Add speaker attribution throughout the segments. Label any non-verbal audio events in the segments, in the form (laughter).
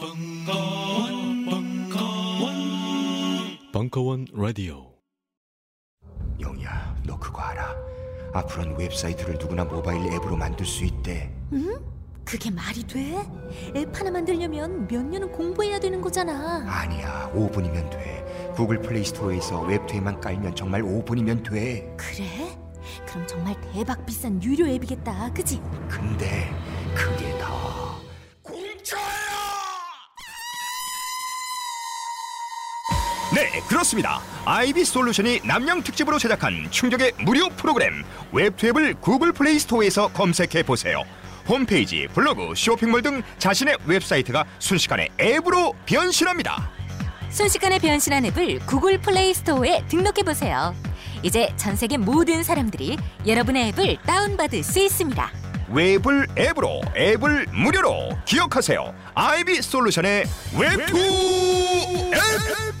Speaker 1: 벙커원, 벙커원, 벙커원 라디오. 영희야, 너 그거 알아? 앞으로는 웹사이트를 누구나 모바일 앱으로 만들 수 있대.
Speaker 2: 응? 그게 말이 돼? 앱 하나 만들려면 몇 년은 공부해야 되는 거잖아.
Speaker 1: 아니야, 5분이면 돼. 구글 플레이 스토어에서 웹툰에만 깔면 정말 5분이면 돼.
Speaker 2: 그래? 그럼 정말 대박 비싼 유료 앱이겠다, 그지?
Speaker 1: 근데 그게 다.
Speaker 3: 네, 그렇습니다. 아이비 솔루션이 남양 특집으로 제작한 충격의 무료 프로그램 웹투앱을 구글 플레이 스토어에서 검색해 보세요. 홈페이지, 블로그, 쇼핑몰 등 자신의 웹사이트가 순식간에 앱으로 변신합니다.
Speaker 4: 순식간에 변신한 앱을 구글 플레이 스토어에 등록해 보세요. 이제 전 세계 모든 사람들이 여러분의 앱을 다운받을 수 있습니다.
Speaker 3: 웹을 앱으로, 앱을 무료로 기억하세요. 아이비 솔루션의 웹투 앱.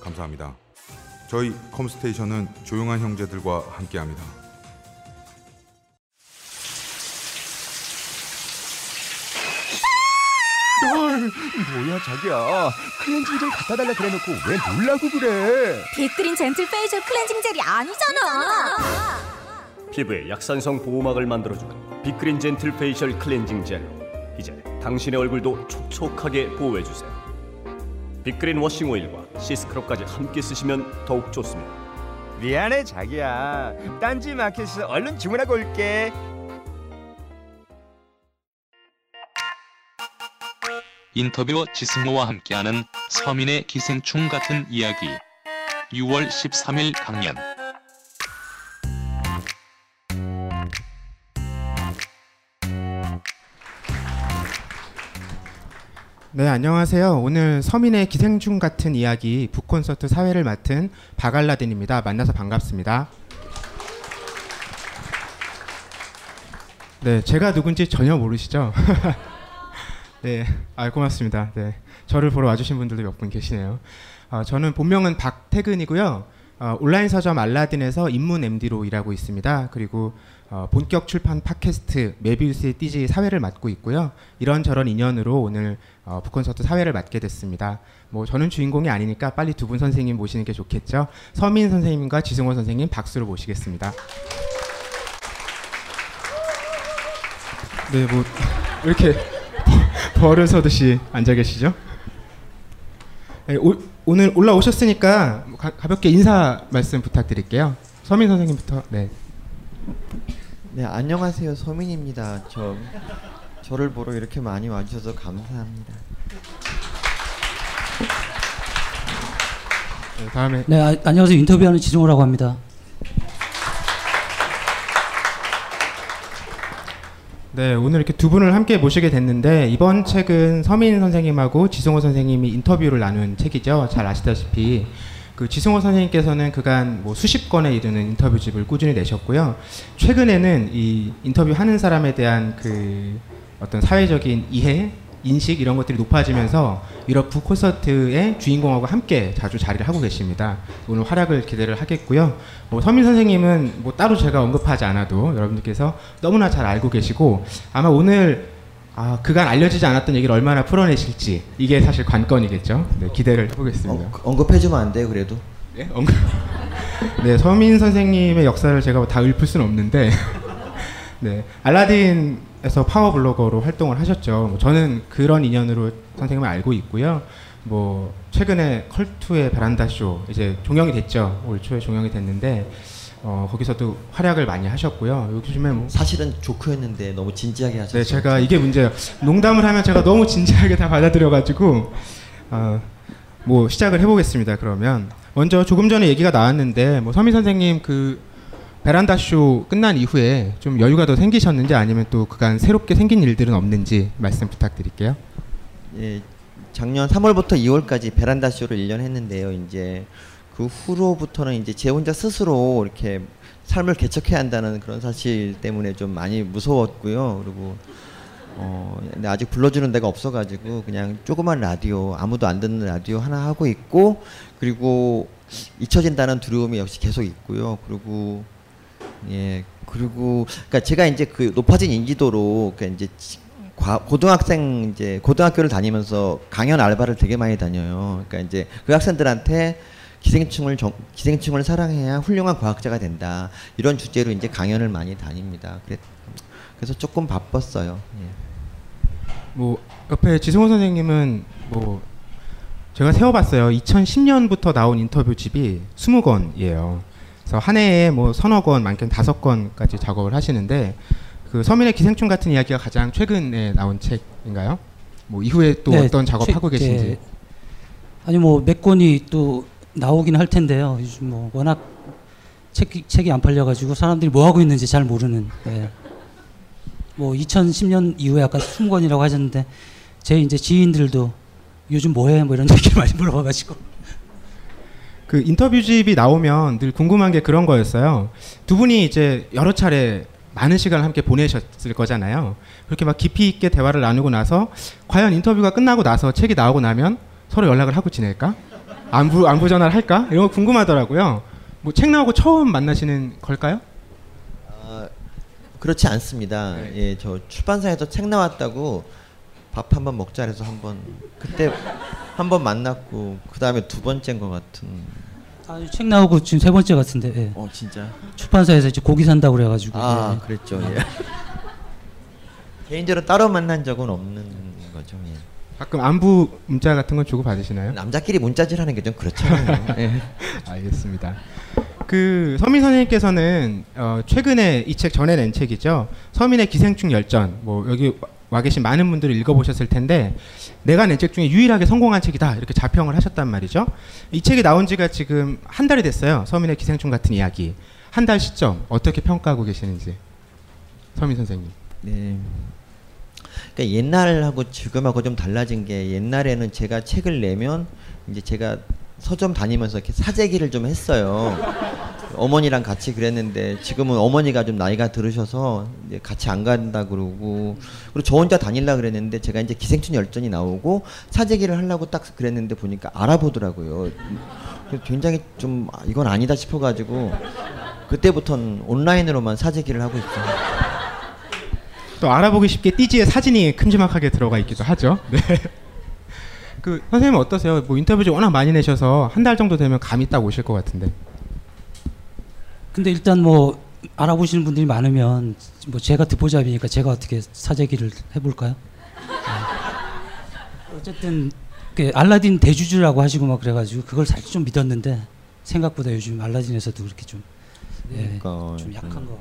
Speaker 5: 감사합니다. 저희 컴스테이션은 조용한 형제들과 함께합니다.
Speaker 6: 뭐야 자기야 클렌징 젤 갖다 달라 그래놓고 왜 놀라고 그래
Speaker 2: 빅그린 젠틀 페이셜 클렌징 젤이 아니잖아
Speaker 7: 피부에 약산성 보호막을 만들어주는 빅그린 젠틀 페이셜 클렌징 젤 이제 당신의 얼굴도 촉촉하게 보호해주세요 빅그린 워싱 오일과 시스크럽까지 함께 쓰시면 더욱 좋습니다.
Speaker 6: 미안해 자기야. 딴지 마켓에서 얼른 주문하고 올게.
Speaker 8: 인터뷰 지승호와 함께하는 서민의 기생충 같은 이야기. 6월 13일 강연.
Speaker 9: 네, 안녕하세요. 오늘 서민의 기생충 같은 이야기 북콘서트 사회를 맡은 바갈라딘입니다. 만나서 반갑습니다. 네, 제가 누군지 전혀 모르시죠? (laughs) 네, 아, 고맙습니다. 네, 저를 보러 와주신 분들도 몇 분 계시네요. 어, 저는 본명은 박태근이고요. 어, 온라인 서점 알라딘에서 입문 MD로 일하고 있습니다. 그리고 어, 본격 출판 팟캐스트 메비우스의 띠지 사회를 맡고 있고요. 이런저런 인연으로 오늘 어, 북콘서트 사회를 맡게 됐습니다. 뭐 저는 주인공이 아니니까 빨리 두 분 선생님 모시는 게 좋겠죠. 서민 선생님과 지승원 선생님 박수로 모시겠습니다. 네, 뭐 이렇게 (laughs) 벌을 서듯이 앉아 계시죠? 네, 오, 오늘 올라오셨으니까 뭐 가, 가볍게 인사 말씀 부탁드릴게요. 서민 선생님부터. 네.
Speaker 10: 네, 안녕하세요. 서민입니다. 저 저를 보러 이렇게 많이 와주셔서 감사합니다.
Speaker 11: 네,
Speaker 9: 다음에
Speaker 11: 네 아, 안녕하세요 인터뷰하는 지종호라고 합니다.
Speaker 9: 네, 오늘 이렇게 두 분을 함께 모시게 됐는데 이번 책은 서민 선생님하고 지승호 선생님이 인터뷰를 나눈 책이죠. 잘 아시다시피 그 지승호 선생님께서는 그간 뭐 수십 건에 이르는 인터뷰집을 꾸준히 내셨고요. 최근에는 이 인터뷰하는 사람에 대한 그 어떤 사회적인 이해, 인식 이런 것들이 높아지면서 유럽 북콘서트의 주인공하고 함께 자주 자리를 하고 계십니다. 오늘 활약을 기대를 하겠고요. 뭐 서민 선생님은 뭐 따로 제가 언급하지 않아도 여러분들께서 너무나 잘 알고 계시고 아마 오늘 아, 그간 알려지지 않았던 얘기를 얼마나 풀어내실지 이게 사실 관건이겠죠. 네, 기대를 해보겠습니다. 어,
Speaker 10: 언급해주면 안 돼요, 그래도.
Speaker 9: 네,
Speaker 10: 언급.
Speaker 9: (laughs) 네, 서민 선생님의 역사를 제가 다 읊을 수는 없는데, (laughs) 네, 알라딘 에서 파워 블로거로 활동을 하셨죠. 뭐 저는 그런 인연으로 선생님을 알고 있고요. 뭐 최근에 컬투의 베란다 쇼 이제 종영이 됐죠. 올 초에 종영이 됐는데 어, 거기서도 활약을 많이 하셨고요.
Speaker 10: 요즘에 뭐 사실은 조크였는데 너무 진지하게 하셨어요. 네,
Speaker 9: 제가 이게 문제예요. 농담을 하면 제가 너무 진지하게 다 받아들여가지고 어, 뭐 시작을 해보겠습니다. 그러면 먼저 조금 전에 얘기가 나왔는데 뭐서민 선생님 그 베란다 쇼 끝난 이후에 좀 여유가 더 생기셨는지 아니면 또 그간 새롭게 생긴 일들은 없는지 말씀 부탁드릴게요.
Speaker 10: 예, 작년 3월부터 2월까지 베란다 쇼를 1년 했는데요. 이제 그 후로부터는 이제 제 혼자 스스로 이렇게 삶을 개척해야 한다는 그런 사실 때문에 좀 많이 무서웠고요. 그리고 어, 근데 아직 불러주는 데가 없어가지고 그냥 조그만 라디오 아무도 안 듣는 라디오 하나 하고 있고 그리고 잊혀진다는 두려움이 역시 계속 있고요. 그리고 예. 그리고 그러니까 제가 이제 그 높아진 인지도로 그러니까 이제 과, 고등학생 이제 고등학교를 다니면서 강연 알바를 되게 많이 다녀요. 그러니까 이제 그 학생들한테 기생충을 정, 기생충을 사랑해야 훌륭한 과학자가 된다 이런 주제로 이제 강연을 많이 다닙니다. 그래, 서 조금 바빴어요. 예.
Speaker 9: 뭐 옆에 지성호 선생님은 뭐 제가 세어봤어요. 2010년부터 나온 인터뷰집이 20권이에요. 그래서 한 해에 뭐 서너 권 많게는 다섯 권까지 작업을 하시는데 그 서민의 기생충 같은 이야기가 가장 최근에 나온 책인가요? 뭐 이후에 또 네, 어떤 작업 하고 계신지? 네.
Speaker 11: 아니 뭐 몇 권이 또 나오긴 할 텐데요. 요즘 뭐 워낙 책, 책이 안 팔려가지고 사람들이 뭐 하고 있는지 잘 모르는. 네. 뭐 2010년 이후에 아까 숨권이라고 하셨는데 제 이제 지인들도 요즘 뭐해 뭐 이런 (laughs) 얘기를 많이 물어봐가지고.
Speaker 9: 그 인터뷰집이 나오면 늘 궁금한 게 그런 거였어요. 두 분이 이제 여러 차례 많은 시간을 함께 보내셨을 거잖아요. 그렇게 막 깊이 있게 대화를 나누고 나서 과연 인터뷰가 끝나고 나서 책이 나오고 나면 서로 연락을 하고 지낼까? 안부 안부 전화를 할까? 이런 거 궁금하더라고요. 뭐 책 나오고 처음 만나시는 걸까요?
Speaker 10: 아, 그렇지 않습니다. 네. 예, 저 출판사에서 책 나왔다고 밥 한 번 먹자 해서 한번 그때 한 번 만났고 그 다음에 두 번째인 것 같은
Speaker 11: 아, 책 나오고 지금 세 번째 같은데. 예.
Speaker 10: 어 진짜.
Speaker 11: 출판사에서 이제 고기 산다 그래가지고.
Speaker 10: 아 예. 그랬죠. 예. (laughs) 개인적으로 따로 만난 적은 없는 거죠. 예.
Speaker 9: 가끔 안부 문자 같은 건 주고 받으시나요?
Speaker 10: 남자끼리 문자질하는 게 좀 그렇잖아요. (laughs) 예.
Speaker 9: 알겠습니다. 그 서민 선생님께서는 어, 최근에 이 책 전에 낸 책이죠. 서민의 기생충 열전. 뭐 여기 와 계신 많은 분들이 읽어보셨을 텐데 내가 낸 책 중에 유일하게 성공한 책이다 이렇게 자평을 하셨단 말이죠. 이 책이 나온 지가 지금 한 달이 됐어요. 서민의 기생충 같은 이야기. 한 달 시점 어떻게 평가하고 계시는지 서민 선생님.
Speaker 10: 네. 그러니까 옛날하고 지금하고 좀 달라진 게 옛날에는 제가 책을 내면 이제 제가 서점 다니면서 이렇게 사재기를 좀 했어요. 어머니랑 같이 그랬는데 지금은 어머니가 좀 나이가 들으셔서 이제 같이 안 간다 그러고 그리고 저 혼자 다닐라 그랬는데 제가 이제 기생충 열전이 나오고 사재기를 하려고 딱 그랬는데 보니까 알아보더라고요. 굉장히 좀 아, 이건 아니다 싶어가지고 그때부터는 온라인으로만 사재기를 하고
Speaker 9: 있어또 알아보기 쉽게 띠지의 사진이 큼지막하게 들어가 있기도 하죠. 네. 그 선생님 어떠세요? 뭐 인터뷰지 워낙 많이 내셔서 한 달 정도 되면 감이 딱 오실 것 같은데.
Speaker 11: 근데 일단 뭐 알아보시는 분들이 많으면 뭐 제가 듣보잡이니까 제가 어떻게 사재기를 해볼까요? 네. 어쨌든 그 알라딘 대주주라고 하시고 막 그래가지고 그걸 살짝 좀 믿었는데 생각보다 요즘 알라딘에서도 그렇게 좀, 예, 그러니까, 약한 음. 것 같고.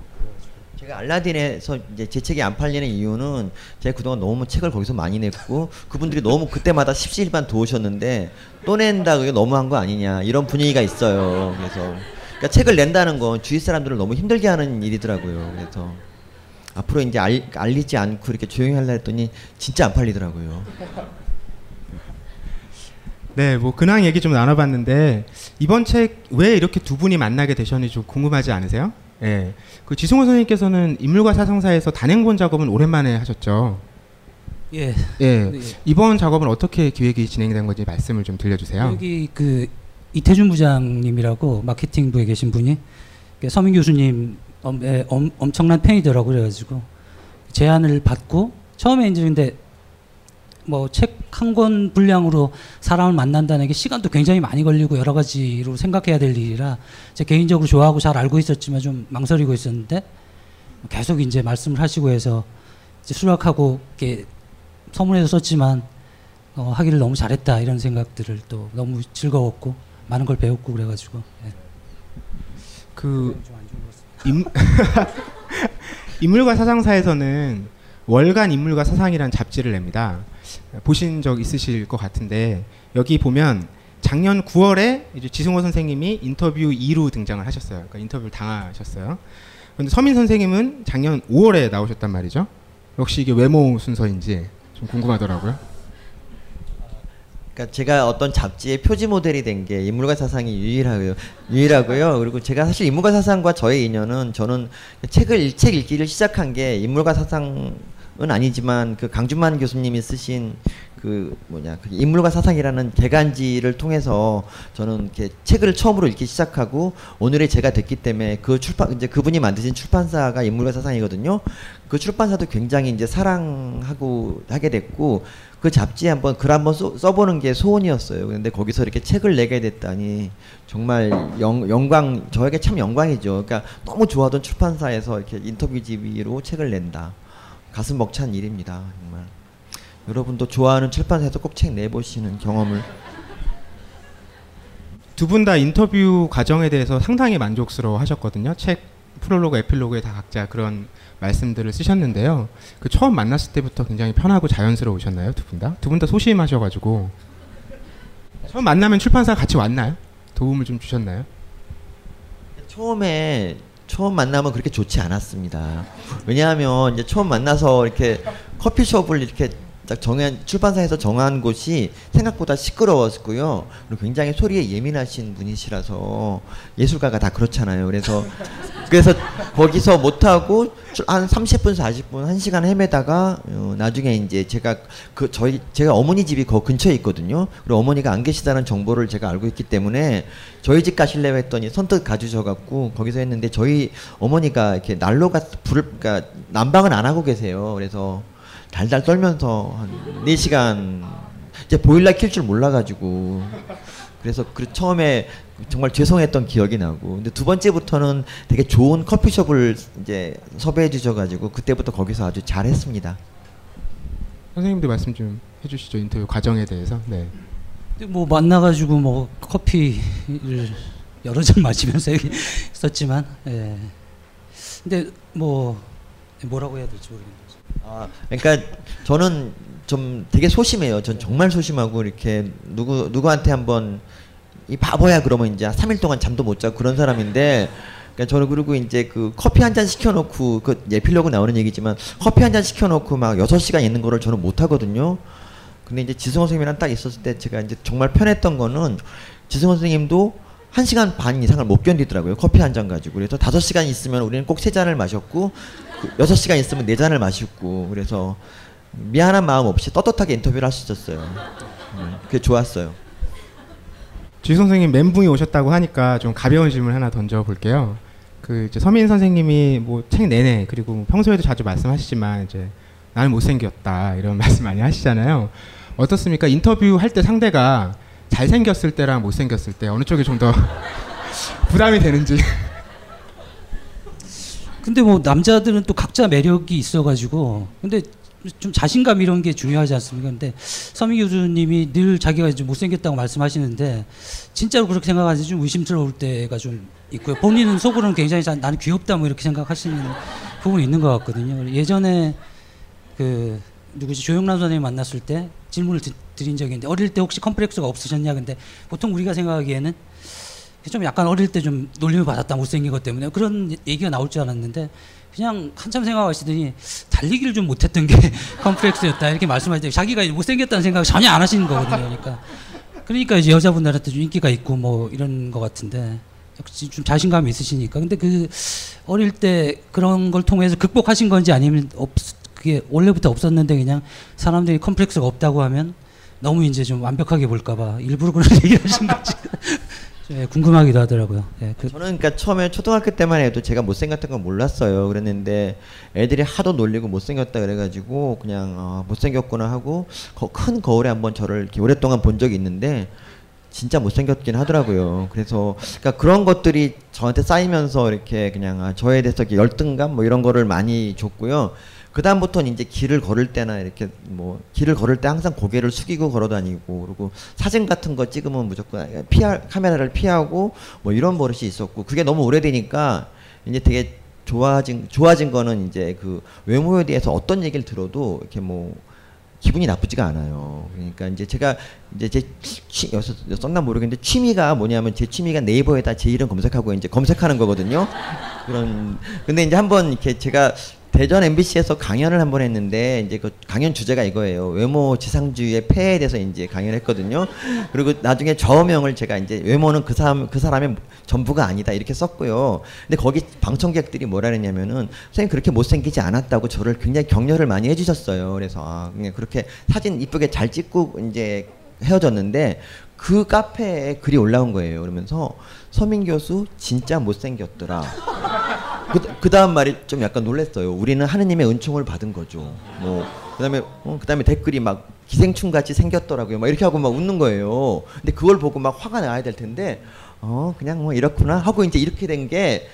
Speaker 10: 그 알라딘에서 이제 제 책이 안 팔리는 이유는 제가 그동안 너무 책을 거기서 많이 냈고 그분들이 너무 그때마다 십시일반 도우셨는데 또 낸다 그게 너무한 거 아니냐 이런 분위기가 있어요. 그래서 그러니까 책을 낸다는 건 주위 사람들을 너무 힘들게 하는 일이더라고요. 그래서 앞으로 이제 알, 알리지 않고 이렇게 조용히 하려 했더니 진짜 안 팔리더라고요.
Speaker 9: 네, 뭐 근황 얘기 좀 나눠봤는데 이번 책 왜 이렇게 두 분이 만나게 되셨는지 좀 궁금하지 않으세요? 예. 그 지승호 선생님께서는 인물과 사상사에서 단행본 작업은 오랜만에 하셨죠. 예. 예. 네. 이번 작업은 어떻게 기획이 진행된 건지 말씀을 좀 들려주세요.
Speaker 11: 여기 그 이태준 부장님이라고 마케팅부에 계신 분이 서민 교수님 예, 엄청난 팬이더라고 그래가지고 제안을 받고 처음에 이제 근데 뭐책한권 분량으로 사람을 만난다는 게 시간도 굉장히 많이 걸리고 여러 가지로 생각해야 될 일이라 제 개인적으로 좋아하고 잘 알고 있었지만 좀 망설이고 있었는데 계속 이제 말씀을 하시고 해서 이제 수락하고 이렇게 서문에도 썼지만 어, 하기를 너무 잘했다 이런 생각들을 또 너무 즐거웠고 많은 걸 배웠고 그래가지고 네. 그
Speaker 9: (laughs) 인물과 사상사에서는 월간 인물과 사상이란 잡지를 냅니다. 보신 적 있으실 것 같은데 여기 보면 작년 9월에 이제 지승호 선생님이 인터뷰 2로 등장을 하셨어요. 그러니까 인터뷰를 당하셨어요. 그런데 서민 선생님은 작년 5월에 나오셨단 말이죠. 역시 이게 외모 순서인지 좀 궁금하더라고요.
Speaker 10: 그러니까 제가 어떤 잡지의 표지 모델이 된 게 인물과 사상이 유일하고요. 유일하고요. 그리고 제가 사실 인물과 사상과 저의 인연은 저는 책을 책 읽기를 시작한 게 인물과 사상 은 아니지만 그 강준만 교수님이 쓰신 그 뭐냐 그 인물과 사상이라는 개간지를 통해서 저는 이렇게 책을 처음으로 읽기 시작하고 오늘의 제가 됐기 때문에 그 출판 이제 그분이 만드신 출판사가 인물과 사상이거든요. 그 출판사도 굉장히 이제 사랑하고 하게 됐고 그 잡지에 한 번 글 한 번 써, 써보는 게 소원이었어요. 근데 거기서 이렇게 책을 내게 됐다니 정말 영, 영광 저에게 참 영광이죠. 그러니까 너무 좋아하던 출판사에서 이렇게 인터뷰 지위로 책을 낸다. 가슴 벅찬 일입니다. 정말. 여러분도 좋아하는 출판사에서 꼭 책 내보시는 경험을
Speaker 9: 두 분 다 인터뷰 과정에 대해서 상당히 만족스러워 하셨거든요. 책 프롤로그 에필로그에 다 각자 그런 말씀들을 쓰셨는데요. 그 처음 만났을 때부터 굉장히 편하고 자연스러우셨나요? 두 분 다? 두 분 다 소심하셔가지고 처음 만나면 출판사 같이 왔나요? 도움을 좀 주셨나요?
Speaker 10: 처음에 처음 만나면 그렇게 좋지 않았습니다. 왜냐하면 이제 처음 만나서 이렇게 커피숍을 이렇게 딱 정한 출판사에서 정한 곳이 생각보다 시끄러웠고요. 그리고 굉장히 소리에 예민하신 분이시라서 예술가가 다 그렇잖아요. 그래서 (laughs) 그래서 거기서 못 하고 한 30분 40분 1시간 헤매다가 어, 나중에 이제 제가 그 저희 제가 어머니 집이 거 근처에 있거든요. 그리고 어머니가 안 계시다는 정보를 제가 알고 있기 때문에 저희 집가실래 했더니 선뜻 가주셔 갖고 거기서 했는데 저희 어머니가 이렇게 난로가 불 그러니까 난방은 안 하고 계세요. 그래서 달달 떨면서 한 4시간 이제 보일러 킬 줄 몰라가지고 그래서 그 처음에 정말 죄송했던 기억이 나고 근데 두 번째부터는 되게 좋은 커피숍을 이제 섭외해 주셔가지고 그때부터 거기서 아주 잘했습니다.
Speaker 9: 선생님도 말씀 좀 해주시죠 인터뷰 과정에 대해서. 네.
Speaker 11: 뭐 만나가지고 뭐 커피를 여러 잔 마시면서 했었지만, (laughs) 예. 근데 뭐 뭐라고 해야 될지 모르겠네.
Speaker 10: 아, 그러니까 저는 좀 되게 소심해요. 전 정말 소심하고 이렇게 누구 누구한테 한번 이 바보야 그러면 이제 3일 동안 잠도 못 자고 그런 사람인데 그러니까 저는 그리고 이제 그 커피 한 잔 시켜놓고 그예필로그 예, 나오는 얘기지만 커피 한 잔 시켜놓고 막 6시간 있는 거를 저는 못 하거든요. 근데 이제 지승호 선생님이랑 딱 있었을 때 제가 이제 정말 편했던 거는 지승호 선생님도 한 시간 반 이상을 못 견디더라고요. 커피 한 잔 가지고. 그래서 다섯 시간 있으면 우리는 꼭 세 잔을 마셨고 그 여섯 시간 있으면 네 잔을 마셨고 그래서 미안한 마음 없이 떳떳하게 인터뷰를 할수 있었어요. 음, 그게 좋았어요.
Speaker 9: 주 선생님 멘붕이 오셨다고 하니까 좀 가벼운 질문 하나 던져볼게요. 그 이제 서민 선생님이 뭐 책 내내 그리고 평소에도 자주 말씀하시지만 이제 나는 못생겼다 이런 (laughs) 말씀 많이 하시잖아요. 어떻습니까? 인터뷰 할때 상대가 잘생겼을 때랑 못생겼을 때 어느 쪽이 좀 더 (laughs) 부담이 되는지.
Speaker 11: 근데 뭐 남자들은 또 각자 매력이 있어가지고 근데 좀 자신감 이런 게 중요하지 않습니까? 근데 서민 교수님이 늘 자기가 이제 못생겼다고 말씀하시는데 진짜로 그렇게 생각하는지 좀 의심스러울 때가 좀 있고요. 본인은 속으로는 굉장히 자, 나는 귀엽다 뭐 이렇게 생각하시는 부분이 있는 것 같거든요. 예전에 그 누구지 조영란 선생님 만났을 때 질문을 듣, 드린 적이 있는데 어릴 때 혹시 컴플렉스가 없으셨냐 근데 보통 우리가 생각하기에는 좀 약간 어릴 때 좀 놀림을 받았다 못생긴 것 때문에 그런 얘기가 나올 줄 알았는데 그냥 한참 생각하시더니 달리기를 좀 못했던 게 (laughs) 컴플렉스였다 이렇게 말씀하시더니 자기가 못생겼다는 생각을 전혀 안 하시는 거거든요 그러니까 그러니까 이제 여자분들한테 좀 인기가 있고 뭐 이런 것 같은데 역시 좀 자신감이 있으시니까 근데 그 어릴 때 그런 걸 통해서 극복하신 건지 아니면 없 그게 원래부터 없었는데 그냥 사람들이 컴플렉스가 없다고 하면 너무 이제 좀 완벽하게 볼까봐 일부러 그런 (laughs) 얘기를 하신 건지 예, 궁금하기도 하더라고요.
Speaker 10: 예, 그 저는 그러니까 처음에 초등학교 때만 해도 제가 못생겼던 건 몰랐어요. 그랬는데 애들이 하도 놀리고 못생겼다 그래가지고 그냥 어, 못생겼구나 하고 큰 거울에 한번 저를 이렇게 오랫동안 본 적이 있는데 진짜 못생겼긴 하더라고요. 그래서 그러니까 그런 것들이 저한테 쌓이면서 이렇게 그냥 아, 저에 대해서 이렇게 열등감 뭐 이런 거를 많이 줬고요. 그 다음부터는 이제 길을 걸을 때나 이렇게 뭐 길을 걸을 때 항상 고개를 숙이고 걸어다니고 그리고 사진 같은 거 찍으면 무조건 피할 카메라를 피하고 뭐 이런 버릇이 있었고 그게 너무 오래되니까 이제 되게 좋아진 좋아진 거는 이제 그 외모에 대해서 어떤 얘기를 들어도 이렇게 뭐 기분이 나쁘지가 않아요. 그러니까 이제 제가 이제 제 취, 여기서 썼나 모르겠는데 취미가 뭐냐면 제 취미가 네이버에다 제 이름 검색하고 이제 검색하는 거거든요. 그런 근데 이제 한번 이렇게 제가 대전 MBC에서 강연을 한 번 했는데 이제 그 강연 주제가 이거예요. 외모 지상주의의 폐해에 대해서 이제 강연했거든요. 그리고 나중에 저명을 제가 이제 외모는 그 사람 그 사람의 전부가 아니다 이렇게 썼고요. 근데 거기 방청객들이 뭐라 그랬냐면은 선생님 그렇게 못생기지 않았다고 저를 굉장히 격려를 많이 해주셨어요. 그래서 아 그냥 그렇게 사진 이쁘게 잘 찍고 이제 헤어졌는데 그 카페에 글이 올라온 거예요. 그러면서 서민 교수 진짜 못생겼더라. 그, 그 다음 말이 좀 약간 놀랐어요. 우리는 하느님의 은총을 받은 거죠. 뭐 그다음에 어, 그다음에 댓글이 막 기생충 같이 생겼더라고요. 막 이렇게 하고 막 웃는 거예요. 근데 그걸 보고 막 화가 나야 될 텐데 어 그냥 뭐 이렇구나 하고 이제 이렇게 된 게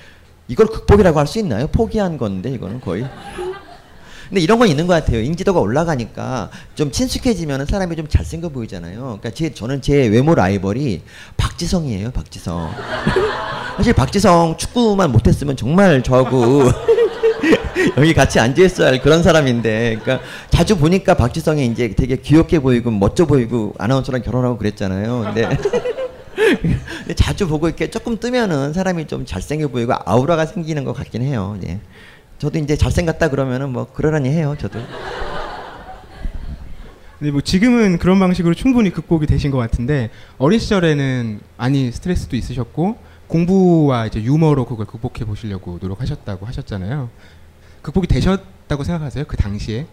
Speaker 10: 이걸 극복이라고 할 수 있나요? 포기한 건데 이거는 거의 근데 이런 건 있는 것 같아요. 인지도가 올라가니까 좀 친숙해지면 사람이 좀 잘생겨 보이잖아요. 그러니까 제, 저는 제 외모 라이벌이 박지성이에요. 박지성. (laughs) 사실 박지성 축구만 못했으면 정말 저하고 (laughs) 여기 같이 앉아있어야 할 그런 사람인데, 그러니까 자주 보니까 박지성이 이제 되게 귀엽게 보이고 멋져 보이고 아나운서랑 결혼하고 그랬잖아요. 근데, (laughs) 근데 자주 보고 이렇게 조금 뜨면은 사람이 좀 잘생겨 보이고 아우라가 생기는 것 같긴 해요. 예. 저도 이제 잘생겼다 그러면은 뭐 그러려니 해요 저도.
Speaker 9: 근데 뭐 지금은 그런 방식으로 충분히 극복이 되신 것 같은데 어린 시절에는 아니 스트레스도 있으셨고 공부와 이제 유머로 그걸 극복해 보시려고 노력하셨다고 하셨잖아요. 극복이 되셨다고 생각하세요? 그 당시에?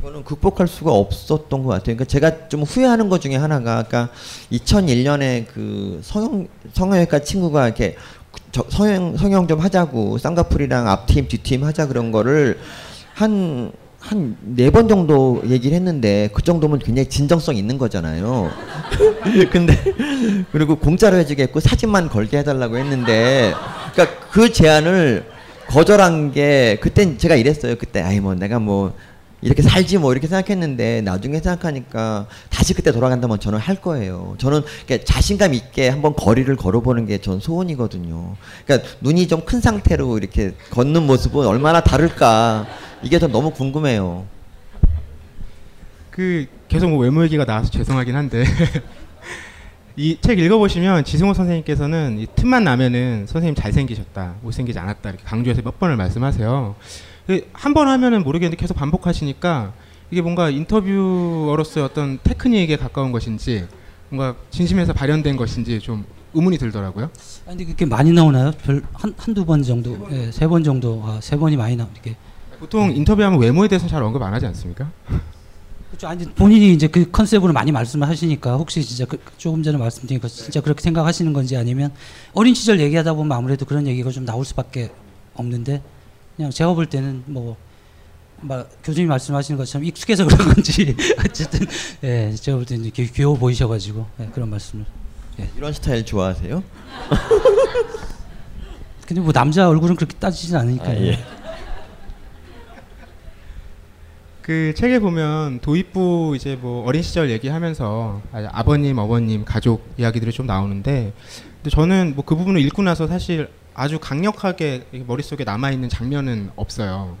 Speaker 10: 이거는 극복할 수가 없었던 것 같아요. 그러니까 제가 좀 후회하는 것 중에 하나가 아까 2001년에 그 성형 성형외과 친구가 이렇게 저, 성형, 성형 좀 하자고 쌍꺼풀이랑 앞팀 뒤팀 하자 그런 거를 한 한 네 번 정도 얘기를 했는데 그 정도면 굉장히 진정성 있는 거잖아요. (laughs) 근데 그리고 공짜로 해주겠고 사진만 걸게 해달라고 했는데 그러니까 그 제안을 거절한 게 그땐 제가 이랬어요. 그때 아이 뭐 내가 뭐 이렇게 살지 뭐 이렇게 생각했는데 나중에 생각하니까 다시 그때 돌아간다면 저는 할 거예요. 저는 자신감 있게 한번 거리를 걸어보는 게 전 소원이거든요. 그러니까 눈이 좀 큰 상태로 이렇게 걷는 모습은 얼마나 다를까 이게 전 너무 궁금해요.
Speaker 9: 그 계속 뭐 외모 얘기가 나와서 죄송하긴 한데 (laughs) 이 책 읽어보시면 지승호 선생님께서는 이 틈만 나면은 선생님 잘생기셨다 못생기지 않았다 이렇게 강조해서 몇 번을 말씀하세요. 그 한번 하면은 모르겠는데 계속 반복하시니까 이게 뭔가 인터뷰어로서의 어떤 테크닉에 가까운 것인지 뭔가 진심에서 발현된 것인지 좀 의문이 들더라고요.
Speaker 11: 아 근데 그렇게 많이 나오나요? 별한 한두 번 정도, 세번 예, 정도, 아, 세 번이 많이 나 이렇게.
Speaker 9: 보통 네. 인터뷰하면 외모에 대해서 잘 언급 안 하지 않습니까?
Speaker 11: 그렇죠. 아니 본인이 이제 그 컨셉으로 많이 말씀을 하시니까 혹시 진짜 그 조금 전에 말씀드린 것 진짜 그렇게 생각하시는 건지 아니면 어린 시절 얘기하다 보면 아무래도 그런 얘기가 좀 나올 수밖에 없는데 그냥 제가 볼 때는 뭐 막 교수님 말씀하시는 것처럼 익숙해서 그런 건지 (laughs) 어쨌든 예 제가 볼 때는 귀, 귀여워 보이셔가지고 예, 그런 말씀을
Speaker 10: 예. 이런 스타일 좋아하세요?
Speaker 11: (laughs) 근데 뭐 남자 얼굴은 그렇게 따지진 않으니까요. 아, 예.
Speaker 9: 그 책에 보면 도입부 이제 뭐 어린 시절 얘기하면서 아, 아버님, 어머님, 가족 이야기들이 좀 나오는데 근데 저는 뭐 그 부분을 읽고 나서 사실 아주 강력하게 머릿속에 남아있는 장면은 없어요.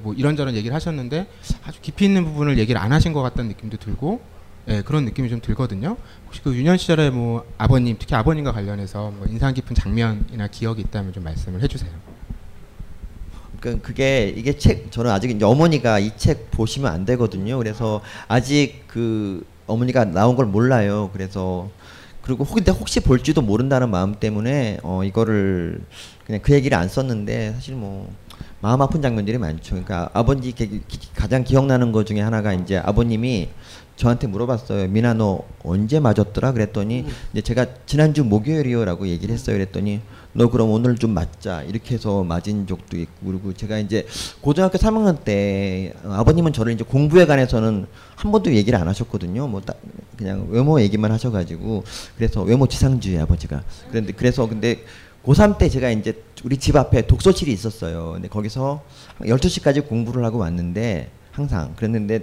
Speaker 9: 뭐 이런저런 얘기를 하셨는데 아주 깊이 있는 부분을 얘기를 안 하신 것 같다는 느낌도 들고 예, 그런 느낌이 좀 들거든요. 혹시 그 유년 시절에 뭐 아버님, 특히 아버님과 관련해서 뭐 인상 깊은 장면이나 기억이 있다면 좀 말씀을 해주세요.
Speaker 10: 그 그게 이게 책 저는 아직 이제 어머니가 이 책 보시면 안 되거든요. 그래서 아직 그 어머니가 나온 걸 몰라요. 그래서 그리고 혹, 근데 혹시 볼지도 모른다는 마음 때문에 어 이거를 그냥 그 얘기를 안 썼는데 사실 뭐 마음 아픈 장면들이 많죠. 그러니까 아버지 기, 가장 기억나는 것 중에 하나가 이제 아버님이 저한테 물어봤어요. 미나 너 언제 맞았더라? 그랬더니 음. 이제 제가 지난주 목요일이요라고 얘기를 했어요. 그랬더니 너 그럼 오늘 좀 맞자 이렇게 해서 맞은 적도 있고 그리고 제가 이제 고등학교 3학년 때 아버님은 저를 이제 공부에 관해서는 한 번도 얘기를 안 하셨거든요. 뭐 따, 그냥 외모 얘기만 하셔가지고 그래서 외모 지상주의 아버지가 그런데 그래서 근데 고3 때 제가 이제 우리 집 앞에 독서실이 있었어요. 근데 거기서 12시까지 공부를 하고 왔는데 항상 그랬는데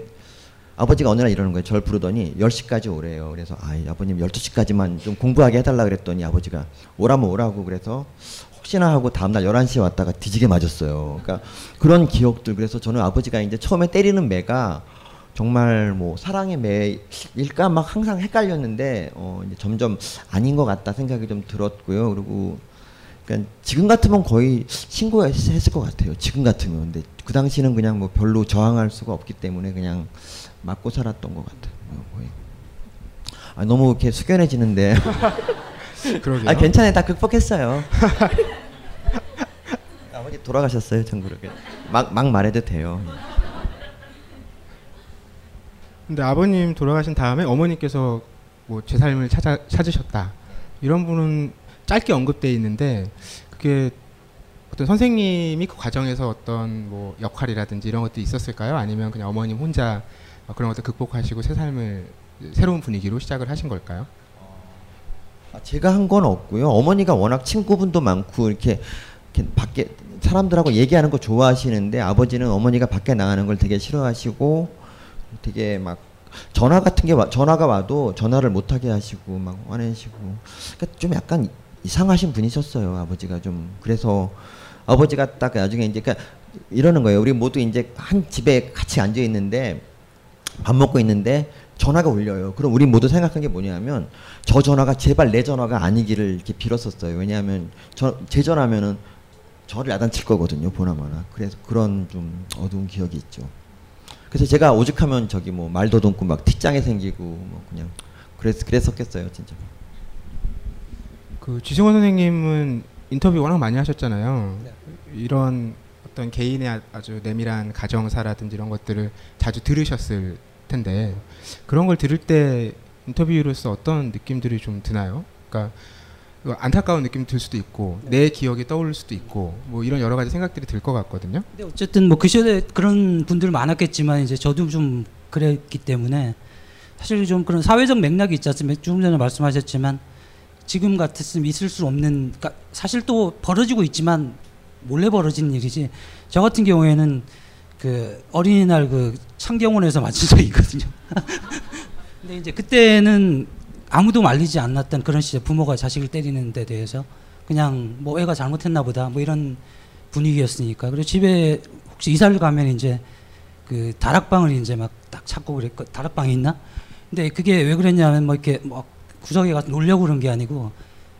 Speaker 10: 아버지가 어느 날 이러는 거예요. 절 부르더니 10시까지 오래요. 그래서 아, 아버님 12시까지만 좀 공부하게 해달라 그랬더니 아버지가 오라면 오라고 그래서 혹시나 하고 다음날 11시에 왔다가 뒤지게 맞았어요. 그러니까 그런 기억들 그래서 저는 아버지가 이제 처음에 때리는 매가 정말 뭐 사랑의 매일까 막 항상 헷갈렸는데 어 이제 점점 아닌 것 같다 생각이 좀 들었고요. 그리고 그러니까 지금 같으면 거의 신고했을 것 같아요. 지금 같으면 근데 그 당시는 그냥 뭐 별로 저항할 수가 없기 때문에 그냥 맞고 살았던 것 같아요. 거의. 아, 너무 이렇게 숙연해지는데.
Speaker 9: (laughs) 그러게요.
Speaker 10: 아 괜찮아요. 다 극복했어요. (laughs) 아버지 돌아가셨어요. 전 그렇게 막막 말해도 돼요.
Speaker 9: 근데 아버님 돌아가신 다음에 어머니께서 뭐 제 삶을 찾아 찾으셨다 이런 분은 짧게 언급돼 있는데 그게 어떤 선생님이 그 과정에서 어떤 뭐 역할이라든지 이런 것도 있었을까요? 아니면 그냥 어머님 혼자 그런 것도 극복하시고 새 삶을 새로운 분위기로 시작을 하신 걸까요?
Speaker 10: 아, 제가 한 건 없고요. 어머니가 워낙 친구분도 많고 이렇게, 이렇게 밖에 사람들하고 얘기하는 거 좋아하시는데 아버지는 어머니가 밖에 나가는 걸 되게 싫어하시고 되게 막 전화 같은 게 와, 전화가 와도 전화를 못 하게 하시고 막 화내시고 그러니까 좀 약간 이상하신 분이셨어요 아버지가 좀 그래서 아버지가 딱 나중에 이제 그러니까 이러는 거예요 우리 모두 이제 한 집에 같이 앉아 있는데 밥 먹고 있는데 전화가 울려요. 그럼 우리 모두 생각한 게 뭐냐면 저 전화가 제발 내 전화가 아니기를 이렇게 빌었었어요. 왜냐하면 저, 제 전화면은 저를 야단칠 거거든요. 보나마나. 그래서 그런 좀 어두운 기억이 있죠. 그래서 제가 오죽하면 저기 뭐 말도 돈고 막 틱장에 생기고 뭐 그냥 그래 그랬었겠어요 진짜.
Speaker 9: 그 지승원 선생님은 인터뷰 워낙 많이 하셨잖아요. 네. 이런 어떤 개인의 아, 아주 내밀한 가정사라든지 이런 것들을 자주 들으셨을 텐데 그런 걸 들을 때 인터뷰로서 어떤 느낌들이 좀 드나요? 그러니까 그 안타까운 느낌이 들 수도 있고 네. 내 기억이 떠올 수도 있고 뭐 이런 여러 가지 생각들이 들 것 같거든요.
Speaker 11: 근데 네. 어쨌든 뭐 그 시절에 그런 분들 많았겠지만 이제 저도 좀 그랬기 때문에 사실 좀 그런 사회적 맥락이 있지 않습니까? 조금 전에 말씀하셨지만 지금 같았으면 있을 수 없는 그러니까 사실 또 벌어지고 있지만 몰래 벌어진 일이지 저 같은 경우에는 그 어린이날 그 창경원에서 맞춘 적이 있거든요. (laughs) 근데 이제 그때는 아무도 말리지 않았던 그런 시절 부모가 자식을 때리는 데 대해서 그냥 뭐 애가 잘못했나 보다 뭐 이런 분위기였으니까 그리고 집에 혹시 이사를 가면 이제 그 다락방을 이제 막 딱 찾고 그랬고 다락방이 있나 근데 그게 왜 그랬냐면 뭐 이렇게 뭐 구석에 가서 놀려고 그런 게 아니고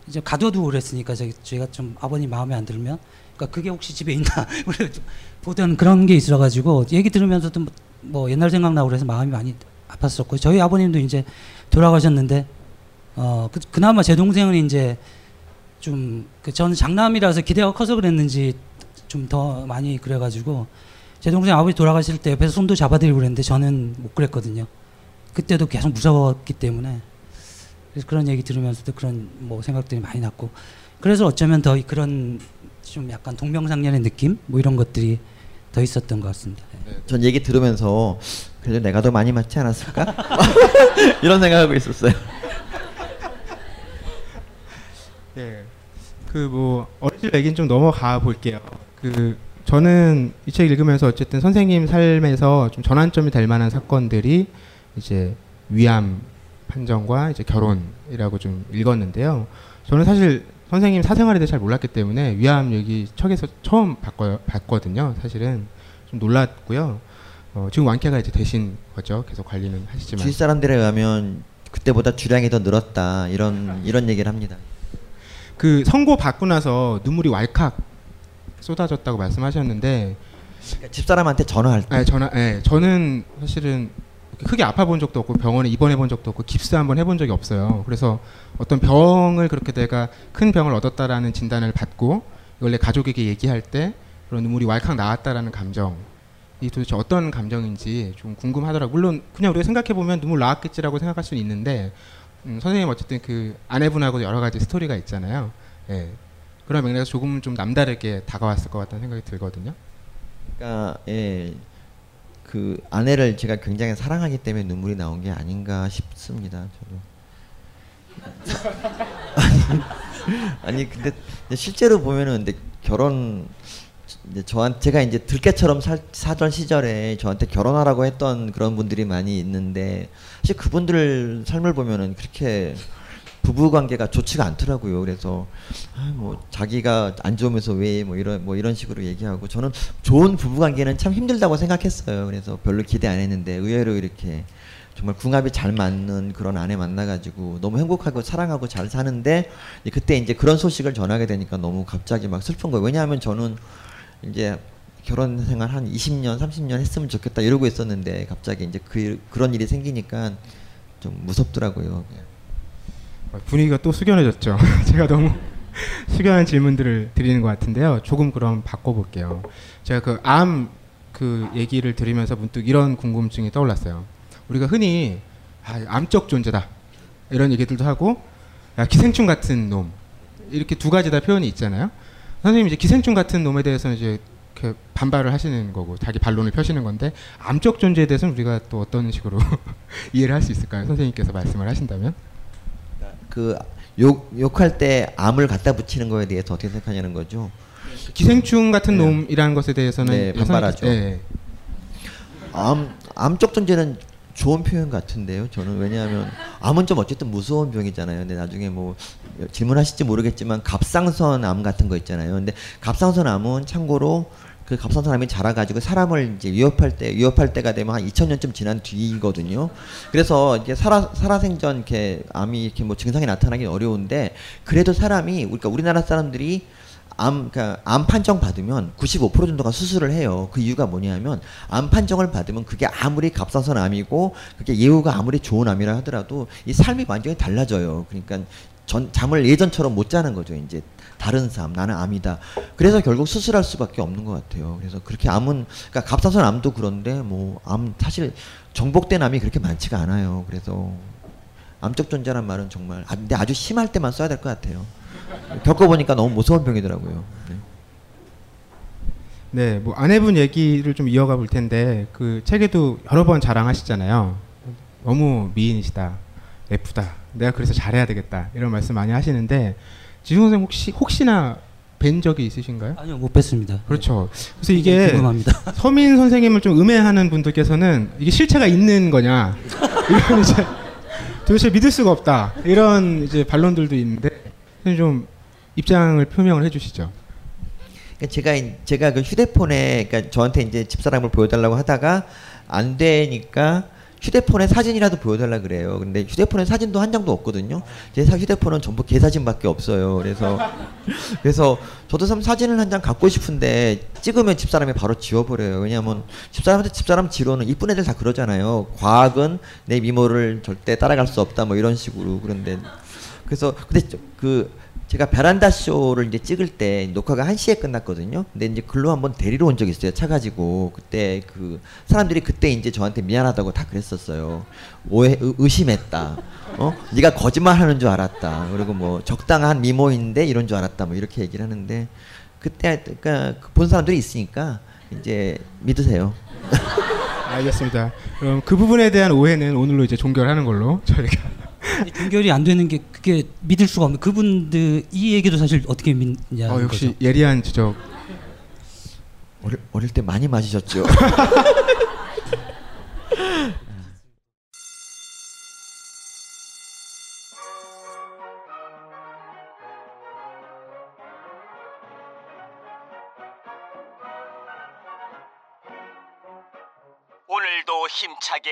Speaker 11: 이제 가둬두고 그랬으니까 저희가 좀 아버님 마음에 안 들면 그러니까 그게 혹시 집에 있나 (laughs) 보던 그런 게 있어 가지고 얘기 들으면서도 뭐, 뭐 옛날 생각나고 그래서 마음이 많이 아팠었고 저희 아버님도 이제 돌아가셨는데 어, 그, 나마제 동생은 이제 좀, 그, 저는 장남이라서 기대가 커서 그랬는지 좀 더 많이 그래가지고, 제 동생 아버지 돌아가실 때 옆에서 손도 잡아드리고 그랬는데 저는 못 그랬거든요. 그때도 계속 무서웠기 때문에. 그래서 그런 얘기 들으면서도 그런 뭐 생각들이 많이 났고. 그래서 어쩌면 더 그런 좀 약간 동명상련의 느낌? 뭐 이런 것들이 더 있었던 것 같습니다. 네,
Speaker 10: 네 전 얘기 들으면서 그래도 내가 더 많이 맞지 않았을까? (laughs) (laughs) 이런 생각하고 있었어요.
Speaker 9: 그뭐 어르신 얘기는 좀 넘어가 볼게요. 그 저는 이 책 읽으면서 어쨌든 선생님 삶에서 좀 전환점이 될 만한 사건들이 이제 위암 판정과 이제 결혼이라고 좀 읽었는데요. 저는 사실 선생님 사생활에 대해 잘 몰랐기 때문에 위암 얘기 책에서 처음 봤거, 봤거든요. 사실은 좀 놀랐고요. 어, 지금 완쾌가 이제 되신 거죠. 계속 관리는 하시지만
Speaker 10: 주위 사람들에 의하면 그때보다 주량이 더 늘었다 이런 이런 얘기를 합니다.
Speaker 9: 그 선고 받고 나서 눈물이 왈칵 쏟아졌다고 말씀하셨는데
Speaker 10: 그러니까 집사람한테 전화할 때.
Speaker 9: 아, 전화. 예. 저는 사실은 크게 아파 본 적도 없고 병원에 입원해 본 적도 없고 깁스 한 번 해본 적이 없어요. 그래서 어떤 병을 그렇게 내가 큰 병을 얻었다라는 진단을 받고 원래 가족에게 얘기할 때 그런 눈물이 왈칵 나왔다라는 감정. 이 도대체 어떤 감정인지 좀궁금하더라고 물론 그냥 우리가 생각해 보면 눈물 나왔겠지라고 생각할 수는 있는데 음, 선생님 어쨌든 그 아내분하고 여러 가지 스토리가 있잖아요. 예. 그런 맥락에서 조금 좀 남다르게 다가왔을 것 같다는 생각이 들거든요.
Speaker 10: 그러니까 예. 그 아내를 제가 굉장히 사랑하기 때문에 눈물이 나온 게 아닌가 싶습니다. 저도. (laughs) 아니 근데 실제로 보면은 근데 결혼 이제 저한 제가 이제 들깨처럼 사, 사전 시절에 저한테 결혼하라고 했던 그런 분들이 많이 있는데 사실 그분들 삶을 보면은 그렇게 부부 관계가 좋지가 않더라고요. 그래서 아, 뭐 자기가 안 좋으면서 왜 뭐 이런 뭐 이런 식으로 얘기하고 저는 좋은 부부 관계는 참 힘들다고 생각했어요. 그래서 별로 기대 안 했는데 의외로 이렇게 정말 궁합이 잘 맞는 그런 아내 만나가지고 너무 행복하고 사랑하고 잘 사는데 그때 이제 그런 소식을 전하게 되니까 너무 갑자기 막 슬픈 거예요. 왜냐하면 저는 이제 결혼 생활 한 20년, 30년 했으면 좋겠다 이러고 있었는데 갑자기 이제 그 그런 일이 생기니까 좀 무섭더라고요.
Speaker 9: 어, 분위기가 또 숙연해졌죠. (laughs) 제가 너무 숙연한 질문들을 드리는 것 같은데요. 조금 그럼 바꿔볼게요. 제가 그 암그 그 얘기를 들으면서 문득 이런 궁금증이 떠올랐어요. 우리가 흔히 아, 암적 존재다 이런 얘기들도 하고 야, 기생충 같은 놈 이렇게 두 가지 다 표현이 있잖아요. 선생님 이제 기생충 같은 놈에 대해서는 이제 이 그 반발을 하시는 거고 자기 반론을 펴시는 건데 암적 존재에 대해서는 우리가 또 어떤 식으로 (laughs) 이해를 할 수 있을까요? 선생님께서 말씀을 하신다면
Speaker 10: 그 욕, 욕할 때 암을 갖다 붙이는 거에 대해서 어떻게 생각하냐는 거죠.
Speaker 9: 그 기생충 같은 네. 놈이라는 것에 대해서는
Speaker 10: 네, 반발하죠. 네. 암 암적 존재는 좋은 표현 같은데요. 저는 왜냐하면 암은 좀 어쨌든 무서운 병이잖아요. 근데 나중에 뭐 질문하실지 모르겠지만 갑상선 암 같은 거 있잖아요. 근데 갑상선 암은 참고로 그 갑상사람이 자라가지고 사람을 이제 위협할 때 위협할 때가 되면 한 2,000년쯤 지난 뒤거든요. 그래서 이제 살아 살아생전 이렇게 암이 이렇게 뭐 증상이 나타나긴 어려운데 그래도 사람이 그러니까 우리나라 사람들이 암, 그러니까 암 판정 받으면 95% 정도가 수술을 해요. 그 이유가 뭐냐면 암 판정을 받으면 그게 아무리 값싸선 암이고 그게 예후가 아무리 좋은 암이라 하더라도 이 삶이 완전히 달라져요. 그러니까 전 잠을 예전처럼 못 자는 거죠. 이제 다른 사람, 나는 암이다. 그래서 결국 수술할 수밖에 없는 것 같아요. 그래서 그렇게 암은 그러니까 갑상선 암도 그런데 뭐 암 사실 정복된 암이 그렇게 많지가 않아요. 그래서 암적 존재란 말은 정말 아, 근데 아주 심할 때만 써야 될 것 같아요. 겪어보니까 너무 무서운 병이더라고요.
Speaker 9: 네. 네, 뭐 아내분 얘기를 좀 이어가 볼 텐데 그 책에도 여러 번 자랑하시잖아요. 너무 미인이시다, 예쁘다, 내가 그래서 잘해야 되겠다 이런 말씀 많이 하시는데 지수 선생 혹시 혹시나 뵌 적이 있으신가요?
Speaker 10: 아니요 못 뵀습니다.
Speaker 9: 그렇죠. 네. 그래서 이게 궁금합니다. (laughs) 서민 선생님을 좀 음해하는 분들께서는 이게 실체가 있는 거냐 (laughs) 이런 이제 도대체 믿을 수가 없다 이런 이제 반론들도 있는데 좀 입장을 표명을 해주시죠.
Speaker 10: 그러니까 제가 제가 그 휴대폰에 그러니까 저한테 이제 집사람을 보여달라고 하다가 안 되니까 휴대폰에 사진이라도 보여달라 그래요. 근데 휴대폰에 사진도 한 장도 없거든요. 제 휴대폰은 전부 개 사진밖에 없어요. 그래서 (laughs) 그래서 저도 참 사진을 한 장 갖고 싶은데 찍으면 집사람이 바로 지워버려요. 왜냐하면 집사람한테 집사람 지로는 이쁜 애들 다 그러잖아요. 과학은 내 미모를 절대 따라갈 수 없다 뭐 이런 식으로 그런데 그래서 근데 그 제가 베란다 쇼를 이제 찍을 때 녹화가 1시에 끝났거든요. 근데 이제 글로 한번 데리러 온 적이 있어요. 차 가지고. 그때 그 사람들이 그때 이제 저한테 미안하다고 다 그랬었어요. 오해 의, 심했다 어? 네가 거짓말 하는 줄 알았다. 그리고 뭐 적당한 미모인데 이런 줄 알았다. 뭐 이렇게 얘기를 하는데 그때 그러니까 그 본 사람들이 있으니까 이제 믿으세요.
Speaker 9: (laughs) 알겠습니다. 그럼 그 부분에 대한 오해는 오늘로 이제 종결하는 걸로 저희가
Speaker 11: 연결이 안 되는 게 그게 믿을 수가 없는 그분들 이 얘기도 사실 어떻게 믿냐
Speaker 10: 어, 역시 거죠. 예리한 지적 어릴, 어릴
Speaker 12: 때 많이 마시셨죠 (laughs) 오늘도 힘차게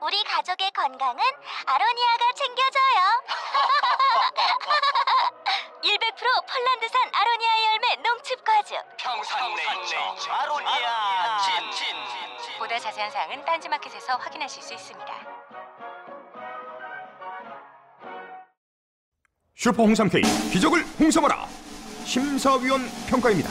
Speaker 13: 우리 가족의 건강은 아로니아가 챙겨줘요. 100% (laughs) 폴란드산 아로니아 열매 농축 과즙. 평산네이처 아로니아 진.
Speaker 14: 보다 자세한 사항은 딴지마켓에서 확인하실 수 있습니다.
Speaker 15: 슈퍼 홍삼 K 기적을 홍삼하라 심사위원 평가입니다.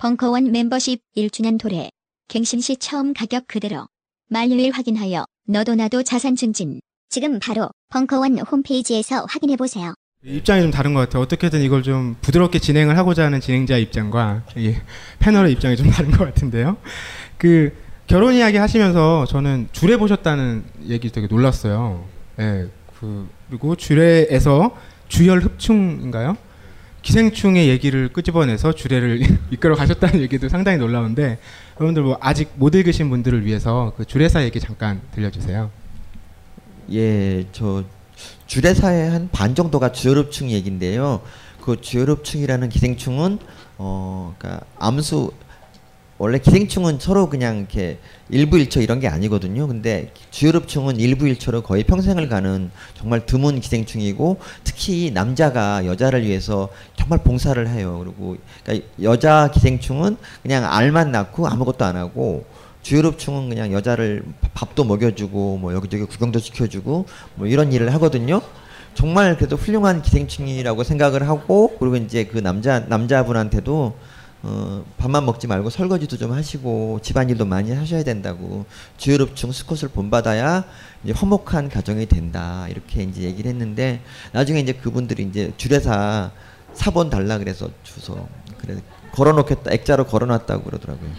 Speaker 16: 벙커원 멤버십 1주년 도래. 갱신 시 처음 가격 그대로. 만료일 확인하여 너도 나도 자산 증진. 지금 바로 벙커원 홈페이지에서 확인해 보세요.
Speaker 9: 입장이 좀 다른 것 같아요. 어떻게든 이걸 좀 부드럽게 진행을 하고자 하는 진행자 입장과 예, 패널의 입장이 좀 (laughs) 다른 것 같은데요. 그 결혼 이야기 하시면서 저는 주례 보셨다는 얘기 되게 놀랐어요. 예. 그 그리고 주례에서 주열 흡충인가요? 기생충의 얘기를 끄집어내서 주례를 (laughs) 이끌어 가셨다는 얘기도 상당히 놀라운데 여러분들 뭐 아직 못 읽으신 분들을 위해서 그 주례사 얘기 잠깐 들려주세요.
Speaker 10: 예, 저 주례사의 한 반 정도가 주혈흡충 얘긴데요. 그 주혈흡충이라는 기생충은 어, 그러니까 암수 원래 기생충은 서로 그냥 이렇게 일부일처 이런 게 아니거든요. 근데 주유럽충은 일부일처로 거의 평생을 가는 정말 드문 기생충이고 특히 남자가 여자를 위해서 정말 봉사를 해요. 그리고 그러니까 여자 기생충은 그냥 알만 낳고 아무것도 안 하고 주유럽충은 그냥 여자를 밥도 먹여주고 뭐 여기저기 구경도 시켜주고 뭐 이런 일을 하거든요. 정말 그래도 훌륭한 기생충이라고 생각을 하고 그리고 이제 그 남자 남자분한테도 어, 밥만 먹지 말고 설거지도 좀 하시고 집안일도 많이 하셔야 된다고 주유럽중 스콧을 본받아야 이제 화목한 가정이 된다 이렇게 이제 얘기를 했는데 나중에 이제 그분들이 이제 주례사 사본 달라 그래서 주소 그래 걸어놓겠다 액자로 걸어놨다고 그러더라고요.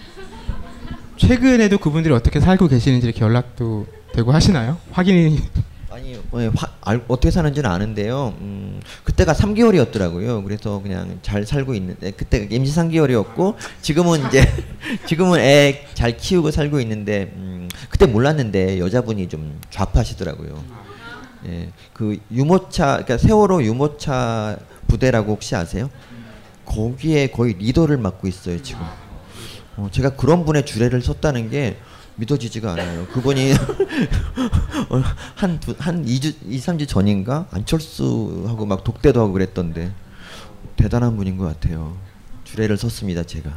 Speaker 9: 최근에도 그분들이 어떻게 살고 계시는지 이렇게 연락도 되고 하시나요? 확인이
Speaker 10: 많이 예, 화, 알, 어떻게 사는지는 아는데요. 음, 그때가 3개월이었더라고요. 그래서 그냥 잘 살고 있는데 예, 그때 임시 3개월이었고 지금은 이제 (laughs) 지금은 애 잘 키우고 살고 있는데 음, 그때 몰랐는데 여자분이 좀 좌파시더라고요. 예, 그 유모차 그러니까 세월호 유모차 부대라고 혹시 아세요? 거기에 거의 리더를 맡고 있어요 지금. 어, 제가 그런 분의 주례를 섰다는 게 믿어지지가 않아요. 그분이 한한 2주 2, 3주 전인가 안철수하고 막 독대도 하고 그랬던데 대단한 분인 것 같아요. 주례를 섰습니다, 제가.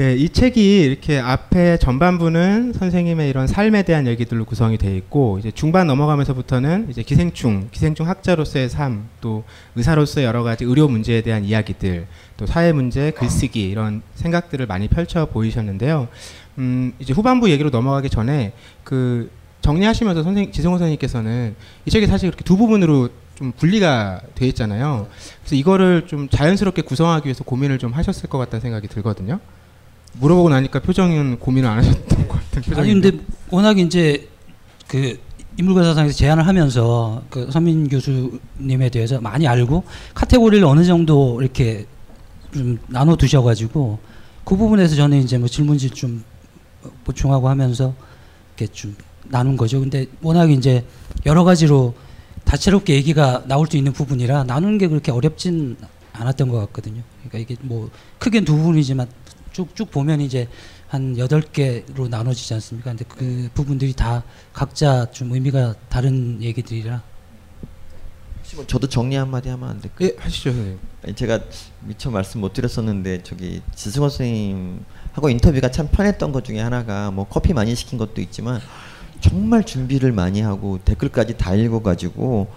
Speaker 9: 예, 이 책이 이렇게 앞에 전반부는 선생님의 이런 삶에 대한 얘기들로 구성이 되어 있고 이제 중반 넘어가면서부터는 이제 기생충, 기생충 학자로서의 삶, 또 의사로서 의 여러 가지 의료 문제에 대한 이야기들, 또 사회 문제, 글쓰기 이런 생각들을 많이 펼쳐 보이셨는데요. 음, 이제 후반부 얘기로 넘어가기 전에 그 정리하시면서 선생 지성호 선생님께서는 이 책이 사실 이렇게두 부분으로 좀 분리가 돼 있잖아요. 그래서 이거를 좀 자연스럽게 구성하기 위해서 고민을 좀 하셨을 것 같다는 생각이 들거든요. 물어보고 나니까 표정은 고민을 안 하셨던 것 같은 표정
Speaker 11: 아니 근데 워낙 이제 그 인물과사상에서 제안을 하면서 그 서민 교수님에 대해서 많이 알고 카테고리를 어느 정도 이렇게 좀 나눠 두셔가지고 그 부분에서 저는 이제 뭐 질문지 좀 보충하고 하면서 이렇게 좀 나눈 거죠. 근데 워낙 이제 여러 가지로 다채롭게 얘기가 나올 수 있는 부분이라 나누는 게 그렇게 어렵진 않았던 것 같거든요. 그러니까 이게 뭐 크게 두 부분이지만 쭉쭉 보면 이제 한 8개로 나눠지지 않습니까? 근데 그 부분들이 다 각자 좀 의미가 다른 얘기들이라
Speaker 10: 뭐 저도 정리 한마디 하면 안
Speaker 9: 될까요? 예, 하시죠. 네.
Speaker 10: 제가 미처 말씀 못 드렸었는데 저기 지승호 선생님하고 인터뷰가 참 편했던 것 중에 하나가 뭐 커피 많이 시킨 것도 있지만 정말 준비를 많이 하고 댓글까지 다 읽어가지고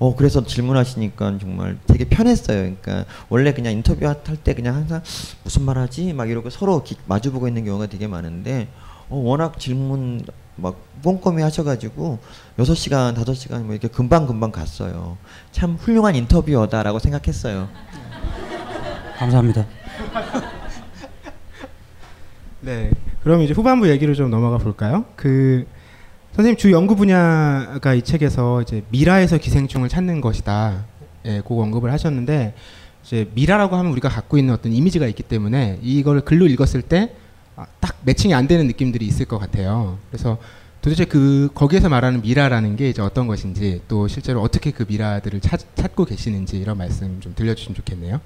Speaker 10: 어 그래서 질문하시니까 정말 되게 편했어요. 그러니까 원래 그냥 인터뷰 할때 그냥 항상 무슨 말하지 막 이러고 서로 기, 마주보고 있는 경우가 되게 많은데 어, 워낙 질문 막 꼼꼼히 하셔가지고 6시간 5시간 뭐 이렇게 금방 금방 갔어요. 참 훌륭한 인터뷰어다라고 생각했어요.
Speaker 11: 감사합니다.
Speaker 9: (laughs) 네, 그럼 이제 후반부 얘기로 좀 넘어가 볼까요? 그 선생님 주 연구 분야가 이 책에서 이제 미라에서 기생충을 찾는 것이다. 예, 그 언급을 하셨는데 이제 미라라고 하면 우리가 갖고 있는 어떤 이미지가 있기 때문에 이걸 글로 읽었을 때딱 아, 매칭이 안 되는 느낌들이 있을 것 같아요. 그래서 도대체 그 거기에서 말하는 미라라는 게 이제 어떤 것인지 또 실제로 어떻게 그 미라들을 찾, 찾고 계시는지 이런 말씀 좀 들려주시면 좋겠네요.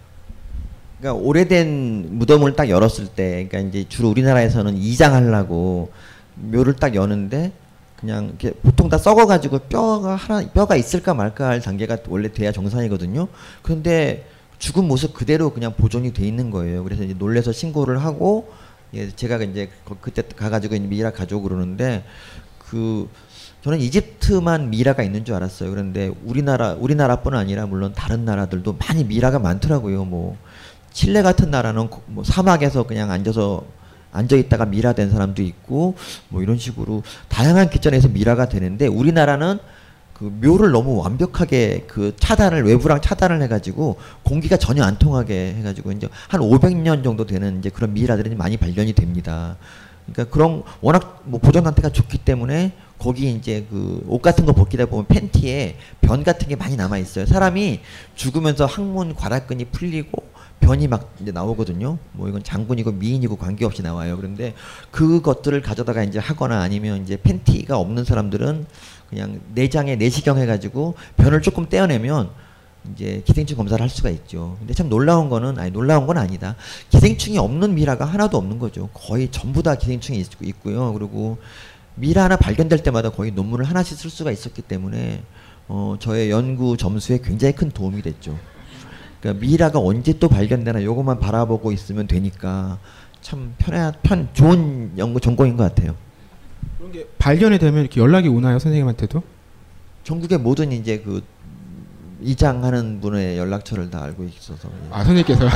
Speaker 10: 그러니까 오래된 무덤을 딱 열었을 때, 그러니까 이제 주로 우리나라에서는 이장하려고 묘를 딱 여는데 그냥 이렇게 보통 다 썩어가지고 뼈가 하나 뼈가 있을까 말까 할 단계가 원래 돼야 정상이거든요. 그런데 죽은 모습 그대로 그냥 보존이 돼 있는 거예요. 그래서 이제 놀래서 신고를 하고 예, 제가 이제 그때 가가지고 이제 미라 가족 그러는데 그 저는 이집트만 미라가 있는 줄 알았어요. 그런데 우리나라 우리나라뿐 아니라 물론 다른 나라들도 많이 미라가 많더라고요. 뭐 칠레 같은 나라는 뭐 사막에서 그냥 앉아서 앉아 있다가 미라된 사람도 있고 뭐 이런 식으로 다양한 기전에서 미라가 되는데 우리나라는 그 묘를 너무 완벽하게 그 차단을 외부랑 차단을 해가지고 공기가 전혀 안 통하게 해가지고 이제 한 500년 정도 되는 이제 그런 미라들이 많이 발견이 됩니다. 그러니까 그런 워낙 뭐 보존 상태가 좋기 때문에 거기 이제 그 옷 같은 거 벗기다 보면 팬티에 변 같은 게 많이 남아 있어요. 사람이 죽으면서 항문 괄락근이 풀리고 변이 막 이제 나오거든요. 뭐 이건 장군이고 미인이고 관계없이 나와요. 그런데 그것들을 가져다가 이제 하거나 아니면 이제 팬티가 없는 사람들은 그냥 내장에 내시경 해가지고 변을 조금 떼어내면 이제 기생충 검사를 할 수가 있죠. 근데 참 놀라운 거는 아니 놀라운 건 아니다. 기생충이 없는 미라가 하나도 없는 거죠. 거의 전부 다 기생충이 있, 있고요. 그리고 미라 하나 발견될 때마다 거의 논문을 하나씩 쓸 수가 있었기 때문에 어, 저의 연구 점수에 굉장히 큰 도움이 됐죠. 그러니까 미라가 언제 또 발견되나 요것만 바라보고 있으면 되니까 참 편해 편 좋은 연구 전공인 것 같아요.
Speaker 9: 그런 게 발견이 되면 이렇게 연락이 오나요 선생님한테도?
Speaker 10: 전국의 모든 이제 그 이장하는 분의 연락처를 다 알고 있어서
Speaker 9: 아 선생님께서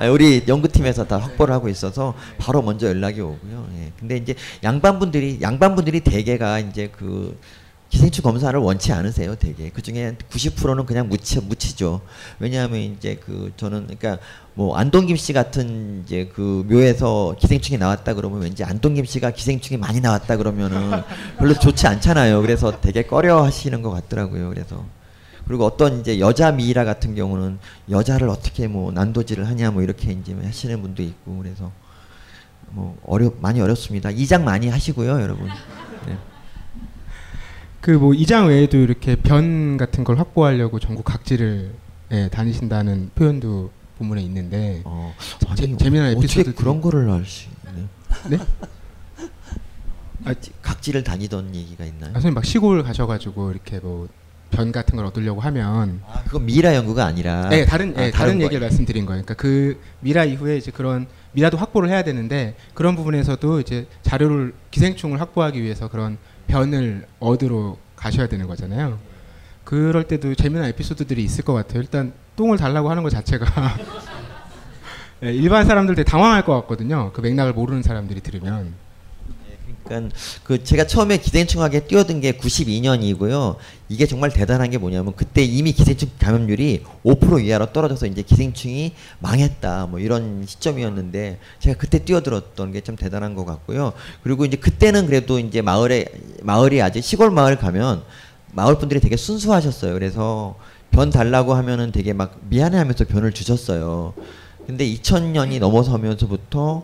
Speaker 9: 아,
Speaker 10: (laughs) 우리 연구팀에서 다 확보를 하고 있어서 바로 먼저 연락이 오고요. 예. 근데 이제 양반분들이 양반분들이 대개가 이제 그 기생충 검사를 원치 않으세요, 되게. 그 중에 90%는 그냥 묻히, 묻히죠. 왜냐하면 이제 그 저는 그러니까 뭐 안동김 씨 같은 이제 그 묘에서 기생충이 나왔다 그러면 왠지 안동김 씨가 기생충이 많이 나왔다 그러면은 (laughs) 별로 좋지 않잖아요. 그래서 되게 꺼려 하시는 것 같더라고요. 그래서 그리고 어떤 이제 여자 미이라 같은 경우는 여자를 어떻게 뭐 난도질을 하냐 뭐 이렇게 이제 하시는 분도 있고 그래서 뭐 어렵 많이 어렵습니다. 이장 많이 하시고요, 여러분.
Speaker 9: 그뭐 이장 외에도 이렇게 변 같은 걸 확보하려고 전국 각지를 예, 다니신다는 표현도 본문에 있는데
Speaker 10: 어, 아니, 재, 미난 에피소드 그런 거를 알수 있나요? 네? 아, 각지를 다니던 얘기가 있나요? 아,
Speaker 9: 선생님 막 시골 가셔가지고 이렇게 뭐 변 같은 걸 얻으려고 하면
Speaker 10: 아 그건 미라 연구가 아니라
Speaker 9: 네 다른 예, 아, 네, 다른, 다른 얘기를 말씀드린 거예요. 그러니까 그 미라 이후에 이제 그런 미라도 확보를 해야 되는데 그런 부분에서도 이제 자료를 기생충을 확보하기 위해서 그런 변을 얻으러 가셔야 되는 거잖아요. 그럴 때도 재미난 에피소드들이 있을 것 같아요. 일단 똥을 달라고 하는 것 자체가 (laughs) 예, 일반 사람들 되 당황할 것 같거든요. 그 맥락을 모르는 사람들이 들으면.
Speaker 10: 그러니까 그 제가 처음에 기생충학에 뛰어든 게 92년이고요. 이게 정말 대단한 게 뭐냐면 그때 이미 기생충 감염률이 5% 이하로 떨어져서 이제 기생충이 망했다 뭐 이런 시점이었는데 제가 그때 뛰어들었던 게참 대단한 것 같고요. 그리고 이제 그때는 그래도 이제 마을에 마을이 아직 시골 마을 가면 마을 분들이 되게 순수하셨어요. 그래서 변 달라고 하면은 되게 막 미안해하면서 변을 주셨어요. 근데 2000년이 넘어서면서부터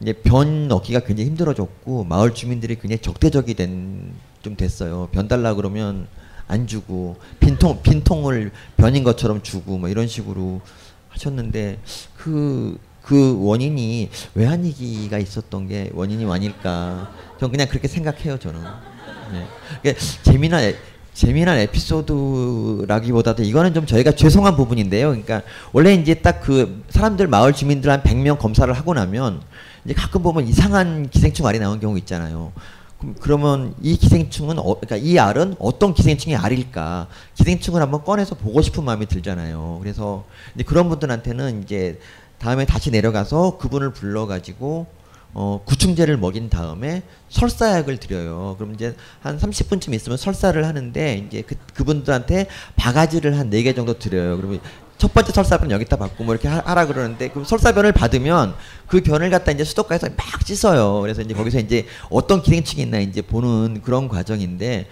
Speaker 10: 이제 변 얻기가 굉장히 힘들어졌고 마을 주민들이 굉장히 적대적이 된 좀 됐어요. 변 달라 그러면 안 주고 빈통 빈통을 변인 것처럼 주고 뭐 이런 식으로 하셨는데 그그 그 원인이 외환위기가 있었던 게 원인이 아닐까 전 그냥 그렇게 생각해요 저는 네. 그러니까 재미난 에, 재미난 에피소드라기보다도 이거는 좀 저희가 죄송한 부분인데요 그러니까 원래 이제 딱 그 사람들 마을 주민들 한 100명 검사를 하고 나면 이제 가끔 보면 이상한 기생충 알이 나온 경우 있잖아요. 그럼 그러면 이 기생충은 어, 그러니까 이 알은 어떤 기생충의 알일까? 기생충을 한번 꺼내서 보고 싶은 마음이 들잖아요. 그래서 이제 그런 분들한테는 이제 다음에 다시 내려가서 그분을 불러가지고 어, 구충제를 먹인 다음에 설사약을 드려요. 그럼 이제 한 30분쯤 있으면 설사를 하는데 이제 그, 그분들한테 바가지를 한4개 정도 드려요. 그러면 첫 번째 설사변 여기다 받고 뭐 이렇게 하라 그러는데 그럼 설사변을 받으면 그 변을 갖다 이제 수도가에서 막 씻어요. 그래서 이제 거기서 이제 어떤 기생충이 있나 이제 보는 그런 과정인데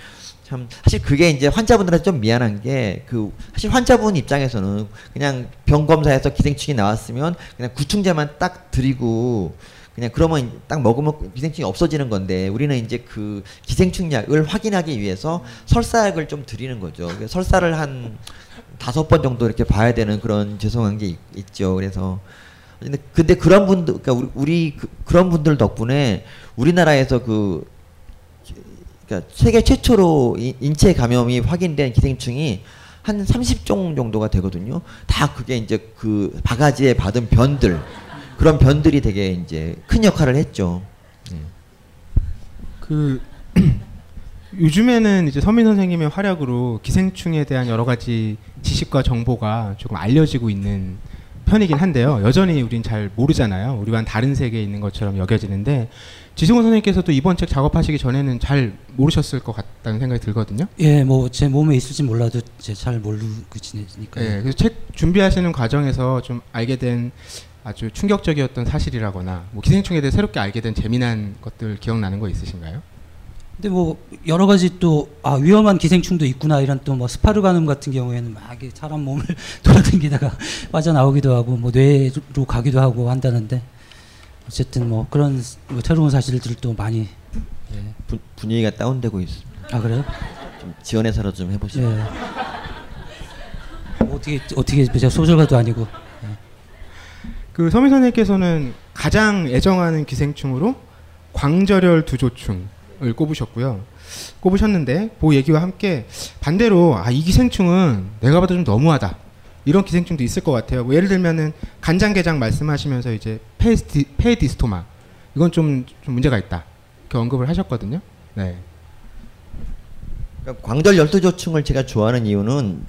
Speaker 10: 참 사실 그게 이제 환자분들한테 좀 미안한 게 그 사실 환자분 입장에서는 그냥 병 검사에서 기생충이 나왔으면 그냥 구충제만 딱 드리고 그냥 그러면 딱 먹으면 기생충이 없어지는 건데 우리는 이제 그 기생충약을 확인하기 위해서 설사약을 좀 드리는 거죠. 설사를 한 다섯 번 정도 이렇게 봐야 되는 그런 죄송한 게 있, 죠 그래서 근데, 근데 그런 분들 그러니까 우리, 우리 그, 런 분들 덕분에 우리나라에서 그 그러니까 세계 최초로 인체 감염이 확인된 기생충이 한 30종 정도가 되거든요. 다 그게 이제 그 바가지에 받은 변들 그런 변들이 되게 이제 큰 역할을 했죠. 네.
Speaker 9: 그 요즘에는 이제 서민 선생님의 활약으로 기생충에 대한 여러 가지 지식과 정보가 조금 알려지고 있는 편이긴 한데요. 여전히 우린 잘 모르잖아요. 우리와는 다른 세계에 있는 것처럼 여겨지는데 지승호 선생님께서도 이번 책 작업하시기 전에는 잘 모르셨을 것 같다는 생각이 들거든요.
Speaker 11: 예, 뭐 제 몸에 있을지 몰라도 제 잘 모르고 지내니까 예,
Speaker 9: 그래서 책 준비하시는 과정에서 좀 알게 된 아주 충격적이었던 사실이라거나 뭐 기생충에 대해 새롭게 알게 된 재미난 것들 기억나는 거 있으신가요?
Speaker 11: 근데 뭐 여러 가지 또 아, 위험한 기생충도 있구나 이런 또 뭐스파르가늄 같은 경우에는 막 사람 몸을 (laughs) 돌아다니다가 (laughs) 빠져나오기도 하고 뭐 뇌로 가기도 하고 한다는데 어쨌든 뭐 그런 뭐 새로운 사실들도 많이 예.
Speaker 10: 부, 분위기가 다운되고 있습니다.
Speaker 11: 아 그래요?
Speaker 10: 좀 지원해서라도 좀 해보시죠. 예.
Speaker 11: 뭐 어떻게 어떻게 제가 소설가도 아니고. 예.
Speaker 9: 그 서민 선생님께서는 가장 애정하는 기생충으로 광절혈 두조충 기생충을 꼽으셨고요. 꼽으셨는데 그 얘기와 함께 반대로 아, 이 기생충은 내가 봐도 좀 너무하다. 이런 기생충도 있을 것 같아요. 뭐 예를 들면은 간장게장 말씀하시면서 이제 페스티페디스토마 이건 좀, 좀 문제가 있다. 이렇게 언급을 하셨거든요. 네. 그러니까
Speaker 10: 광절 열두조충을 제가 좋아하는 이유는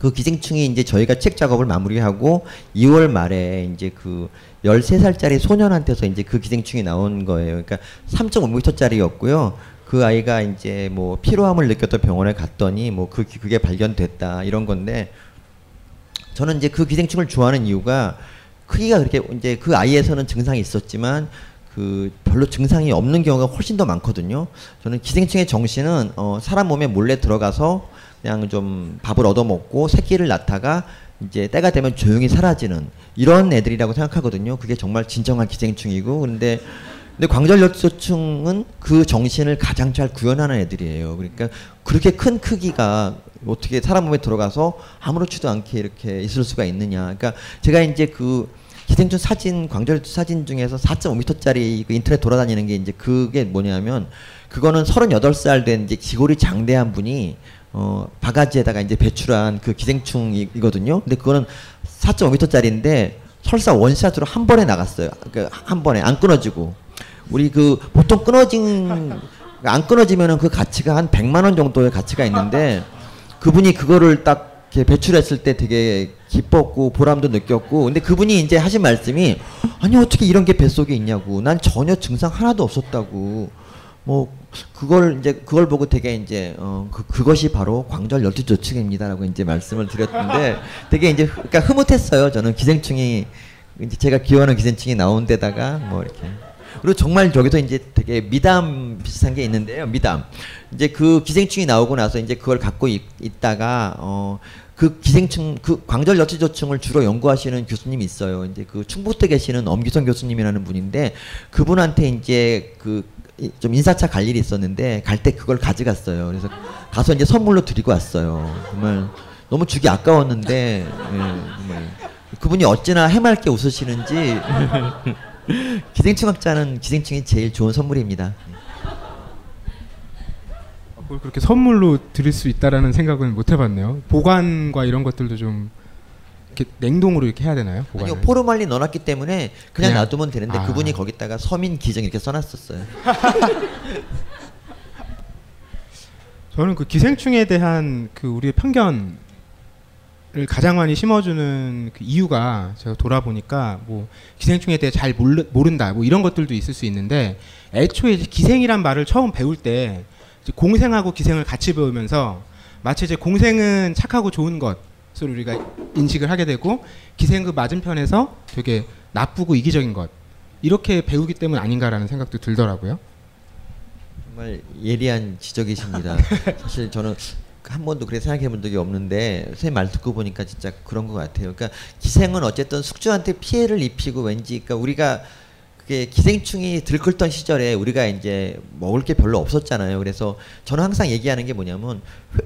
Speaker 10: 그 기생충이 이제 저희가 책 작업을 마무리하고 2월 말에 이제 그 13살짜리 소년한테서 이제 그 기생충이 나온 거예요. 그러니까 3.5m짜리였고요. 그 아이가 이제 뭐 피로함을 느꼈던 병원에 갔더니 뭐 그 그게 발견됐다 이런 건데 저는 이제 그 기생충을 좋아하는 이유가 크기가 그렇게 이제 그 아이에서는 증상이 있었지만 그 별로 증상이 없는 경우가 훨씬 더 많거든요. 저는 기생충의 정신은 어 사람 몸에 몰래 들어가서 그냥 좀 밥을 얻어먹고 새끼를 낳다가 이제 때가 되면 조용히 사라지는 이런 애들이라고 생각하거든요. 그게 정말 진정한 기생충이고 근데 근데 광절염소충은 그 정신을 가장 잘 구현하는 애들이에요. 그러니까 그렇게 큰 크기가 어떻게 사람 몸에 들어가서 아무렇지도 않게 이렇게 있을 수가 있느냐. 그러니까 제가 이제 그 기생충 사진 광절 사진 중에서 4.5m짜리 그 인터넷 돌아다니는 게 이제 그게 뭐냐면 그거는 38살 된 이제 지골이 장대한 분이 어 바가지에다가 이제 배출한 그 기생충이거든요. 근데 그거는 4.5m짜리인데 설사 원샷으로 한 번에 나갔어요. 그러니까 한 번에 안 끊어지고 우리 그 보통 끊어진 안 끊어지면은 그 가치가 한 100만 원 정도의 가치가 있는데 그분이 그거를 딱 이렇게 배출했을 때 되게 기뻤고 보람도 느꼈고 근데 그분이 이제 하신 말씀이 아니 어떻게 이런 게 뱃속에 있냐고 난 전혀 증상 하나도 없었다고 뭐 그걸 이제 그걸 보고 되게 이제 어 그, 그것이 바로 광절 열두 조층입니다라고 이제 말씀을 드렸는데 되게 이제 그러니까 흐뭇했어요. 저는 기생충이 이제 제가 기원하는 기생충이 나온 데다가 뭐 이렇게 그리고 정말 저기서 이제 되게 미담 비슷한 게 있는데요. 미담 이제 그 기생충이 나오고 나서 이제 그걸 갖고 있, 다가 어. 그 기생충, 그 광절 여치조충을 주로 연구하시는 교수님이 있어요. 이제 그 충북대 계시는 엄기성 교수님이라는 분인데 그분한테 이제 그좀 인사차 갈 일이 있었는데 갈 때 그걸 가져갔어요. 그래서 가서 이제 선물로 드리고 왔어요. 정말 너무 주기 아까웠는데 예, 그분이 어찌나 해맑게 웃으시는지 (laughs) 기생충 학자는 기생충이 제일 좋은 선물입니다.
Speaker 9: 그렇게 선물로 드릴 수 있다라는 생각은 못 해봤네요. 보관과 이런 것들도 좀 이렇게 냉동으로 이렇게 해야 되나요?
Speaker 10: 보관을? 아니요 포르말린 넣어놨기 때문에 그냥, 그냥? 네. 놔두면 되는데 아. 그분이 거기다가 서민 기증 이렇게 써놨었어요. (laughs)
Speaker 9: 저는 그 기생충에 대한 그 우리의 편견을 가장 많이 심어주는 그 이유가 제가 돌아보니까 뭐 기생충에 대해 잘 모르, 모른다 뭐 이런 것들도 있을 수 있는데 애초에 기생이란 말을 처음 배울 때 공생하고 기생을 같이 배우면서 마치 이제 공생은 착하고 좋은 것 것을 우리가 인식을 하게 되고 기생그 맞은편에서 되게 나쁘고 이기적인 것 이렇게 배우기 때문 아닌가라는 생각도 들더라고요.
Speaker 10: 정말 예리한 지적이십니다. (laughs) 사실 저는 한 번도 그렇게 생각해 본 적이 없는데 선생님 말 듣고 보니까 진짜 그런 것 같아요. 그러니까 기생은 어쨌든 숙주한테 피해를 입히고 왠지 그러니까 우리가 그게 기생충이 들끓던 시절에 우리가 이제 먹을 게 별로 없었잖아요. 그래서 저는 항상 얘기하는 게 뭐냐면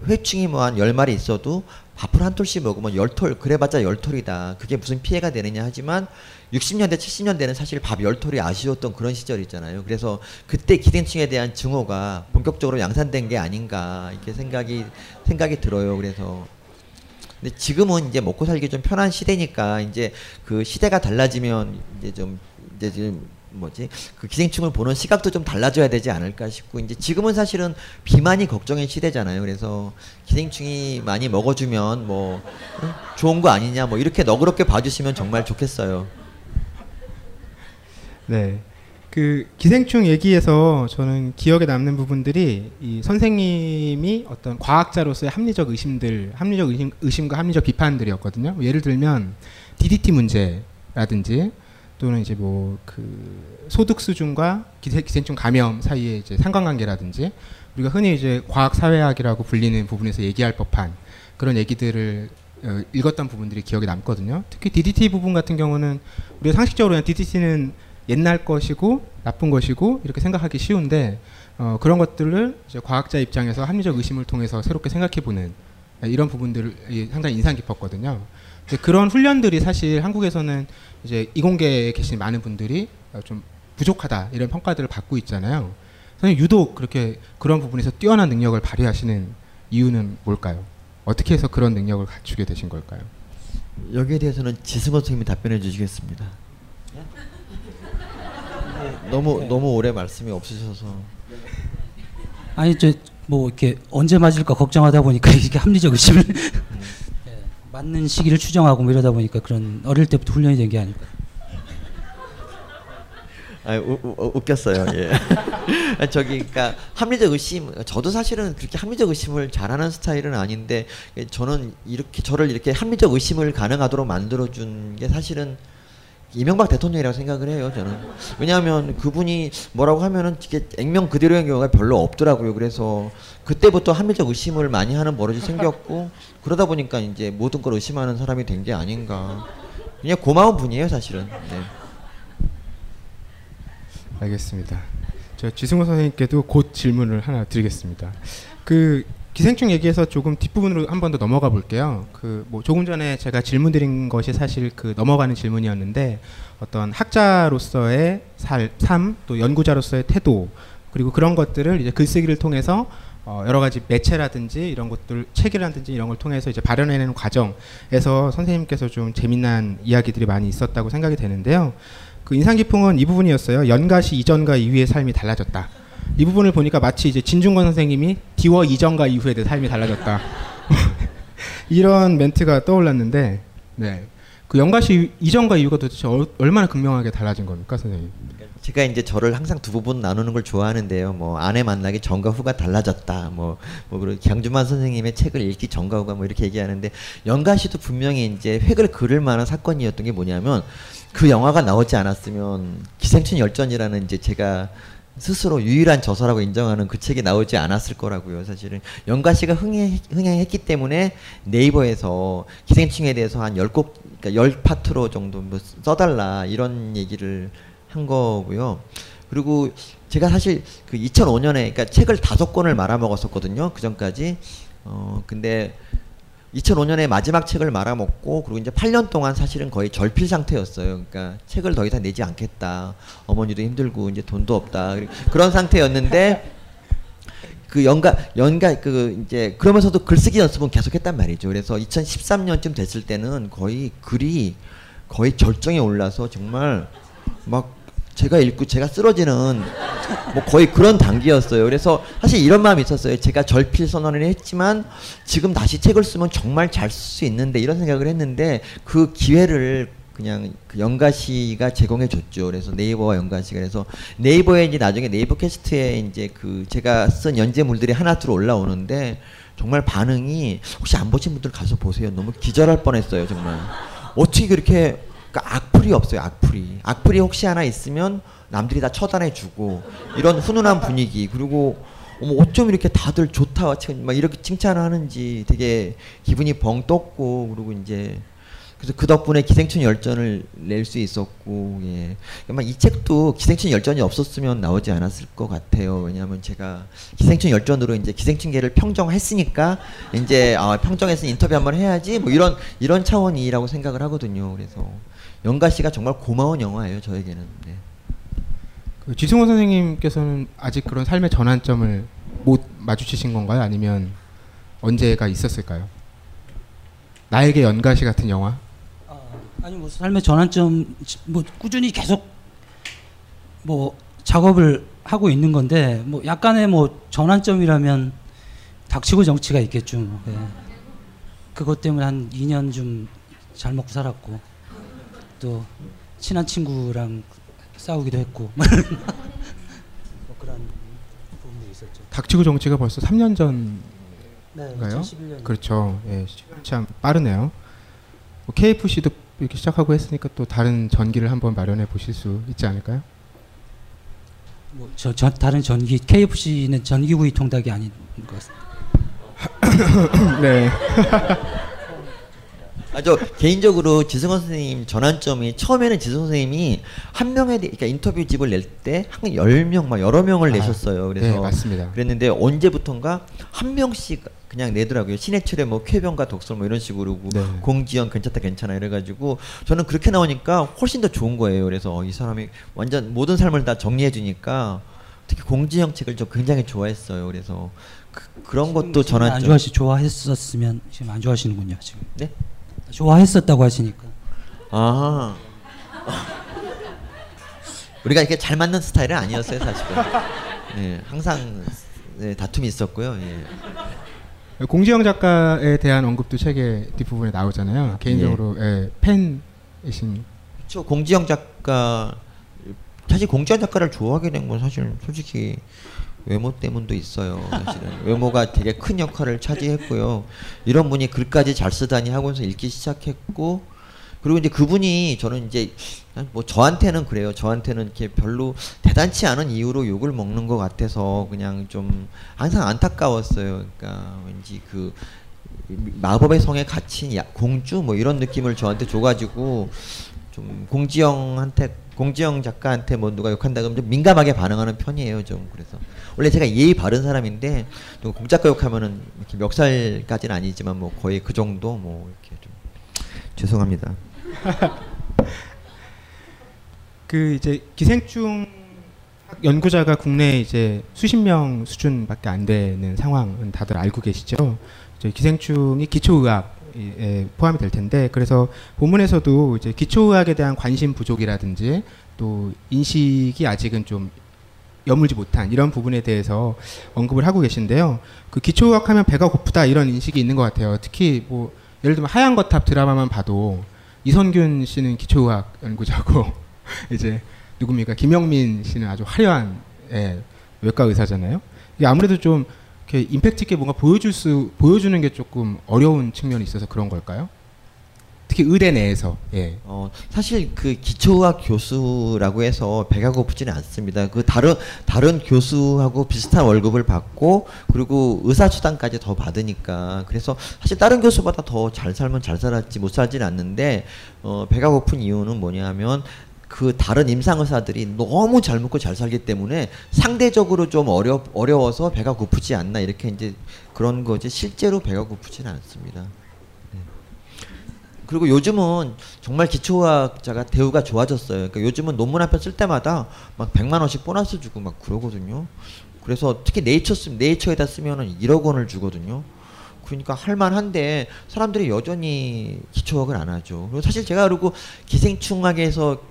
Speaker 10: 회, 충이 뭐 한 열마리 있어도 밥을 한 톨씩 먹으면 열 톨 그래봤자 열톨이다. 그게 무슨 피해가 되느냐 하지만 60년대 70년대는 사실 밥 열톨이 아쉬웠던 그런 시절이잖아요. 그래서 그때 기생충에 대한 증오가 본격적으로 양산된 게 아닌가 이렇게 생각이 생각이 들어요. 그래서 근데 지금은 이제 먹고 살기 좀 편한 시대니까 이제 그 시대가 달라지면 이제 좀 이제 지금 뭐지 그 기생충을 보는 시각도 좀 달라져야 되지 않을까 싶고 이제 지금은 사실은 비만이 걱정의 시대잖아요. 그래서 기생충이 많이 먹어주면 뭐 좋은 거 아니냐 뭐 이렇게 너그럽게 봐주시면 정말 좋겠어요.
Speaker 9: 네. 그 기생충 얘기에서 저는 기억에 남는 부분들이 이 선생님이 어떤 과학자로서의 합리적 의심들, 합리적 의심, 의심과 합리적 비판들이었거든요. 예를 들면 DDT 문제라든지 또는 이제 뭐 그 소득 수준과 기생충 감염 사이의 이제 상관관계라든지 우리가 흔히 이제 과학 사회학이라고 불리는 부분에서 얘기할 법한 그런 얘기들을 어, 읽었던 부분들이 기억에 남거든요. 특히 DDT 부분 같은 경우는 우리가 상식적으로 DDT는 옛날 것이고 나쁜 것이고 이렇게 생각하기 쉬운데 어, 그런 것들을 이제 과학자 입장에서 합리적 의심을 통해서 새롭게 생각해보는 아, 이런 부분들이 상당히 인상 깊었거든요. 그런 훈련들이 사실 한국에서는 이제 이공계에 계신 많은 분들이 어, 좀 부족하다 이런 평가들을 받고 있잖아요. 선생님 유독 그렇게 그런 부분에서 뛰어난 능력을 발휘하시는 이유는 뭘까요? 어떻게 해서 그런 능력을 갖추게 되신 걸까요?
Speaker 10: 여기에 대해서는 지승호 선생님이 답변해 주시겠습니다. 네. 너무 네. 너무 오래 말씀이 없으셔서
Speaker 11: 아니 저 뭐 이렇게 언제 맞을까 걱정하다 보니까 이게 합리적 의심을 음. 맞는 시기를 추정하고 뭐 이러다 보니까 그런 어릴 때부터 훈련이 된 게 아닐까.
Speaker 10: 아, 웃겼어요. 예. (laughs) 저기 그러니까 합리적 의심 저도 사실은 그렇게 합리적 의심을 잘하는 스타일은 아닌데 저는 이렇게 저를 이렇게 합리적 의심을 가능하도록 만들어 준 게 사실은 이명박 대통령이라고 생각을 해요 저는 왜냐하면 그분이 뭐라고 하면은 이게 액면 그대로인 경우가 별로 없더라고요 그래서 그때부터 합리적 의심을 많이 하는 버릇이 생겼고 그러다 보니까 이제 모든 걸 의심하는 사람이 된 게 아닌가 그냥 고마운 분이에요 사실은 네.
Speaker 9: 알겠습니다 저 지승호 선생님께도 곧 질문을 하나 드리겠습니다 그 기생충 얘기에서 조금 뒷부분으로 한 번 더 넘어가 볼게요. 그 뭐 조금 전에 제가 질문드린 것이 사실 그 넘어가는 질문이었는데 어떤 학자로서의 살, 삶, 또 연구자로서의 태도 그리고 그런 것들을 이제 글쓰기를 통해서 어 여러 가지 매체라든지 이런 것들 책이라든지 이런 걸 통해서 이제 발현해내는 과정에서 선생님께서 좀 재미난 이야기들이 많이 있었다고 생각이 되는데요. 그 인상 깊은 건이 부분이었어요. 연가시 이전과 이후의 삶이 달라졌다. 이 부분을 보니까 마치 이제 진중권 선생님이 디워 이전과 이후에 내 삶이 달라졌다. (laughs) 이런 멘트가 떠올랐는데, 네. 그 연가시 이전과 이후가 도대체 어, 얼마나 극명하게 달라진 겁니까, 선생님?
Speaker 10: 제가 이제 저를 항상 두 부분 나누는 걸 좋아하는데요. 뭐 아내 만나기 전과 후가 달라졌다. 뭐뭐 뭐 그리고 강주만 선생님의 책을 읽기 전과 후가 뭐 이렇게 얘기하는데 연가시도 분명히 이제 획을 그을 만한 사건이었던 게 뭐냐면 그 영화가 나오지 않았으면 기생충 열전이라는 이제 제가 스스로 유일한 저서라고 인정하는 그 책이 나오지 않았을 거라고요. 사실은 영가 씨가 흥행, 했기 때문에 네이버에서 기생충에 대해서 한 열곡 그러니까 열 파트로 정도 뭐 써달라 이런 얘기를 한 거고요. 그리고 제가 사실 그 2005년에 그러니까 책을 다섯 권을 말아먹었었거든요. 그 전까지 어 근데 2005년에 마지막 책을 말아먹고 그리고 이제 8년 동안 사실은 거의 절필 상태였어요. 그러니까 책을 더 이상 내지 않겠다. 어머니도 힘들고 이제 돈도 없다. 그런 상태였는데 (laughs) 그 연가 연가 그 이제 그러면서도 글쓰기 연습은 계속했단 말이죠. 그래서 2013년쯤 됐을 때는 거의 글이 거의 절정에 올라서 정말 막 제가 읽고 제가 쓰러지는 뭐 거의 그런 단계였어요. 그래서 사실 이런 마음이 있었어요. 제가 절필 선언을 했지만 지금 다시 책을 쓰면 정말 잘 쓸 수 있는데 이런 생각을 했는데 그 기회를 그냥 그 영가씨가 제공해 줬죠. 그래서 네이버와 영가씨가 그래서 네이버에 이제 나중에 네이버 캐스트에 이제 그 제가 쓴 연재물들이 하나 들 올라오는데 정말 반응이 혹시 안 보신 분들 가서 보세요. 너무 기절할 뻔했어요, 정말. 어떻게 그렇게 그러니까 악플이 없어요. 악플이. 악플이 혹시 하나 있으면 남들이 다 처단해주고 이런 훈훈한 분위기 그리고 어머 어쩜 이렇게 다들 좋다 막 이렇게 칭찬하는지 되게 기분이 벙 떴고 그리고 이제 그래서 그 덕분에 기생충 열전을 낼 수 있었고 예. 아마 이 책도 기생충 열전이 없었으면 나오지 않았을 것 같아요. 왜냐하면 제가 기생충 열전으로 이제 기생충계를 평정했으니까 이제 아, 평정해서 인터뷰 한번 해야지 뭐 이런 이런 차원이라고 생각을 하거든요. 그래서 영가 씨가 정말 고마운 영화예요 저에게는. 네.
Speaker 9: 그 지승호 선생님께서는 아직 그런 삶의 전환점을 못 마주치신 건가요? 아니면 언제가 있었을까요? 나에게 연가시 같은 영화?
Speaker 11: 아, 아니 뭐 삶의 전환점 뭐 꾸준히 계속 뭐 작업을 하고 있는 건데 뭐 약간의 뭐 전환점이라면 닥치고 정치가 있겠죠. 네. 그것 때문에 한 2년 좀잘 먹고 살았고. 또 친한 친구랑 싸우기도 했고 (laughs) 뭐, 뭐
Speaker 9: 그런 부분들 있었죠. 닥치고 정치가 벌써 3년 전인가요? 네, 그렇죠. 예, 참 빠르네요. 뭐 KFC도 이렇게 시작하고 했으니까 또 다른 전기를 한번 마련해 보실 수 있지 않을까요?
Speaker 11: 뭐 저, 저 다른 전기 KFC는 전기구이 통닭이 아닌 것 같습니다. (laughs) 네.
Speaker 10: 아, 저 개인적으로 지승원 선생님 전환점이 처음에는 지승원 선생님이 한 명에 대해 그러니까 인터뷰 집을 낼 때 한 열 명 막 여러 명을 아, 내셨어요.
Speaker 9: 그래서 네, 맞습니다.
Speaker 10: 그랬는데 언제부턴가 한 명씩 그냥 내더라고요. 신해철의 뭐 쾌변과 독설 뭐 이런 식으로 네. 공지연 괜찮다 괜찮아 이래가지고 저는 그렇게 나오니까 훨씬 더 좋은 거예요. 그래서 이 사람이 완전 모든 삶을 다 정리해 주니까 특히 공지형 책을 저 굉장히 좋아했어요. 그래서 그, 런 것도 전환.
Speaker 11: 안주아 씨 좋아했었으면 지금 안좋하시는군요 지금. 네? 좋아했었다고 하시니까. 아.
Speaker 10: 우리가 이렇게 잘 맞는 스타일은 아니었어요, 사실은. 예, 항상 예, 다툼이 있었고요. 예.
Speaker 9: 공지영 작가에 대한 언급도 책의 뒷부분에 나오잖아요. 개인적으로 예. 예 팬이신.
Speaker 10: 그렇죠. 공지영 작가 사실 공지영 작가를 좋아하게 된 건 사실 솔직히 외모 때문도 있어요. 사실은 외모가 되게 큰 역할을 차지했고요. 이런 분이 글까지 잘 쓰다니 하고서 읽기 시작했고 그리고 이제 그분이 저는 이제 뭐 저한테는 그래요. 저한테는 이렇게 별로 대단치 않은 이유로 욕을 먹는 것 같아서 그냥 좀 항상 안타까웠어요. 그러니까 왠지 그 마법의 성에 갇힌 야, 공주 뭐 이런 느낌을 저한테 줘가지고 좀 공지영한테 공지영 작가한테 뭐 누가 욕한다 그러면 좀 민감하게 반응하는 편이에요. 좀 그래서 원래 제가 예의 바른 사람인데 또 공작교육하면은 이렇게 멱살까지는 아니지만 뭐 거의 그 정도 뭐 이렇게 좀 죄송합니다.
Speaker 9: (laughs) 그 이제 기생충 연구자가 국내 이제 수십 명 수준밖에 안 되는 상황은 다들 알고 계시죠. 이제 기생충이 기초의학 에 포함이 될 텐데 그래서 본문에서도 이제 기초의학에 대한 관심 부족이라든지 또 인식이 아직은 좀 여물지 못한 이런 부분에 대해서 언급을 하고 계신데요. 그 기초의학 하면 배가 고프다 이런 인식이 있는 것 같아요. 특히 뭐 예를 들면 하얀 거탑 드라마만 봐도 이선균 씨는 기초의학 연구자고 (laughs) 이제 누굽니까 김영민 씨는 아주 화려한 예, 외과 의사잖아요. 이게 아무래도 좀 이렇게 임팩트 있게 뭔가 보여줄 수 보여주는 게 조금 어려운 측면이 있어서 그런 걸까요? 특히 의대 내에서. 예. 어,
Speaker 10: 사실 그 기초학 교수라고 해서 배가 고프지는 않습니다. 그 다른 다른 교수하고 비슷한 월급을 받고 그리고 의사 수당까지 더 받으니까 그래서 사실 다른 교수보다 더 잘 살면 잘 살았지 못살지는 않는데 어, 배가 고픈 이유는 뭐냐면 그 다른 임상의사들이 너무 잘 먹고 잘 살기 때문에 상대적으로 좀 어려 어려워서 배가 고프지 않나 이렇게 이제 그런 거지 실제로 배가 고프지는 않습니다. 그리고 요즘은 정말 기초과학자가 대우가 좋아졌어요. 그러니까 요즘은 논문 한편쓸 때마다 막 100만 원씩 보너스 주고 막 그러거든요. 그래서 특히 네이처 쓰면 네이처에다 쓰면은 1억 원을 주거든요. 그러니까 할만한데 사람들이 여전히 기초학을 안 하죠. 그리고 사실 제가 그리고 기생충학에서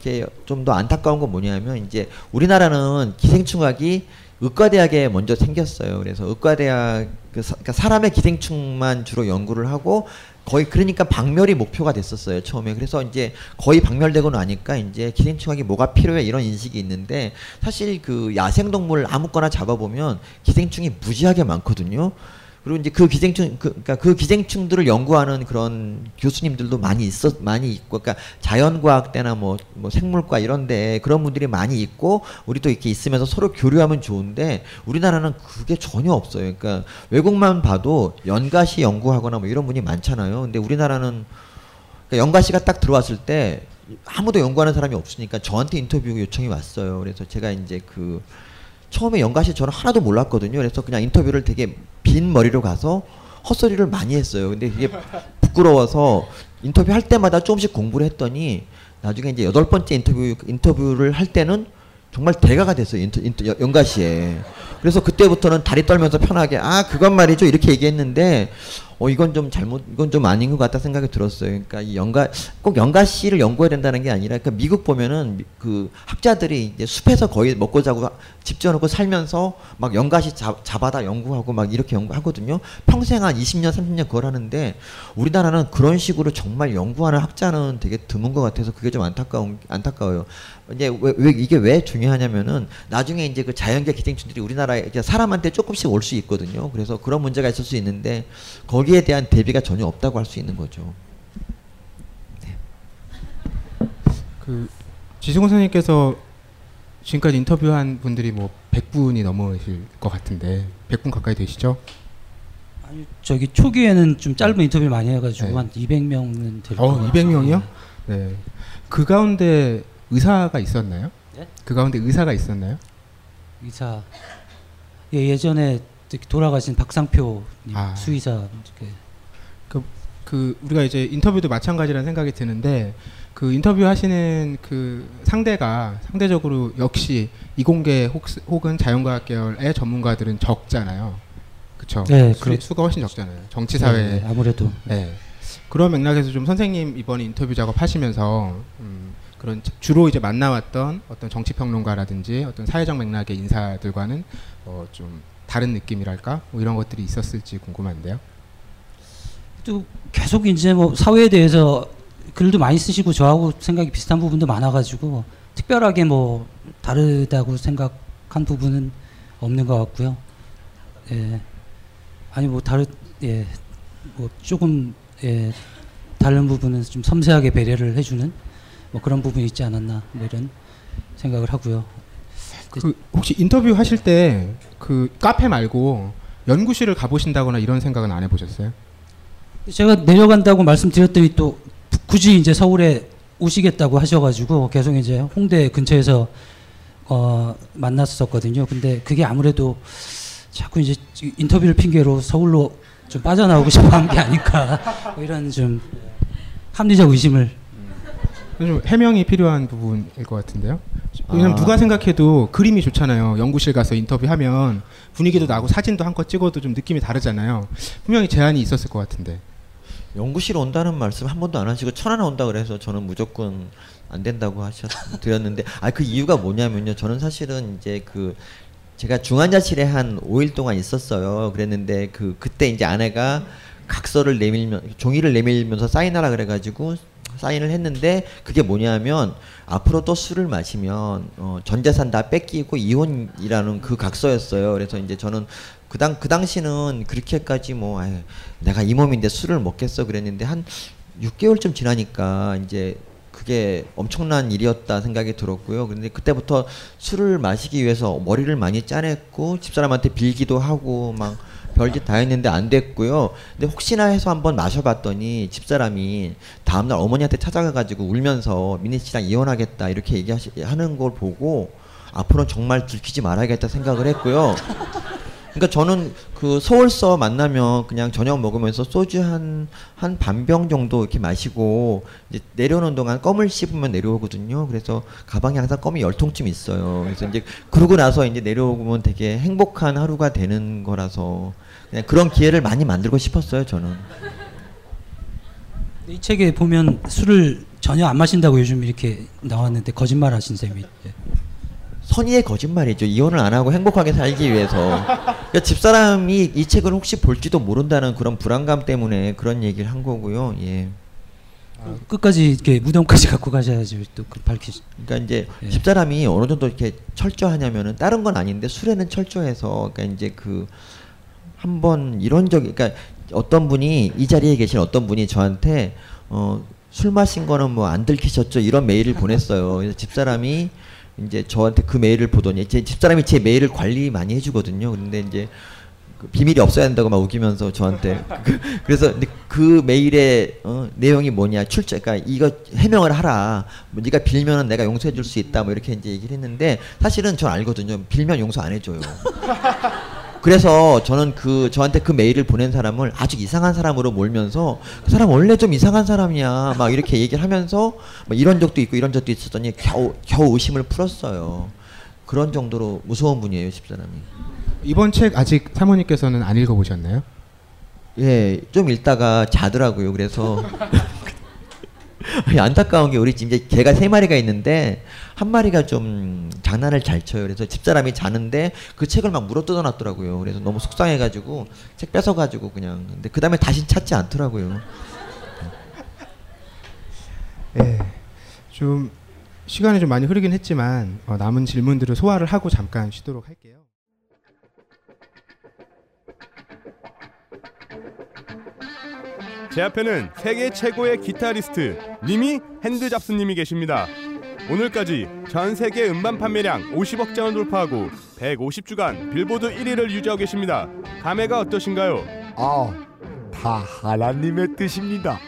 Speaker 10: 좀 더 안타까운 건 뭐냐면 이제 우리나라는 기생충학이 의과대학에 먼저 생겼어요. 그래서 의과대학 그 그러니까 사람의 기생충만 주로 연구를 하고 거의 그러니까 박멸이 목표가 됐었어요 처음에 그래서 이제 거의 박멸되고 나니까 이제 기생충학이 뭐가 필요해 이런 인식이 있는데 사실 그 야생동물 아무거나 잡아보면 기생충이 무지하게 많거든요 그리고 이제 그 기생충 그, 그러니까 그 기생충들을 연구하는 그런 교수님들도 많이 있었 많이 있고 그러니까 자연과학때나 뭐, 뭐 생물과 이런데 그런 분들이 많이 있고 우리도 이렇게 있으면서 서로 교류하면 좋은데 우리나라는 그게 전혀 없어요. 그러니까 외국만 봐도 연가시 연구하거나 뭐 이런 분이 많잖아요. 근데 우리나라는 그러니까 연가시가 딱 들어왔을 때 아무도 연구하는 사람이 없으니까 저한테 인터뷰 요청이 왔어요. 그래서 제가 이제 그 처음에 연가시 저는 하나도 몰랐거든요. 그래서 그냥 인터뷰를 되게 빈 머리로 가서 헛소리를 많이 했어요. 근데 이게 부끄러워서 인터뷰 할 때마다 조금씩 공부를 했더니 나중에 이제 여덟 번째 인터뷰 인터뷰를 할 때는 정말 대가가 됐어요. 인터, 인터, 연가시에. 그래서 그때부터는 다리 떨면서 편하게 아 그건 말이죠 이렇게 얘기했는데 어 이건 좀 잘못 이건 좀 아닌 것 같다 생각이 들었어요. 그러니까 이 연가 꼭 연가 씨를 연구해야 된다는 게 아니라 그러니까 미국 보면은 그 학자들이 이제 숲에서 거의 먹고 자고 집 지어놓고 살면서 막 연가시 잡아다 연구하고 막 이렇게 연구하거든요. 평생 한 20년 30년 그걸 하는데 우리나라는 그런 식으로 정말 연구하는 학자는 되게 드문 것 같아서 그게 좀 안타까운 안타까워요. 이제 왜, 왜 이게 왜 중요하냐면은 나중에 이제 그 자연계 기생충들이 우리나라에 사람한테 조금씩 올 수 있거든요. 그래서 그런 문제가 있을 수 있는데 거 거기에 대한 대비가 전혀 없다고 할 수 있는 거죠. 네.
Speaker 9: 그 지승호 선생님께서 지금까지 인터뷰한 분들이 뭐 100분이 넘으실 것 같은데 100분 가까이 되시죠?
Speaker 11: 아니 저기 초기에는 좀 짧은 인터뷰 많이 해가지고 네. 한 200명은 될것
Speaker 9: 어, 200명이요? 네. 네. 그 가운데 의사가 있었나요? 네? 그 가운데 의사가 있었나요?
Speaker 11: 의사 예, 예전에 특히 돌아가신 박상표 아. 수의사 그,
Speaker 9: 그 우리가 이제 인터뷰도 마찬가지라는 생각이 드는데 그 인터뷰 하시는 그 상대가 상대적으로 역시 이공계 혹, 은 자연과학 계열의 전문가들은 적잖아요. 그렇죠. 네, 수, 수가 훨씬 적잖아요. 정치 사회 네, 네,
Speaker 11: 아무래도. 네.
Speaker 9: 그런 맥락에서 좀 선생님 이번 인터뷰 작업하시면서 음, 그런 주로 이제 만나왔던 어떤 정치 평론가라든지 어떤 사회적 맥락의 인사들과는 어, 좀 다른 느낌이랄까 뭐 이런 것들이 있었을지 궁금한데요.
Speaker 11: 또 계속 이제 뭐 사회에 대해서 글도 많이 쓰시고 저하고 생각이 비슷한 부분도 많아가지고 특별하게 뭐 다르다고 생각한 부분은 없는 것 같고요. 예. 아니 뭐 다른 예. 뭐 조금 예. 다른 부분은 좀 섬세하게 배려를 해주는 뭐 그런 부분이 있지 않았나 뭐 이런 생각을 하고요.
Speaker 9: 그, 그 혹시 인터뷰 하실 때 그 카페 말고 연구실을 가보신다거나 이런 생각은 안 해보셨어요?
Speaker 11: 제가 내려간다고 말씀드렸더니 또 굳이 이제 서울에 오시겠다고 하셔가지고 계속 이제 홍대 근처에서 어 만났었거든요. 근데 그게 아무래도 자꾸 이제 인터뷰를 핑계로 서울로 좀 빠져나오고 싶어 한게 아닐까 뭐 이런 좀 합리적 의심을
Speaker 9: 좀 해명이 필요한 부분일 것 같은데요. 그냥 아. 누가 생각해도 그림이 좋잖아요. 연구실 가서 인터뷰하면 분위기도 나고 사진도 한 컷 찍어도 좀 느낌이 다르잖아요. 분명히 제한이 있었을 것 같은데.
Speaker 10: 연구실 온다는 말씀 한 번도 안 하시고 천안에 온다 그래서 저는 무조건 안 된다고 하셨 드렸는데 아 그 이유가 뭐냐면요. 저는 사실은 이제 그 제가 중환자실에 한 5일 동안 있었어요. 그랬는데 그 그때 이제 아내가 각서를 내밀면 종이를 내밀면서 사인하라 그래가지고 사인을 했는데 그게 뭐냐면 앞으로 또 술을 마시면 어, 전 재산 다 뺏기고 이혼이라는 그 각서였어요. 그래서 이제 저는 그, 당, 그 당시는 그렇게까지 뭐 아유, 내가 이 몸인데 술을 먹겠어 그랬는데 한 6개월쯤 지나니까 이제 그게 엄청난 일이었다 생각이 들었고요. 그런데 그때부터 술을 마시기 위해서 머리를 많이 짜냈고 집사람한테 빌기도 하고 막 별짓 다 했는데 안 됐고요. 근데 혹시나 해서 한번 마셔봤더니 집사람이 다음날 어머니한테 찾아가가지고 울면서 미니 씨랑 이혼하겠다 이렇게 얘기하는 걸 보고 앞으로는 정말 들키지 말아야겠다 생각을 했고요. 그러니까 저는 그 서울서 만나면 그냥 저녁 먹으면서 소주 한 한 반 병 정도 이렇게 마시고 이제 내려오는 동안 껌을 씹으면 내려오거든요. 그래서 가방에 항상 껌이 열 통쯤 있어요. 그래서 이제 그러고 나서 이제 내려오면 되게 행복한 하루가 되는 거라서 그냥 그런 기회를 많이 만들고 싶었어요 저는.
Speaker 11: 이 책에 보면 술을 전혀 안 마신다고 요즘 이렇게 나왔는데 거짓말 하신 셈이. 예.
Speaker 10: 선의의 거짓말이죠. 이혼을 안 하고 행복하게 살기 위해서. 그러니까 집사람이 이 책을 혹시 볼지도 모른다는 그런 불안감 때문에 그런 얘기를 한 거고요. 예.
Speaker 11: 끝까지 이렇게 무덤까지 갖고 가셔야지 또그 밝히시.
Speaker 10: 그러니까 이제 예. 집사람이 어느 정도 이렇게 철저하냐면은 다른 건 아닌데 술에는 철저해서 그러니까 이제 그 한번 이런 적이 그러니까 어떤 분이 이 자리에 계신 어떤 분이 저한테 어, 술 마신 거는 뭐 안 들키셨죠 이런 메일을 보냈어요. 그래서 집사람이 이제 저한테 그 메일을 보더니 제 집사람이 제 메일을 관리 많이 해주거든요. 근데 이제 그 비밀이 없어야 한다고 막 우기면서 저한테 (laughs) 그, 그래서 그 메일의 어, 내용이 뭐냐 출처 그러니까 이거 해명을 하라 뭐 네가 빌면은 내가 용서해 줄 수 있다 뭐 이렇게 이제 얘기를 했는데 사실은 전 알거든요 빌면 용서 안 해줘요 (laughs) 그래서 저는 그 저한테 그 메일을 보낸 사람을 아주 이상한 사람으로 몰면서 그 사람 원래 좀 이상한 사람이야 막 이렇게 얘기를 하면서 이런 적도 있고 이런 적도 있었더니 겨우 겨우 의심을 풀었어요. 그런 정도로 무서운 분이에요 집사람이.
Speaker 9: 이번 책 아직 사모님께서는 안 읽어보셨나요?
Speaker 10: 예, 좀 읽다가 자더라고요. 그래서 아니, 안타까운 게 우리 이제 개가 세 마리가 있는데 한 마리가 좀 장난을 잘 쳐요. 그래서 집사람이 자는데 그 책을 막 물어 뜯어놨더라고요. 그래서 너무 속상해가지고 책 뺏어가지고 그냥. 근데 그 다음에 다시 찾지 않더라고요.
Speaker 9: 예, 좀 시간이 좀 많이 흐르긴 했지만 어, 남은 질문들을 소화를 하고 잠깐 쉬도록 할게요.
Speaker 17: 제 앞에는 세계 최고의 기타리스트 리미 핸드잡스님이 계십니다. 오늘까지 전 세계 음반 판매량 50억 장을 돌파하고 150주간 빌보드 1위를 유지하고 계십니다. 감회가 어떠신가요?
Speaker 18: 아, 다 하나님의 뜻입니다.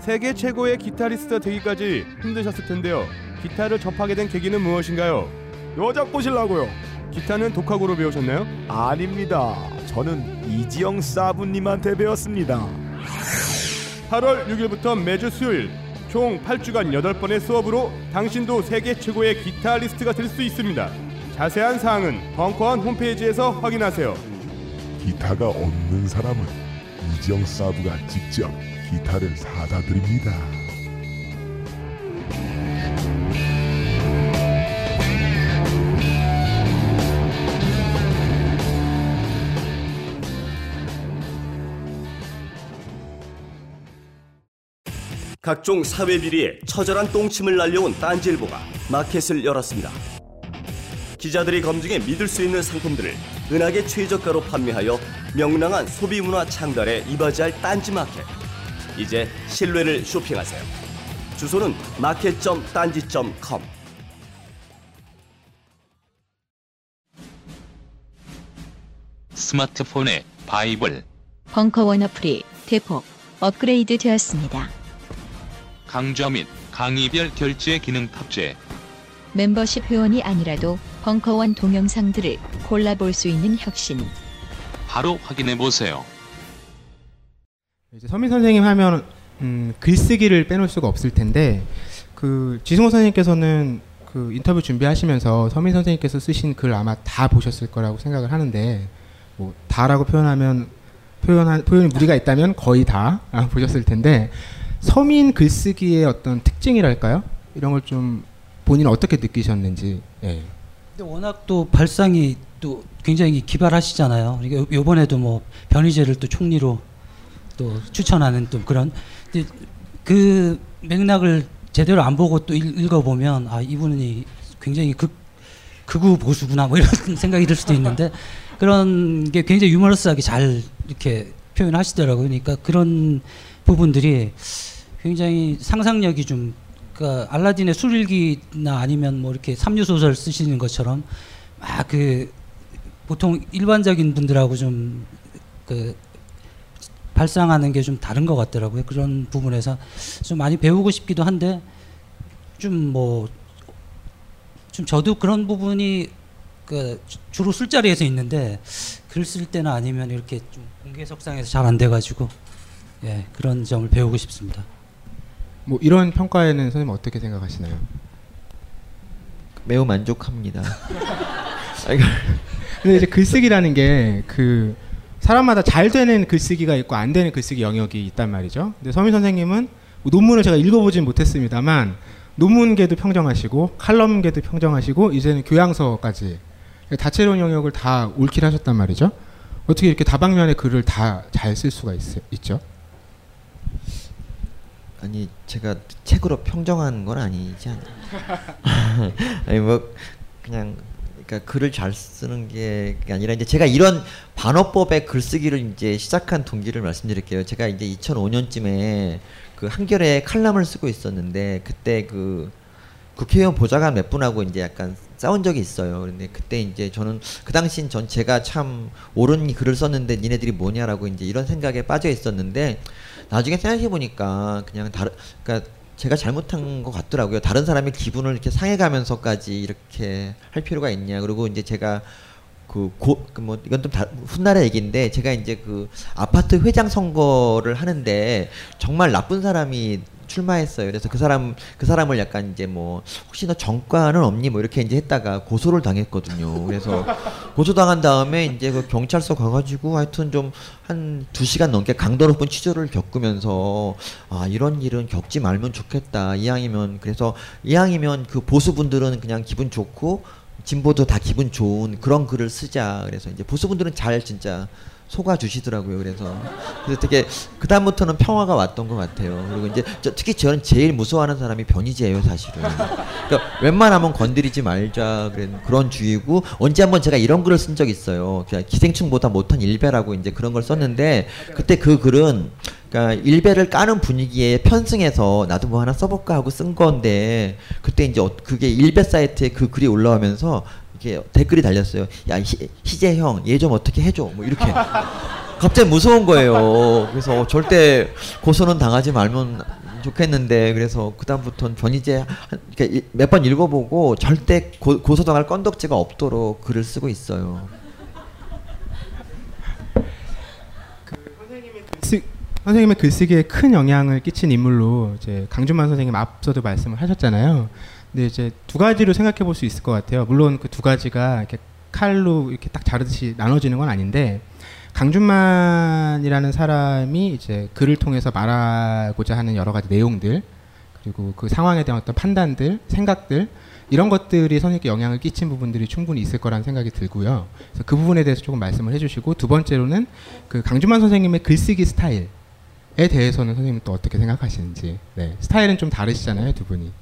Speaker 17: 세계 최고의 기타리스트 되기까지 힘드셨을 텐데요. 기타를 접하게 된 계기는 무엇인가요? 여자 꼬시려고요 기타는 독학으로 배우셨나요?
Speaker 19: 아닙니다. 저는 이지영 사부님한테 배웠습니다.
Speaker 17: 8월 6일부터 매주 수요일 총 8주간 8번의 수업으로 당신도 세계 최고의 기타 리스트가 될 수 있습니다. 자세한 사항은 벙커원 홈페이지에서 확인하세요.
Speaker 20: 기타가 없는 사람은 이지영 사부가 직접 기타를 사다 드립니다.
Speaker 21: 각종 사회 비리에 처절한 똥침을 날려온 딴지일보가 마켓을 열었습니다. 기자들이 검증해 믿을 수 있는 상품들을 은하계 최저가로 판매하여 명랑한 소비 문화 창달에 이바지할 딴지 마켓. 이제 신뢰를 쇼핑하세요. 주소는 마켓.딴지.com.
Speaker 22: 스마트폰의 바이블 벙커원 어플이 대폭 업그레이드 되었습니다.
Speaker 23: 강좌 및 강의별 결제 기능 탑재.
Speaker 24: 멤버십 회원이 아니라도 벙커원 동영상들을 골라볼 수 있는 혁신.
Speaker 25: 바로 확인해 보세요.
Speaker 9: 이제 서민 선생님 하면 음, 글쓰기를 빼놓을 수가 없을 텐데 그 지승호 선생님께서는 그 인터뷰 준비하시면서 서민 선생님께서 쓰신 글 아마 다 보셨을 거라고 생각을 하는데 뭐 다라고 표현하면 표현 표현이 무리가 있다면 거의 다 (laughs) 보셨을 텐데 서민 글쓰기의 어떤 특징이랄까요? 이런 걸 좀 본인 은 어떻게 느끼셨는지. 예.
Speaker 11: 근데 워낙 또 발상이 또 굉장히 기발하시잖아요. 그러니까 요번에도 뭐 변희재를 또 총리로 또 추천하는 또 그런 그 맥락을 제대로 안 보고 또 읽어 보면 아 이분이 굉장히 극 극우 보수구나 뭐 이런 (laughs) 생각이 들 수도 있는데 그런 게 굉장히 유머러스하게 잘 이렇게 표현하시더라고요. 그러니까 그런 부분들이 굉장히 상상력이 좀 그러니까 알라딘의 술일기나 아니면 뭐 이렇게 삼류 소설 쓰시는 것처럼 막 그 보통 일반적인 분들하고 좀 그 발상하는 게 좀 다른 것 같더라고요. 그런 부분에서 좀 많이 배우고 싶기도 한데 좀 뭐좀 뭐, 저도 그런 부분이 그 주로 술자리에서 있는데 글 쓸 때나 아니면 이렇게 좀 공개석상에서 잘 안 돼가지고 예, 그런 점을 배우고 싶습니다.
Speaker 9: 뭐 이런 평가에는 선생님 어떻게 생각하시나요?
Speaker 10: 매우 만족합니다.
Speaker 9: (laughs) 근데 이제 글쓰기라는 게 그 사람마다 잘 되는 글쓰기가 있고 안 되는 글쓰기 영역이 있단 말이죠. 근데 서민 선생님은 뭐 논문을 제가 읽어보진 못했습니다만 논문계도 평정하시고 칼럼계도 평정하시고 이제는 교양서까지 다채로운 영역을 다 올킬하셨단 말이죠. 어떻게 이렇게 다방면의 글을 다 잘 쓸 수가 있, 있죠?
Speaker 10: 아니 제가 책으로 평정한 건 아니지 않아요. (laughs) 아니 뭐 그냥 그러니까 글을 잘 쓰는 게 아니라 이제 제가 이런 반어법의 글쓰기를 이제 시작한 동기를 말씀드릴게요. 제가 이제 2005년쯤에 그 한겨레 칼럼을 쓰고 있었는데 그때 그 국회의원 보좌관 몇 분하고 이제 약간 싸운 적이 있어요. 그런데 그때 이제 저는 그당시전 제가 참 옳은 글을 썼는데 니네들이 뭐냐라고 이제 이런 생각에 빠져 있었는데 나중에 생각해 보니까 그냥 다른 그러니까 제가 잘못한 것 같더라고요. 다른 사람의 기분을 이렇게 상해가면서까지 이렇게 할 필요가 있냐. 그리고 이제 제가 그뭐 그 그뭐 이건 좀 다, 훗날의 얘기인데 제가 이제 그 아파트 회장 선거를 하는데 정말 나쁜 사람이 출마했어요. 그래서 그 사람 그 사람을 약간 이제 뭐 혹시 너 정과는 없니 뭐 이렇게 이제 했다가 고소를 당했거든요. 그래서 (laughs) 고소당한 다음에 이제 그 경찰서 가가지고 하여튼 좀 한 두 시간 넘게 강도 높은 취조를 겪으면서 아 이런 일은 겪지 말면 좋겠다. 이왕이면 그래서 이왕이면 그 보수분들은 그냥 기분 좋고 진보도 다 기분 좋은 그런 글을 쓰자. 그래서 이제 보수분들은 잘 진짜 속아 주시더라고요. 그래서 그래서 되게 그 다음부터는 평화가 왔던 것 같아요. 그리고 이제 저, 특히 저는 제일 무서워하는 사람이 변이제예요, 사실은. 그러니까 웬만하면 건드리지 말자 그런 그런 주의고 언제 한번 제가 이런 글을 쓴 적 있어요. 그냥 그러니까 기생충보다 못한 일배라고 이제 그런 걸 썼는데 그때 그 글은 그러니까 일배를 까는 분위기에 편승해서 나도 뭐 하나 써볼까 하고 쓴 건데 그때 이제 어, 그게 일배 사이트에 그 글이 올라오면서 이렇게 댓글이 달렸어요. 야 희, 재 형얘 좀 어떻게 해줘. 뭐 이렇게 (laughs) 갑자기 무서운 거예요. 그래서 절대 고소는 당하지 말면 좋겠는데 그래서 그다음부터는 전이제 그러니까 몇번 읽어보고 절대 고, 고소당할 건덕지가 없도록 글을 쓰고 있어요.
Speaker 9: 그 선생님의 글쓰기에 큰 영향을 끼친 인물로 이제 강준만 선생님 앞서도 말씀을 하셨잖아요. 근데 네, 이제 두 가지로 생각해 볼 수 있을 것 같아요. 물론 그 두 가지가 이렇게 칼로 이렇게 딱 자르듯이 나눠지는 건 아닌데 강준만이라는 사람이 이제 글을 통해서 말하고자 하는 여러 가지 내용들 그리고 그 상황에 대한 어떤 판단들, 생각들 이런 것들이 선생님께 영향을 끼친 부분들이 충분히 있을 거라는 생각이 들고요. 그래서 그 부분에 대해서 조금 말씀을 해주시고 두 번째로는 그 강준만 선생님의 글쓰기 스타일에 대해서는 선생님 또 어떻게 생각하시는지. 네, 스타일은 좀 다르시잖아요, 두 분이.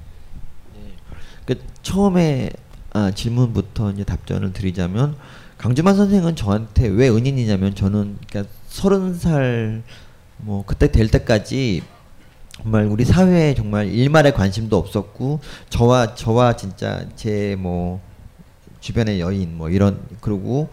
Speaker 10: 그 처음에 아, 질문부터 이제 답변을 드리자면 강주만 선생은 저한테 왜 은인이냐면 저는 그러니까 서른 살 뭐 그때 될 때까지 정말 우리 사회에 정말 일말의 관심도 없었고 저와 저와 진짜 제 뭐 주변의 여인 뭐 이런 그리고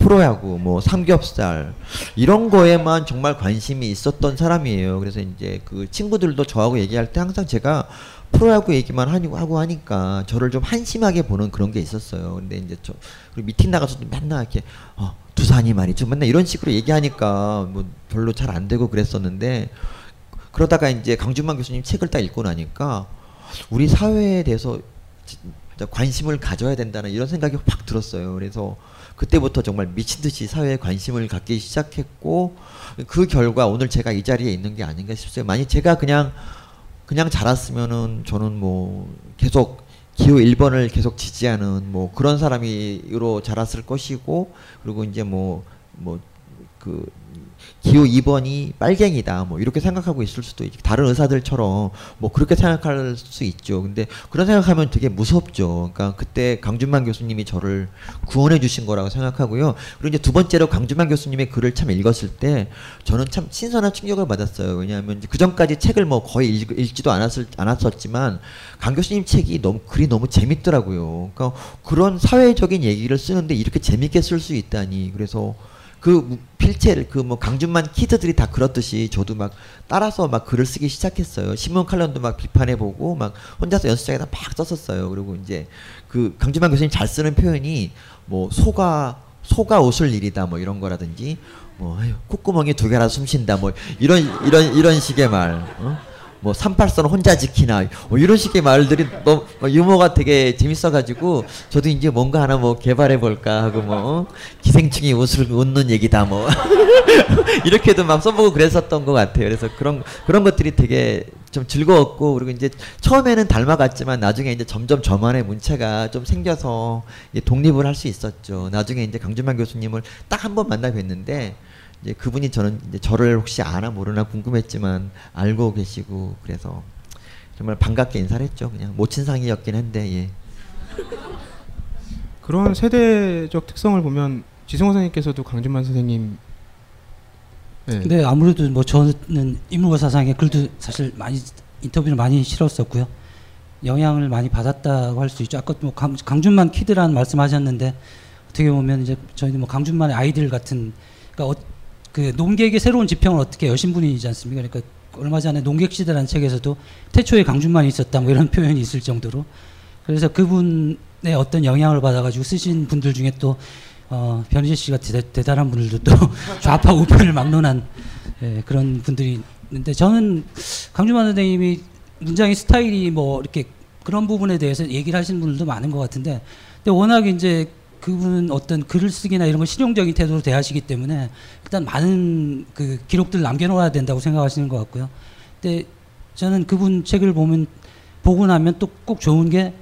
Speaker 10: 프로야구 뭐 삼겹살 이런 거에만 정말 관심이 있었던 사람이에요. 그래서 이제 그 친구들도 저하고 얘기할 때 항상 제가 프로야구 얘기만 하고 하고 하니까 저를 좀 한심하게 보는 그런 게 있었어요. 근데 이제 저 그리고 미팅 나가서 맨날 이렇게 어, 두산이 말이죠. 맨날 이런 식으로 얘기하니까 뭐 별로 잘 안 되고 그랬었는데 그러다가 이제 강준만 교수님 책을 딱 읽고 나니까 우리 사회에 대해서 진짜 관심을 가져야 된다는 이런 생각이 확 들었어요. 그래서 그때부터 정말 미친 듯이 사회에 관심을 갖기 시작했고 그 결과 오늘 제가 이 자리에 있는 게 아닌가 싶어요. 많이 제가 그냥 그냥 자랐으면은 저는 뭐 계속 기호 1번을 계속 지지하는 뭐 그런 사람이로 자랐을 것이고 그리고 이제 뭐뭐그 기호 2번이 빨갱이다 뭐 이렇게 생각하고 있을 수도 있고 다른 의사들처럼 뭐 그렇게 생각할 수 있죠. 근데 그런 생각하면 되게 무섭죠. 그러니까 그때 강준만 교수님이 저를 구원해 주신 거라고 생각하고요. 그리고 이제 두 번째로 강준만 교수님의 글을 참 읽었을 때 저는 참 신선한 충격을 받았어요. 왜냐하면 그 전까지 책을 뭐 거의 읽, 지도 않았을 않았었지만 강 교수님 책이 너무 글이 너무 재밌더라고요. 그러니까 그런 사회적인 얘기를 쓰는데 이렇게 재밌게 쓸 수 있다니 그래서 그 필체를 그 뭐 강준만 키드들이 다 그렇듯이 저도 막 따라서 막 글을 쓰기 시작했어요. 신문 칼럼도 막 비판해 보고 막 혼자서 연습장에다 막 썼었어요. 그리고 이제 그 강준만 교수님 잘 쓰는 표현이 뭐 소가 소가 웃을 일이다 뭐 이런 거라든지 뭐 콧구멍이 두 개라 숨쉰다 뭐 이런 이런 이런 식의 말. 어? 뭐삼팔선 혼자 지키나 뭐 이런 식의 말들이 너무 뭐 유머가 되게 재밌어가지고 저도 이제 뭔가 하나 뭐 개발해 볼까 하고 뭐 어? 기생충이 웃을 웃는 얘기다 뭐 (laughs) 이렇게도 막 써보고 그랬었던 것 같아요. 그래서 그런 그런 것들이 되게 좀 즐거웠고 그리고 이제 처음에는 닮아갔지만 나중에 이제 점점 저만의 문체가 좀 생겨서 독립을 할 수 있었죠. 나중에 이제 강준만 교수님을 딱 한 번 만나 뵀는데 이제 그분이 저는 이제 저를 혹시 아나 모르나 궁금했지만 알고 계시고 그래서 정말 반갑게 인사를 했죠. 그냥 모친상이었긴 한데 예.
Speaker 9: 그런 세대적 특성을 보면 지성호 선생님께서도 강준만 선생님
Speaker 11: 네. 네. 아무래도 뭐 저는 인물과 사상의 글도 사실 많이 인터뷰를 많이 실었었고요. 영향을 많이 받았다고 할 수 있죠. 아까 뭐 강, 강준만 키드라는 말씀하셨는데 어떻게 보면 이제 저희는 뭐 강준만의 아이들 같은 그러니까 어, 그 농객의 새로운 지평을 어떻게 여신분이지 않습니까? 그러니까 얼마 전에 농객시대라는 책에서도 태초에 강준만이 있었다 뭐 이런 (laughs) 표현이 있을 정도로 그래서 그분의 어떤 영향을 받아가지고 쓰신 분들 중에 또 어, 변희재 씨가 대, 단한 분들도 또 좌파 우편을 막론한 예, 그런 분들이 있는데 저는 강준만 선생님이 문장의 스타일이 뭐 이렇게 그런 부분에 대해서 얘기를 하시는 분들도 많은 것 같은데 근데 워낙 이제 그분은 어떤 글을 쓰기나 이런 걸 실용적인 태도로 대하시기 때문에 일단 많은 그 기록들 남겨놓아야 된다고 생각하시는 것 같고요. 근데 저는 그분 책을 보면 보고 나면 또 꼭 좋은 게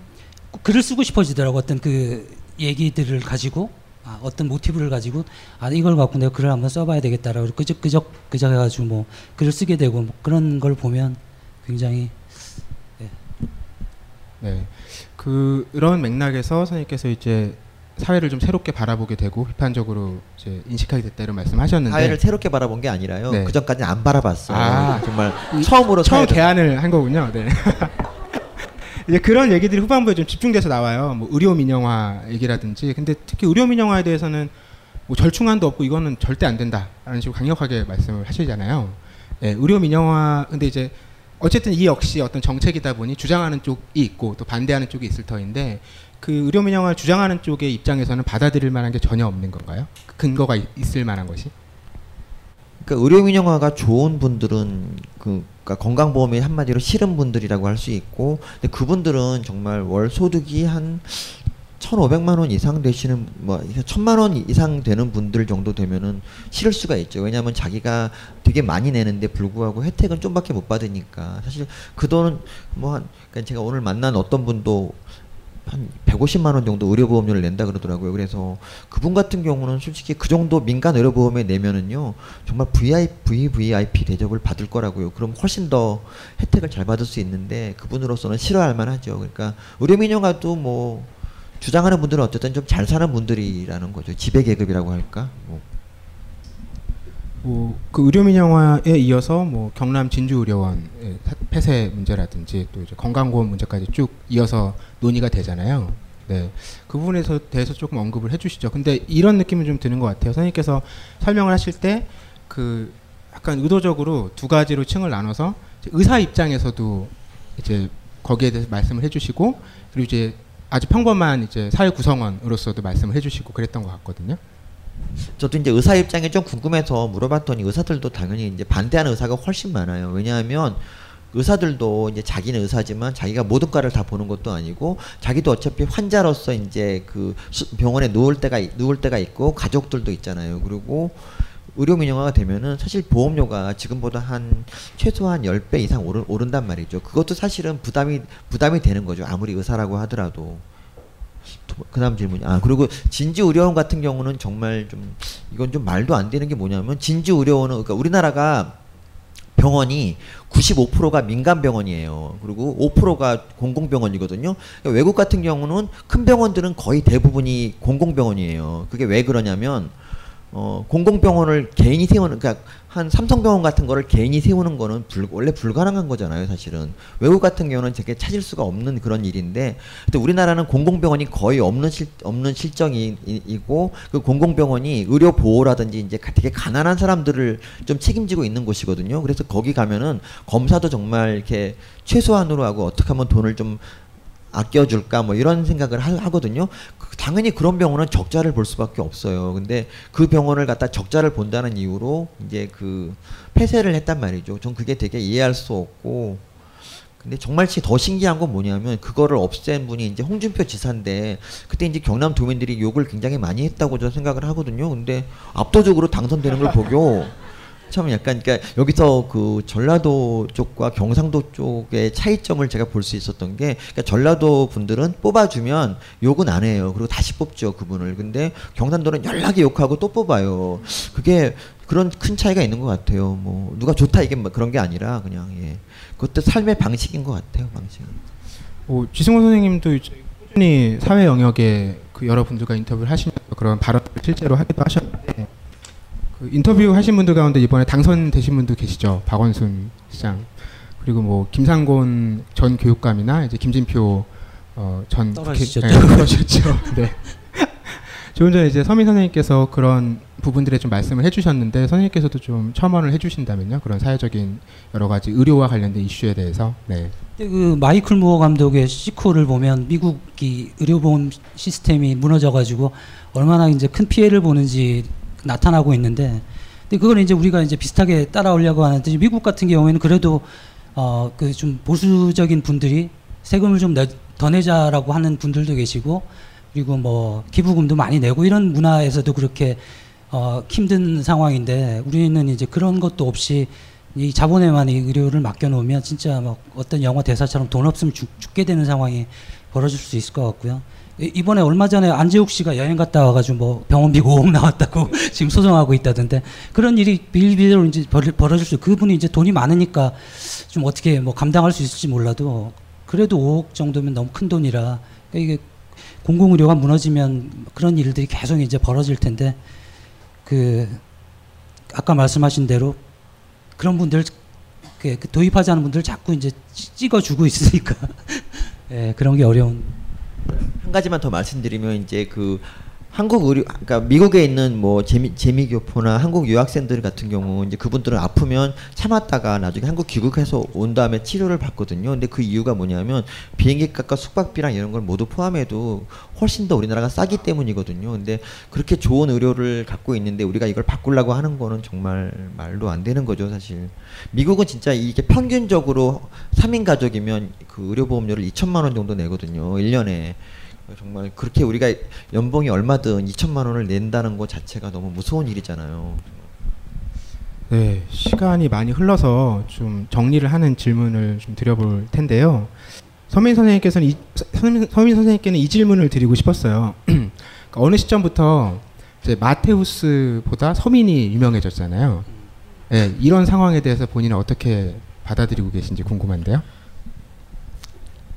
Speaker 11: 글을 쓰고 싶어지더라고 어떤 그 얘기들을 가지고 아, 어떤 모티브를 가지고 아 이걸 갖고 내가 글을 한번 써봐야 되겠다라고 그저 그저 그저 해가지고 뭐 글을 쓰게 되고 뭐 그런 걸 보면 굉장히 예. 네.
Speaker 9: 네. 그, 그런 맥락에서 선생님께서 이제 사회를 좀 새롭게 바라보게 되고 비판적으로 이제 인식하게 됐다 이런 말씀하셨는데
Speaker 10: 사회를 새롭게 바라본 게 아니라요. 네. 그 전까지는 안 바라봤어요. 아, 정말 처음으로
Speaker 9: 처음 개안을 한 거군요. 네. (laughs) 이제 그런 얘기들이 후반부에 좀 집중돼서 나와요. 뭐 의료 민영화 얘기라든지 근데 특히 의료 민영화에 대해서는 뭐 절충안도 없고 이거는 절대 안 된다라는 식으로 강력하게 말씀을 하시잖아요. 예, 의료 민영화 근데 이제 어쨌든 이 역시 어떤 정책이다 보니 주장하는 쪽이 있고 또 반대하는 쪽이 있을 터인데 그 의료 민영화를 주장하는 쪽의 입장에서는 받아들일 만한 게 전혀 없는 건가요? 그 근거가 있을 만한 것이?
Speaker 10: 그러니까 의료 민영화가 좋은 분들은 그 그러니까 건강보험이 한마디로 싫은 분들이라고 할 수 있고 근데 그분들은 정말 월 소득이 한 1,500만 원 이상 되시는 뭐 1,000만 원 이상 되는 분들 정도 되면은 싫을 수가 있죠. 왜냐하면 자기가 되게 많이 내는데 불구하고 혜택은 좀밖에 못 받으니까 사실 그 돈은 뭐한 그러니까 제가 오늘 만난 어떤 분도 한 150만 원 정도 의료 보험료를 낸다 그러더라고요. 그래서 그분 같은 경우는 솔직히 그 정도 민간 의료 보험에 내면은요. 정말 VIP VIP 대접을 받을 거라고요. 그럼 훨씬 더 혜택을 잘 받을 수 있는데 그분으로서는 싫어할 만하죠. 그러니까 의료 민영화도 뭐 주장하는 분들은 어쨌든 좀 잘 사는 분들이라는 거죠. 지배 계급이라고 할까? 뭐
Speaker 9: 뭐그 의료민영화에 이어서 뭐 경남 진주의료원 예, 폐쇄 문제라든지 또 이제 건강보험 문제까지 쭉 이어서 논의가 되잖아요. 네. 그 부분에 서 대해서 조금 언급을 해주시죠. 근데 이런 느낌은 좀 드는 것 같아요. 선생님께서 설명을 하실 때 그 약간 의도적으로 두 가지로 층을 나눠서 의사 입장에서도 이제 거기에 대해서 말씀을 해주시고 그리고 이제 아주 평범한 이제 사회 구성원으로서도 말씀을 해주시고 그랬던 것 같거든요.
Speaker 10: 저도 이제 의사 입장에 좀 궁금해서 물어봤더니 의사들도 당연히 이제 반대하는 의사가 훨씬 많아요. 왜냐하면 의사들도 이제 자기는 의사지만 자기가 모든 과를 다 보는 것도 아니고 자기도 어차피 환자로서 이제 그 병원에 누울 때가 누울 때가 있고 가족들도 있잖아요. 그리고 의료 민영화가 되면은 사실 보험료가 지금보다 한 최소한 열 배 이상 오른, 오른단 말이죠. 그것도 사실은 부담이 부담이 되는 거죠. 아무리 의사라고 하더라도. 그다음 그 질문이 아 그리고 진지 의료원 같은 경우는 정말 좀 이건 좀 말도 안 되는 게 뭐냐면 진지 의료원은 그러니까 우리나라가 병원이 95%가 민간 병원이에요. 그리고 5%가 공공병원이거든요. 그러니까 외국 같은 경우는 큰 병원들은 거의 대부분이 공공병원이에요. 그게 왜 그러냐면 어, 공공병원을 개인이 세우는 그러니까 한 삼성병원 같은 거를 개인이 세우는 거는 불, 원래 불가능한 거잖아요 사실은 외국 같은 경우는 되게 찾을 수가 없는 그런 일인데 근데 우리나라는 공공병원이 거의 없는 실 없는 실정이고 그 공공병원이 의료 보호라든지 이제 되게 가난한 사람들을 좀 책임지고 있는 곳이거든요 그래서 거기 가면은 검사도 정말 이렇게 최소한으로 하고 어떻게 하면 돈을 좀 아껴줄까 뭐 이런 생각을 하, 거든요 그 당연히 그런 병원은 적자를 볼 수밖에 없어요. 근데 그 병원을 갖다 적자를 본다는 이유로 이제 그 폐쇄를 했단 말이죠. 전 그게 되게 이해할 수 없고 근데 정말 더 신기한 건 뭐냐면 그거를 없앤 분이 이제 홍준표 지사인데 그때 이제 경남 도민들이 욕을 굉장히 많이 했다고 저는 생각을 하거든요. 근데 압도적으로 당선되는 걸 보고 참 약간 그러니까 여기서 그 전라도 쪽과 경상도 쪽의 차이점을 제가 볼 수 있었던 게 그러니까 전라도 분들은 뽑아주면 욕은 안 해요. 그리고 다시 뽑죠 그분을. 근데 경상도는 연락이 욕하고 또 뽑아요. 그게 그런 큰 차이가 있는 것 같아요. 뭐 누가 좋다 이게 뭐 그런 게 아니라 그냥 예. 그것도 삶의 방식인 것 같아요. 방식.
Speaker 9: 은뭐 어, 지승호 선생님도 꾸준히 사회 영역에 그 여러분들과 인터뷰를 하시면서 그런 발언을 실제로 하기도 하셨는데 그 인터뷰 하신 분들 가운데 이번에 당선되신 분도 계시죠. 박원순 시장. 그리고 뭐 김상곤 전 교육감이나 이제 김진표 어, 전 떨어지셨죠.
Speaker 10: 네,
Speaker 9: (laughs) 네. 조금 전에 이제 서민 선생님께서 그런 부분들에 좀 말씀을 해주셨는데 선생님께서도 좀 첨언을 해주신다면요 그런 사회적인 여러 가지 의료와 관련된 이슈에 대해서 네.
Speaker 11: 그 마이클 무어 감독의 시코를 보면 미국이 의료보험 시스템이 무너져가지고 얼마나 이제 큰 피해를 보는지 나타나고 있는데 근데 그걸 이제 우리가 이제 비슷하게 따라오려고 하는데 미국 같은 경우에는 그래도 어 그 좀 보수적인 분들이 세금을 좀 더 내자라고 하는 분들도 계시고 그리고 뭐 기부금도 많이 내고 이런 문화에서도 그렇게 어 힘든 상황인데 우리는 이제 그런 것도 없이 이 자본에만 이 의료를 맡겨놓으면 진짜 막 어떤 영화 대사처럼 돈 없으면 죽, 게 되는 상황이 벌어질 수 있을 것 같고요. 이번에 얼마 전에 안재욱 씨가 여행 갔다 와가지고 뭐 병원비 5억 나왔다고 (laughs) 지금 소송하고 있다던데 그런 일이 빌빌로 이제 벌어질 수 그분이 이제 돈이 많으니까 좀 어떻게 뭐 감당할 수 있을지 몰라도 그래도 5억 정도면 너무 큰 돈이라 그러니까 이게 공공의료가 무너지면 그런 일들이 계속 이제 벌어질 텐데 그 아까 말씀하신 대로 그런 분들 그, 그 도입하지 않은 분들 자꾸 이제 찍어주고 있으니까 (laughs) 예, 그런 게 어려운.
Speaker 10: 한 가지만 더 말씀드리면 이제 그 한국 의료 그러니까 미국에 있는 뭐 재미 재미교포나 한국 유학생들 같은 경우 이제 그분들은 아프면 참았다가 나중에 한국 귀국해서 온 다음에 치료를 받거든요. 근데 그 이유가 뭐냐면 비행기 값과 숙박비랑 이런 걸 모두 포함해도 훨씬 더 우리나라가 싸기 때문이거든요. 근데 그렇게 좋은 의료를 갖고 있는데 우리가 이걸 바꾸려고 하는 거는 정말 말도 안 되는 거죠, 사실. 미국은 진짜 이게 평균적으로 3인 가족이면 그 의료 보험료를 2천만 원 정도 내거든요. 1년에. 그러니까 정말 그렇게 우리가 연봉이 얼마든 2천만 원을 낸다는 것 자체가 너무 무서운 일이잖아요.
Speaker 9: 네, 시간이 많이 흘러서 좀 정리를 하는 질문을 좀 드려볼 텐데요. 서민 선생님께서는 이, 서민, 선생님께는 이 질문을 드리고 싶었어요. (clears throat) 그러니까 어느 시점부터 마테우스보다 서민이 유명해졌잖아요. 네, 이런 상황에 대해서 본인은 어떻게 받아들이고 계신지 궁금한데요.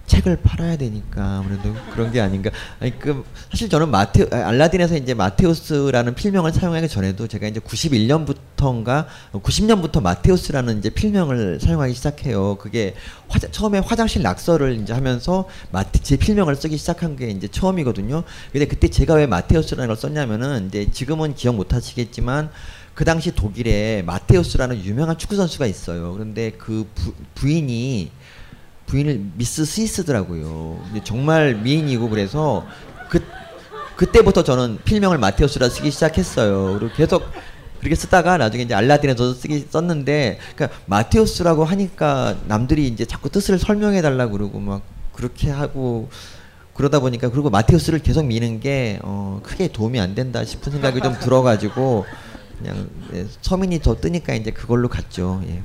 Speaker 10: 책을 팔아야 되니까 아무래도 그런 게 아닌가. 아니 그 사실 저는 마테 아, 알라딘에서 이제 마테우스라는 필명을 사용하기 전에도 제가 이제 91년부터인가 90년부터 마테우스라는 이제 필명을 사용하기 시작해요. 그게 화자, 처음에 화장실 낙서를 이제 하면서 마테 제 필명을 쓰기 시작한 게 이제 처음이거든요. 근데 그때 제가 왜 마테우스라는 걸 썼냐면은 이제 지금은 기억 못 하시겠지만 그 당시 독일에 마테우스라는 유명한 축구 선수가 있어요. 그런데 그 부, 부인이 부인을 미스 스위스더라고요. 근데 정말 미인이고 그래서 그 그때부터 저는 필명을 마테우스라 쓰기 시작했어요. 그리고 계속 그렇게 쓰다가 나중에 이제 알라딘에서 쓰기 썼는데 그러니까 마테우스라고 하니까 남들이 이제 자꾸 뜻을 설명해 달라 그러고 막 그렇게 하고 그러다 보니까 그리고 마테우스를 계속 미는 게 어, 크게 도움이 안 된다 싶은 생각이 좀 들어가지고 그냥 예, 서민이 더 뜨니까 이제 그걸로 갔죠. 예.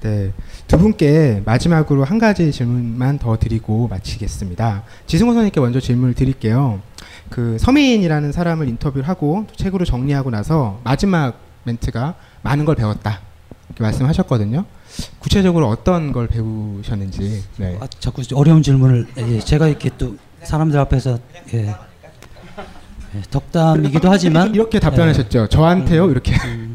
Speaker 9: 네. 두 분께 마지막으로 한 가지 질문만 더 드리고 마치겠습니다. 지승호 선생님께 먼저 질문을 드릴게요. 그 서민이라는 사람을 인터뷰를 하고 책으로 정리하고 나서 마지막 멘트가 많은 걸 배웠다. 이렇게 말씀하셨거든요. 구체적으로 어떤 걸 배우셨는지. 네.
Speaker 11: 아, 자꾸 어려운 질문을 예, 예 제가 이렇게 또 사람들 앞에서 예, 예, 덕담이기도 하지만
Speaker 9: 이렇게 답변하셨죠. 예. 저한테요. 이렇게. 음.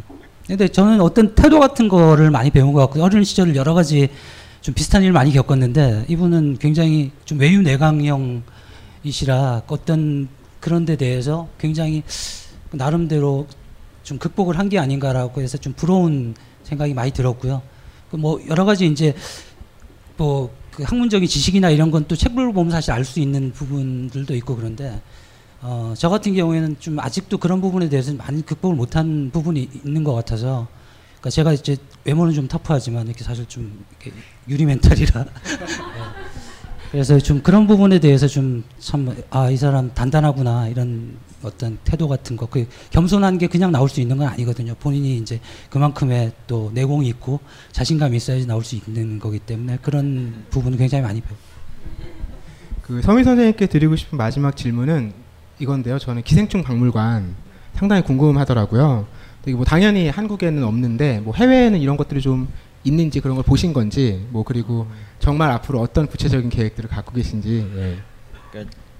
Speaker 11: 근데 저는 어떤 태도 같은 거를 많이 배운 것 같고 어린 시절 을 여러 가지 좀 비슷한 일을 많이 겪었는데 이분은 굉장히 좀 외유 내강형이시라 어떤 그런 데 대해서 굉장히 나름대로 좀 극복을 한 게 아닌가라고 해서 좀 부러운 생각이 많이 들었고요. 그 뭐 여러 가지 이제 뭐그 학문적인 지식이나 이런 건 또 책을 보면 사실 알 수 있는 부분들도 있고 그런데 어, 저 같은 경우에는 좀 아직도 그런 부분에 대해서는 많이 극복을 못한 부분이 있는 것 같아서 그러니까 제가 이제 외모는 좀 터프하지만 이렇게 사실 좀 이렇게 유리 멘탈이라 (laughs) 예. 그래서 좀 그런 부분에 대해서 좀 참 아 이 사람 단단하구나 이런 어떤 태도 같은 거그 겸손한 게 그냥 나올 수 있는 건 아니거든요 본인이 이제 그만큼의 또 내공이 있고 자신감이 있어야지 나올 수 있는 거기 때문에 그런 부분은 굉장히 많이 배워요.
Speaker 9: 그 성희 선생님께 드리고 싶은 마지막 질문은 이건데요. 저는 기생충 박물관 상당히 궁금하더라고요. 이게 뭐 당연히 한국에는 없는데 뭐 해외에는 이런 것들이 좀 있는지 그런 걸 보신 건지 뭐 그리고 정말 앞으로 어떤 구체적인 계획들을 갖고 계신지. 네.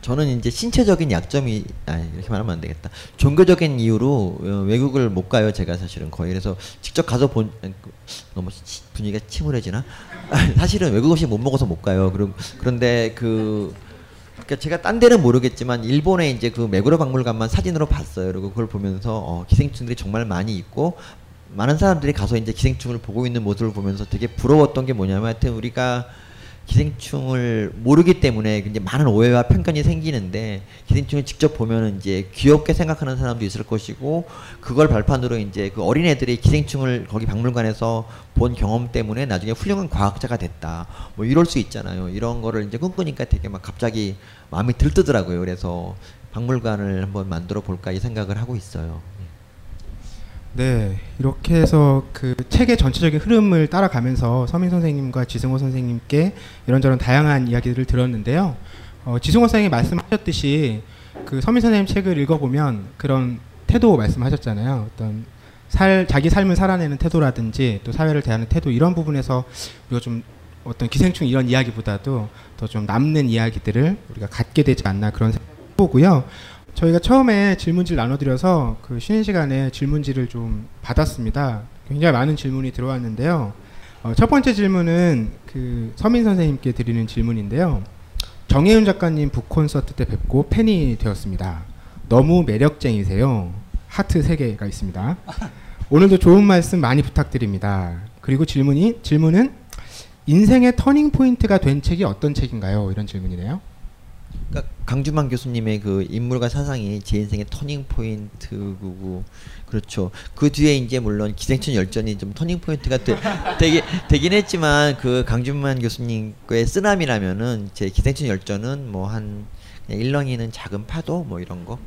Speaker 10: 저는 이제 신체적인 약점이 아 이렇게 말하면 안 되겠다. 종교적인 이유로 어, 외국을 못 가요. 제가 사실은 거의 그래서 직접 가서 본 그, 너무 분위기가 침울해지나? (laughs) 사실은 외국 음식 못 먹어서 못 가요. 그럼 그런데 그 그러니까 제가 딴 데는 모르겠지만 일본의 이제 그 메구로 박물관만 사진으로 봤어요. 그리고 그걸 보면서 어, 기생충들이 정말 많이 있고 많은 사람들이 가서 이제 기생충을 보고 있는 모습을 보면서 되게 부러웠던 게 뭐냐면 하여튼 우리가 기생충을 모르기 때문에 이제 많은 오해와 편견이 생기는데 기생충을 직접 보면 이제 귀엽게 생각하는 사람도 있을 것이고 그걸 발판으로 이제 그 어린애들이 기생충을 거기 박물관에서 본 경험 때문에 나중에 훌륭한 과학자가 됐다 뭐 이럴 수 있잖아요 이런 거를 이제 꿈꾸니까 되게 막 갑자기 마음이 들뜨더라고요 그래서 박물관을 한번 만들어 볼까 이 생각을 하고 있어요.
Speaker 9: 네, 이렇게 해서 그 책의 전체적인 흐름을 따라가면서 서민 선생님과 지승호 선생님께 이런저런 다양한 이야기들을 들었는데요. 어, 지승호 선생님이 말씀하셨듯이 그 서민 선생님 책을 읽어보면 그런 태도 말씀하셨잖아요. 어떤 살, 자기 삶을 살아내는 태도라든지 또 사회를 대하는 태도 이런 부분에서 우리가 좀 어떤 기생충 이런 이야기보다도 더 좀 남는 이야기들을 우리가 갖게 되지 않나 그런 생각이 보고요. 저희가 처음에 질문지를 나눠드려서 그 쉬는 시간에 질문지를 좀 받았습니다. 굉장히 많은 질문이 들어왔는데요. 어, 첫 번째 질문은 그 서민 선생님께 드리는 질문인데요. 정혜윤 작가님 북 콘서트 때 뵙고 팬이 되었습니다. 너무 매력쟁이세요. 하트 3개가 있습니다. 오늘도 좋은 말씀 많이 부탁드립니다. 그리고 질문이 질문은 인생의 터닝 포인트가 된 책이 어떤 책인가요? 이런 질문이네요.
Speaker 10: 그러니까 강주만 교수님의 그 인물과 사상이 제 인생의 터닝 포인트고 그렇죠. 그 뒤에 이제 물론 기생충 열전이 좀 터닝 포인트가 되, 되게 되긴 했지만 그 강준만 교수님의 쓰나미라면은 제 기생충 열전은 뭐한 일렁이는 작은 파도 뭐 이런 거.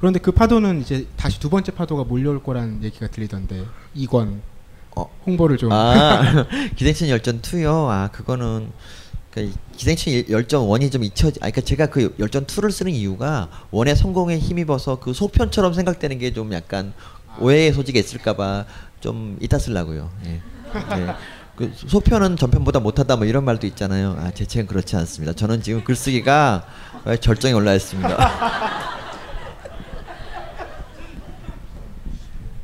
Speaker 9: 그런데 그 파도는 이제 다시 두 번째 파도가 몰려올 거라는 얘기가 들리던데 이권 어. 홍보를 좀.
Speaker 10: 아 (laughs) 기생충 열전 2요. 아 그거는 그 기생충 열전 원이좀 잊혀. 아, 그러니까 제가 그 열전 투를 쓰는 이유가 원의 성공에 힘입어서 그 소편처럼 생각되는 게 좀 약간 오해의 소지가 있을까봐 좀 이따 쓸라고요 예. 네. 그 소편은 전편보다 못하다 뭐 이런 말도 있잖아요. 아, 제 책은 그렇지 않습니다. 저는 지금 글쓰기가 절정에 올라 있습니다. (laughs)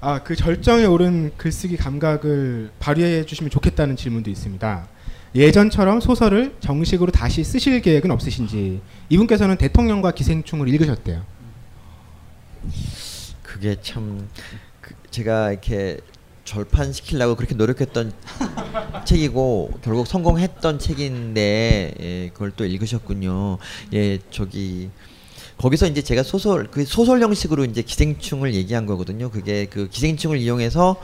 Speaker 9: 아, 그 절정에 오른 글쓰기 감각을 발휘해 주시면 좋겠다는 질문도 있습니다. 예전처럼 소설을 정식으로 다시 쓰실 계획은 없으신지 이분께서는 대통령과 기생충을 읽으셨대요.
Speaker 10: 그게 참그 제가 이렇게 절판시키려고 그렇게 노력했던 (laughs) 책이고 결국 성공했던 책인데 예, 그걸 또 읽으셨군요. 예, 저기 거기서 이제 제가 소설 그 소설 형식으로 이제 기생충을 얘기한 거거든요. 그게 그 기생충을 이용해서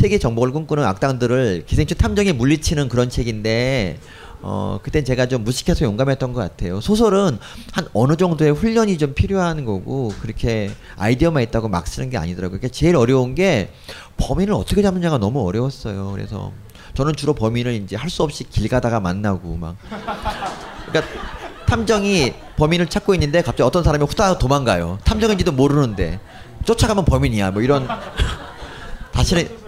Speaker 10: 세계 정복을 꿈꾸는 악당들을 기생충 탐정에 물리치는 그런 책인데 어 그땐 제가 좀 무식해서 용감했던 것 같아요. 소설은 한 어느 정도의 훈련이 좀 필요한 거고 그렇게 아이디어만 있다고 막 쓰는 게 아니더라고요. 그러니까 제일 어려운 게 범인을 어떻게 잡느냐가 너무 어려웠어요. 그래서 저는 주로 범인을 이제 할 수 없이 길 가다가 만나고 막 그러니까 탐정이 범인을 찾고 있는데 갑자기 어떤 사람이 후다닥 도망가요. 탐정인지도 모르는데 쫓아가면 범인이야. 뭐 이런 (laughs) 다시는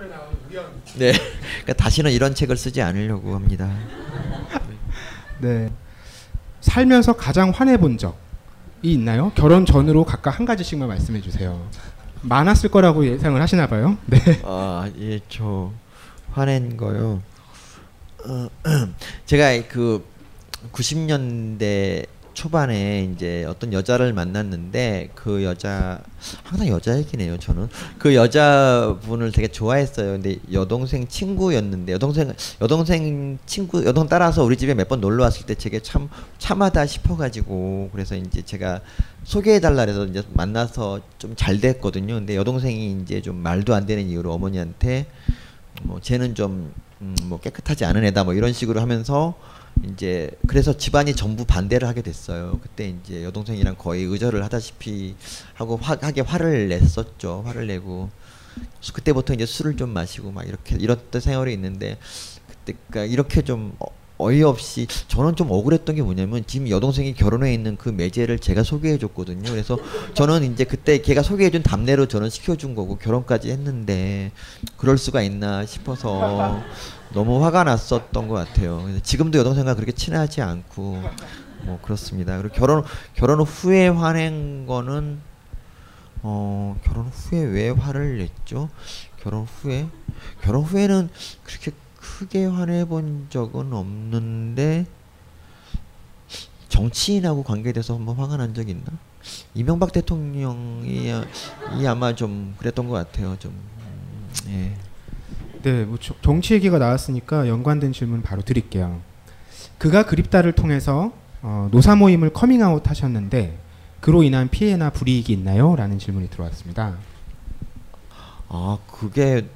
Speaker 10: 네. 그러니까 다시는 이런 책을 쓰지 않으려고 합니다.
Speaker 9: 네. 살면서 가장 화내 본 적이 있나요? 결혼 전으로 각각 한 가지씩만 말씀해 주세요. 많았을 거라고 예상을 하시나 봐요. 네.
Speaker 10: 아, 예, 저 화낸 거요. 어, (clears throat) 제가 그 90년대 초반에 이제 어떤 여자를 만났는데 그 여자 항상 여자 얘기네요 저는 그 여자분을 되게 좋아했어요 근데 여동생 친구였는데 여동생 여동생 친구 여동 따라서 우리 집에 몇 번 놀러 왔을 때 제게 참 참하다 싶어 가지고 그래서 이제 제가 소개해 달라 그래서 이제 만나서 좀 잘 됐거든요 근데 여동생이 이제 좀 말도 안 되는 이유로 어머니한테 뭐 쟤는 좀뭐 음, 뭐 깨끗하지 않은 애다 뭐 이런 식으로 하면서 이제 그래서 집안이 전부 반대를 하게 됐어요. 그때 이제 여동생이랑 거의 의절을 하다시피 하고 화, 하게 화를 냈었죠. 화를 내고 그때부터 이제 술을 좀 마시고 막 이렇게 이랬던 생활이 있는데 그때 그러니까 이렇게 좀 어, 이없이 저는 좀 억울했던 게 뭐냐면 지금 여동생이 결혼해 있는 그 매제를 제가 소개해 줬거든요. 그래서 저는 이제 그때 걔가 소개해 준 담례로 저는 시켜준 거고 결혼까지 했는데 그럴 수가 있나 싶어서 너무 화가 났었던 것 같아요. 지금도 여동생과 그렇게 친하지 않고 뭐 그렇습니다. 그리고 결혼 결혼 후에 화낸 거는 어 결혼 후에 왜 화를 냈죠? 결혼 후에 결혼 후에는 그렇게 크게 화내본 적은 없는데 정치인하고 관계돼서 한번 화가 난 적이 있나? 이명박 대통령이 아, 이 아마 좀 그랬던 것 같아요. 좀 음,
Speaker 9: 예. 네, 뭐 정치 얘기가 나왔으니까 연관된 질문 바로 드릴게요. 그가 그립다를 통해서 어, 노사 모임을 커밍아웃 하셨는데 그로 인한 피해나 불이익이 있나요? 라는 질문이 들어왔습니다.
Speaker 10: 아, 그게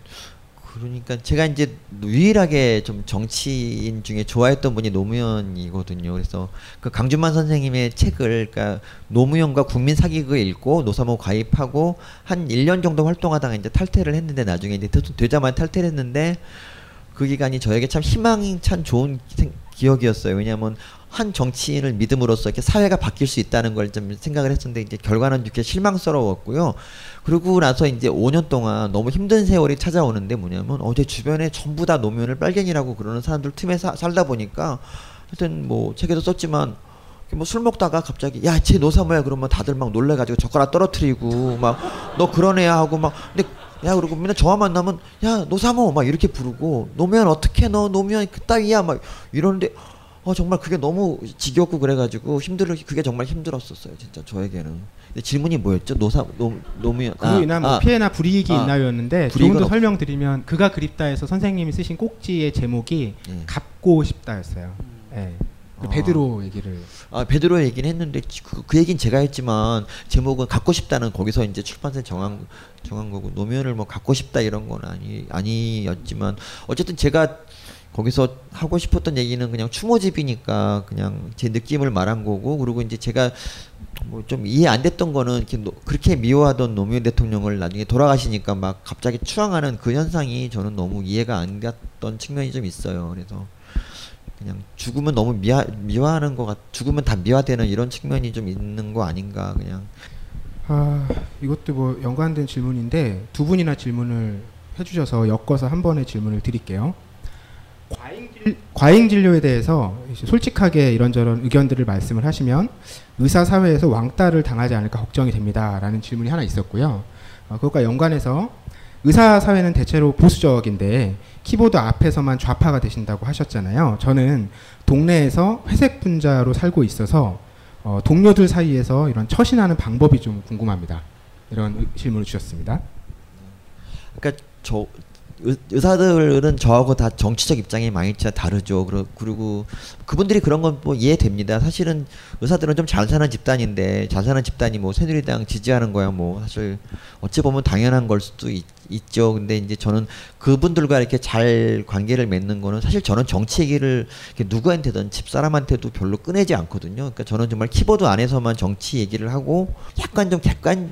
Speaker 10: 그러니까 제가 이제 유일하게 좀 정치인 중에 좋아했던 분이 노무현이거든요. 그래서 그 강준만 선생님의 책을 그러니까 노무현과 국민 사기극 을 읽고 노사모 가입하고 한 1년 정도 활동하다가 이제 탈퇴를 했는데 나중에 이제 되자마자 탈퇴를 했는데 그 기간이 저에게 참 희망이 참 좋은 기억이었어요. 왜냐하면 한 정치인을 믿음으로써 이렇게 사회가 바뀔 수 있다는 걸 좀 생각을 했었는데 이제 결과는 이렇게 실망스러웠고요. 그러고 나서 이제 5년 동안 너무 힘든 세월이 찾아오는데 뭐냐면 어제 주변에 전부 다 노면을 빨갱이라고 그러는 사람들 틈에 사, 살다 보니까 하여튼 뭐 책에도 썼지만 뭐 술 먹다가 갑자기 야 쟤 노사모야 그러면 다들 막 놀래가지고 젓가락 떨어뜨리고 막 너 그런 애야 하고 막 근데 야 그러고 맨날 저와 만나면 야 노사모 막 이렇게 부르고 노면 어떻게 너 노면 그따위야 막 이러는데 어 정말 그게 너무 지겹고 그래가지고 힘들 그게 정말 힘들었었어요 진짜 저에게는 근데 질문이 뭐였죠 노사 노 노무현
Speaker 9: 그로 인한 아, 뭐 아. 피해나 불이익이 아, 있나였는데 요 조금 더 설명드리면 그가 그립다에서 선생님이 쓰신 꼭지의 제목이 네. 갚고 싶다였어요 네. 아. 그 베드로 얘기를
Speaker 10: 아 베드로 얘기는 했는데 그, 그 얘기는 제가 했지만 제목은 갖고 싶다는 거기서 이제 출판사 정한 정한 거고 노면을 뭐 갖고 싶다 이런 건 아니 아니었지만 어쨌든 제가 거기서 하고 싶었던 얘기는 그냥 추모집이니까 그냥 제 느낌을 말한 거고 그리고 이제 제가 뭐좀 이해 안 됐던 거는 그렇게 미워하던 노무현 대통령을 나중에 돌아가시니까 막 갑자기 추앙하는 그 현상이 저는 너무 이해가 안 갔던 측면이 좀 있어요. 그래서 그냥 죽으면 너무 미화, 미화하는 것 같, 죽으면 다 미화되는 이런 측면이 좀 있는 거 아닌가 그냥.
Speaker 9: 아 이것도 뭐 연관된 질문인데 두 분이나 질문을 해주셔서 엮어서 한번에 질문을 드릴게요. 과잉 진료에 대해서 솔직하게 이런저런 의견들을 말씀을 하시면 의사 사회에서 왕따를 당하지 않을까 걱정이 됩니다라는 질문이 하나 있었고요. 어, 그것과 연관해서 의사 사회는 대체로 보수적인데 키보드 앞에서만 좌파가 되신다고 하셨잖아요. 저는 동네에서 회색 분자로 살고 있어서 어, 동료들 사이에서 이런 처신하는 방법이 좀 궁금합니다. 이런 질문을 주셨습니다.
Speaker 10: 그러니까 저 의사들은 저하고 다 정치적 입장이 많이 진 다르죠. 그리고 그분들이 그런 건 뭐 이해됩니다. 사실은 의사들은 좀잘 사는 집단인데 잘 사는 집단이 뭐 새누리당 지지하는 거야 뭐 사실 어찌 보면 당연한 걸 수도 있, 죠 근데 이제 저는 그분들과 이렇게 잘 관계를 맺는 거는 사실 저는 정치 얘기를 누구한테든 집 사람한테도 별로 꺼내지 않거든요. 그러니까 저는 정말 키보드 안에서만 정치 얘기를 하고 약간 좀 객관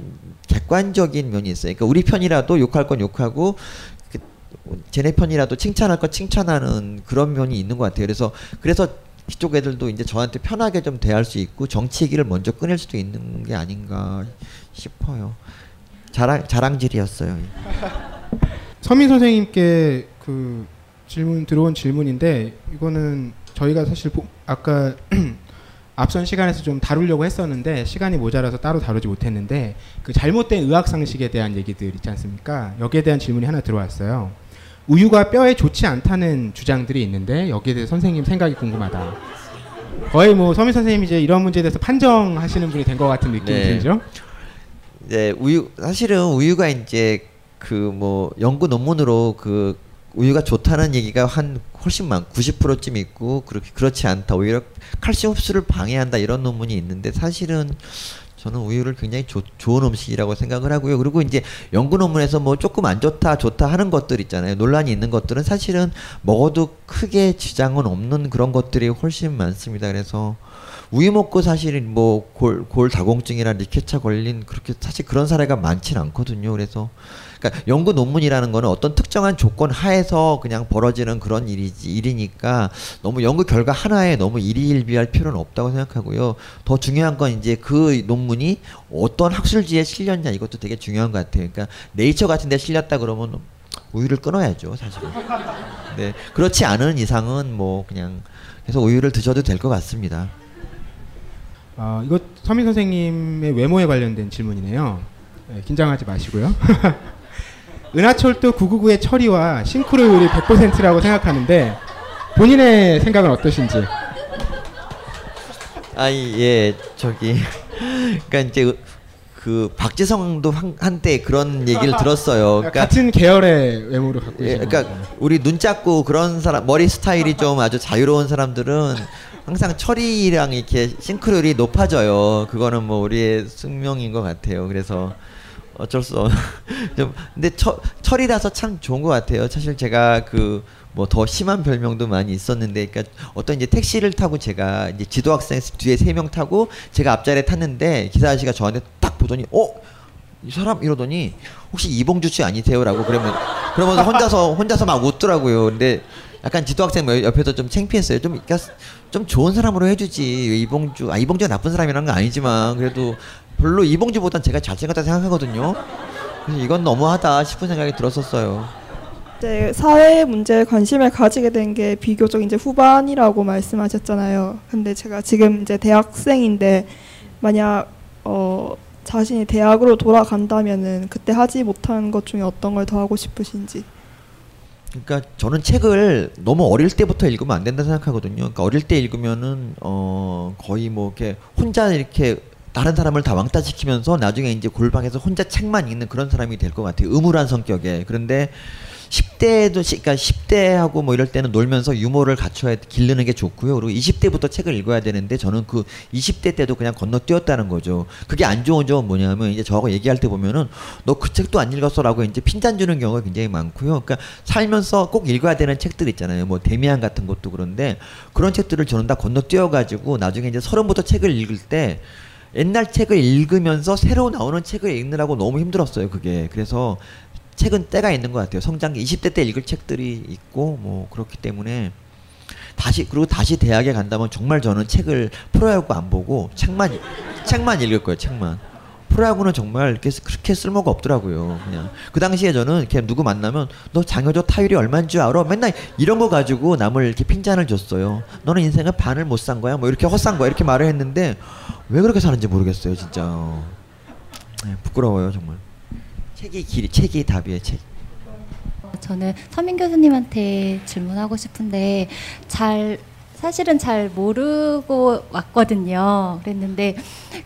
Speaker 10: 객관적인 면이 있어요. 그러니까 우리 편이라도 욕할 건 욕하고 제네 편이라도 칭찬할 거 칭찬하는 그런 면이 있는 것 같아요. 그래서 그래서 이쪽 애들도 이제 저한테 편하게 좀 대할 수 있고 정치 얘기를 먼저 꺼낼 수도 있는 게 아닌가 싶어요. 자랑 자랑질이었어요.
Speaker 9: 서민 선생님께 그 질문 들어온 질문인데 이거는 저희가 사실 아까 (clears throat) 앞선 시간에서 좀 다루려고 했었는데 시간이 모자라서 따로 다루지 못했는데 그 잘못된 의학 상식에 대한 얘기들 있지 않습니까? 여기에 대한 질문이 하나 들어왔어요. 우유가 뼈에 좋지 않다는 주장들이 있는데 여기에 대해 선생님 생각이 궁금하다. 거의 뭐 서민 선생님이 제 이런 문제에 대해서 판정하시는 분이 된 것 같은 느낌이 네.
Speaker 10: 네, 우유 사실은 우유가 이제 그 뭐 연구 논문으로 그 우유가 좋다는 얘기가 한 훨씬 많, 90%쯤 있고 그렇게 그렇지 않다. 오히려 칼슘 흡수를 방해한다 이런 논문이 있는데 사실은 저는 우유를 굉장히 조, 좋은 음식이라고 생각을 하고요. 그리고 이제 연구 논문에서 뭐 조금 안 좋다, 좋다 하는 것들 있잖아요. 논란이 있는 것들은 사실은 먹어도 크게 지장은 없는 그런 것들이 훨씬 많습니다. 그래서 우유 먹고 사실은 뭐골 골다공증이나 리케차 걸린 그렇게 사실 그런 사례가 많진 않거든요. 그래서 그러니까 연구 논문이라는 거는 어떤 특정한 조건 하에서 그냥 벌어지는 그런 일이지 일이니까 너무 연구 결과 하나에 너무 일희일비할 필요는 없다고 생각하고요. 더 중요한 건 이제 그 논문이 어떤 학술지에 실렸냐 이것도 되게 중요한 것 같아요. 그러니까 네이처 같은 데 실렸다 그러면 우유를 끊어야죠, 사실은. 네. 그렇지 않은 이상은 뭐 그냥 해서 우유를 드셔도 될 것 같습니다.
Speaker 9: 아, 이거 서민 선생님의 외모에 관련된 질문이네요. 네, 긴장하지 마시고요. (laughs) 은하철도 999의 처리와 싱크로율이 100%라고 생각하는데 본인의 생각은 어떠신지?
Speaker 10: 아니 예 저기 (laughs) 그러니까 이제 그 박지성도 한, 한때 그런 얘기를 들었어요. (laughs) 그러니까
Speaker 9: 같은 계열의 외모를 갖고 예,
Speaker 10: 그러니까 우리 눈 작고 그런 사람 머리 스타일이 좀 아주 자유로운 사람들은 항상 처리랑 이렇게 싱크로율이 높아져요. 그거는 뭐 우리의 숙명인 것 같아요. 그래서 어쩔 수 없. (laughs) 좀 근데 철, 철이라서 참 좋은 것 같아요. 사실 제가 그 뭐 더 심한 별명도 많이 있었는데, 그러니까 어떤 이제 택시를 타고 제가 이제 지도학생 뒤에 세 명 타고 제가 앞자리에 탔는데 기사 아저씨가 저한테 딱 보더니, 어? 이 사람 이러더니 혹시 이봉주 씨 아니세요라고 그러면 그러면서 혼자서 혼자서 막 웃더라고요. 근데 약간 지도학생 뭐 옆에서 좀 창피했어요. 좀, 그까좀 그러니까 좋은 사람으로 해주지. 이봉주, 아, 이봉주가 나쁜 사람이라는 건 아니지만, 그래도 별로 이봉주보단 제가 잘생겼다 생각하거든요. 그래서 이건 너무하다 싶은 생각이 들었었어요.
Speaker 26: 이제 네, 사회 문제에 관심을 가지게 된 게 비교적 이제 후반이라고 말씀하셨잖아요. 근데 제가 지금 이제 대학생인데 만약 어 자신이 대학으로 돌아간다면은 그때 하지 못한 것 중에 어떤 걸 더 하고 싶으신지.
Speaker 10: 그러니까 저는 책을 너무 어릴 때부터 읽으면 안 된다 생각하거든요. 그러니까 어릴 때 읽으면은 어 거의 뭐 이렇게 혼자 이렇게 다른 사람을 다 왕따시키면서 나중에 이제 골방에서 혼자 책만 읽는 그런 사람이 될 것 같아요. 음울한 성격에. 그런데 10대도 그러니까 10대하고 뭐 이럴 때는 놀면서 유머를 갖춰야 기르는 게 좋고요. 그리고 20대부터 책을 읽어야 되는데 저는 그 20대 때도 그냥 건너뛰었다는 거죠. 그게 안 좋은 점은 뭐냐면 이제 저하고 얘기할 때 보면은 너 그 책도 안 읽었어라고 이제 핀잔 주는 경우가 굉장히 많고요. 그러니까 살면서 꼭 읽어야 되는 책들 있잖아요. 뭐 데미안 같은 것도 그런데 그런 책들을 저는 다 건너뛰어 가지고 나중에 이제 서른부터 책을 읽을 때 옛날 책을 읽으면서 새로 나오는 책을 읽느라고 너무 힘들었어요. 그게 그래서 책은 때가 있는 것 같아요. 성장기 20대 때 읽을 책들이 있고 뭐 그렇기 때문에 다시 그리고 다시 대학에 간다면 정말 저는 책을 프로야구 안 보고 책만 책만 읽을 거예요. 책만. 프로야구는 정말 이렇게 그렇게 쓸모가 없더라고요. 그냥 그 당시에 저는 그냥 누구 만나면 너장여조 타율이 얼마인 줄 알아? 맨날 이런 거 가지고 남을 이렇게 핀잔을 줬어요. 너는 인생을 반을 못 산 거야. 뭐 이렇게 헛산 거야. 이렇게 말을 했는데 왜 그렇게 사는지 모르겠어요 진짜 어. 네, 부끄러워요 정말 책이 길이 책이 답이에요 책
Speaker 27: 저는 서민 교수님한테 질문하고 싶은데 잘 사실은 잘 모르고 왔거든요 그랬는데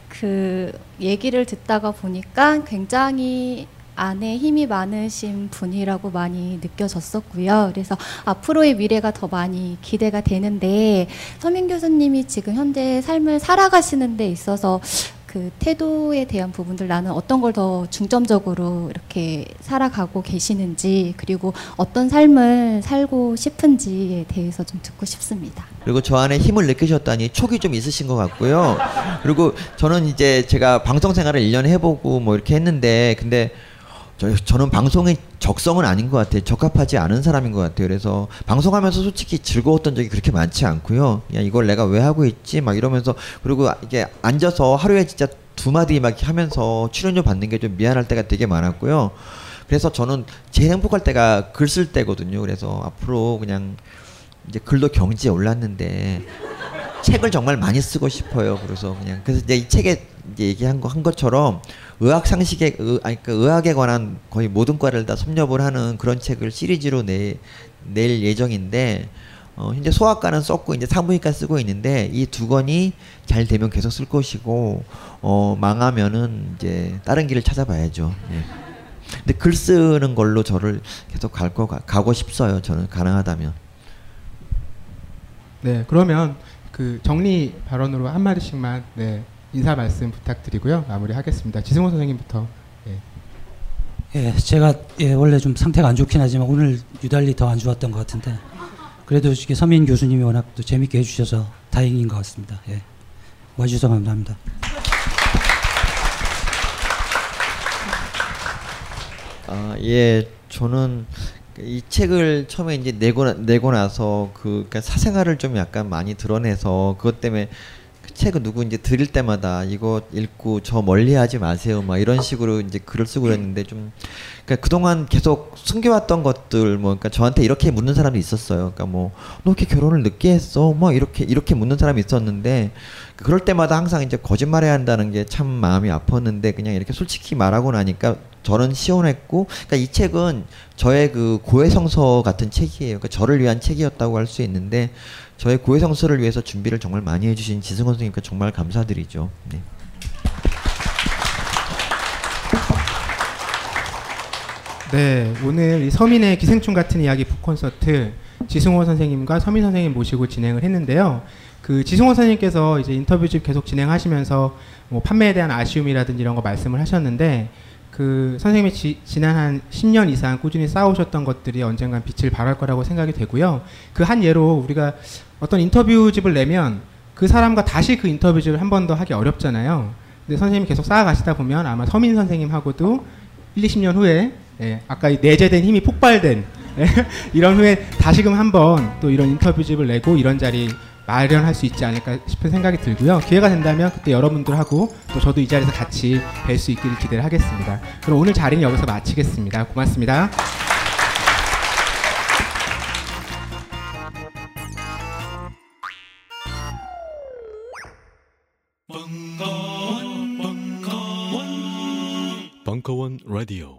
Speaker 27: 그 얘기를 듣다가 보니까 굉장히 안에 힘이 많으신 분이라고 많이 느껴졌었고요. 그래서 앞으로의 미래가 더 많이 기대가 되는데 서민 교수님이 지금 현재 삶을 살아가시는 데 있어서 그 태도에 대한 부분들 나는 어떤 걸 더 중점적으로 이렇게 살아가고 계시는지 그리고 어떤 삶을 살고 싶은지에 대해서 좀 듣고 싶습니다.
Speaker 10: 그리고 저 안에 힘을 느끼셨다니 촉이 좀 있으신 것 같고요. 그리고 저는 이제 제가 방송 생활을 1년 해보고 뭐 이렇게 했는데 근데 저, 는 방송의 적성은 아닌 것 같아요. 적합하지 않은 사람인 것 같아요. 그래서 방송하면서 솔직히 즐거웠던 적이 그렇게 많지 않고요. 야, 이걸 내가 왜 하고 있지? 막 이러면서 그리고 이게 앉아서 하루에 진짜 두 마디 막 하면서 출연료 받는 게 좀 미안할 때가 되게 많았고요. 그래서 저는 제일 행복할 때가 글 쓸 때거든요. 그래서 앞으로 그냥 이제 글도 경지에 올랐는데 책을 정말 많이 쓰고 싶어요. 그래서 그냥 그래서 이제 이 책에 이제 얘기한 거 한 것처럼 의학 상식에 의, 아니 그러니까 의학에 관한 거의 모든 과를 다 섭렵을 하는 그런 책을 시리즈로 내, 낼 예정인데 어, 현재 소아과는 썼고 이제 산부인과 쓰고 있는데 이 두 권이 잘 되면 계속 쓸 것이고 어, 망하면은 이제 다른 길을 찾아봐야죠. 예. 근데 글 쓰는 걸로 저를 계속 갈 거 가고 싶어요. 저는 가능하다면.
Speaker 9: 네, 그러면 그 정리 발언으로 한 마디씩만 네 인사 말씀 부탁드리고요. 마무리하겠습니다. 지승호 선생님부터.
Speaker 11: 예. 예 제가 예, 원래 좀 상태가 안 좋긴 하지만 오늘 유달리 더 안 좋았던 것 같은데 그래도 이렇게 서민 교수님이 워낙 또 재밌게 해주셔서 다행인 것 같습니다. 예. 와주셔서 감사합니다.
Speaker 10: 아, 예, 저는 이 책을 처음에 이제 내고 내고 나서 그 그러니까 사생활을 좀 약간 많이 드러내서 그것 때문에 책을 누구 인지 드릴 때마다 이거 읽고 저 멀리하지 마세요 막 이런 식으로 이제 글을 쓰고 그랬는데 좀그니까 그동안 계속 숨겨왔던 것들 뭐그니까 저한테 이렇게 묻는 사람이 있었어요. 그니까뭐너 이렇게 결혼을 늦게 했어? 뭐 이렇게 이렇게 묻는 사람이 있었는데 그럴 때마다 항상 이제 거짓말해야 한다는 게 참 마음이 아팠는데 그냥 이렇게 솔직히 말하고 나니까 저는 시원했고 그니까이 책은 저의 그 고해성서 같은 책이에요. 그니까 저를 위한 책이었다고 할 수 있는데 저의 고해 성수를 위해서 준비를 정말 많이 해주신 지승원 선생님께 정말 감사드리죠. 네.
Speaker 9: 네, 오늘 이 서민의 기생충 같은 이야기 북콘서트 지승호 선생님과 서민 선생님 모시고 진행을 했는데요. 그 지승호 선생님께서 이제 인터뷰집 계속 진행하시면서 뭐 판매에 대한 아쉬움이라든지 이런 거 말씀을 하셨는데 그 선생님이 지, 지난 한 10년 이상 꾸준히 쌓아오셨던 것들이 언젠간 빛을 발할 거라고 생각이 되고요. 그 한 예로 우리가 어떤 인터뷰집을 내면 그 사람과 다시 그 인터뷰집을 한 번 더 하기 어렵잖아요. 근데 선생님이 계속 쌓아가시다 보면 아마 서민 선생님하고도 1, 20년 후에 예, 아까 내재된 힘이 폭발된 예, (laughs) 이런 후에 다시금 한 번 또 이런 인터뷰집을 내고 이런 자리 마련할 수 있지 않을까 싶은 생각이 들고요. 기회가 된다면 그때 여러분들하고 또 저도 이 자리에서 같이 뵐 수 있기를 기대를 하겠습니다. 그럼 오늘 자리는 여기서 마치겠습니다. 고맙습니다. 벙커원 라디오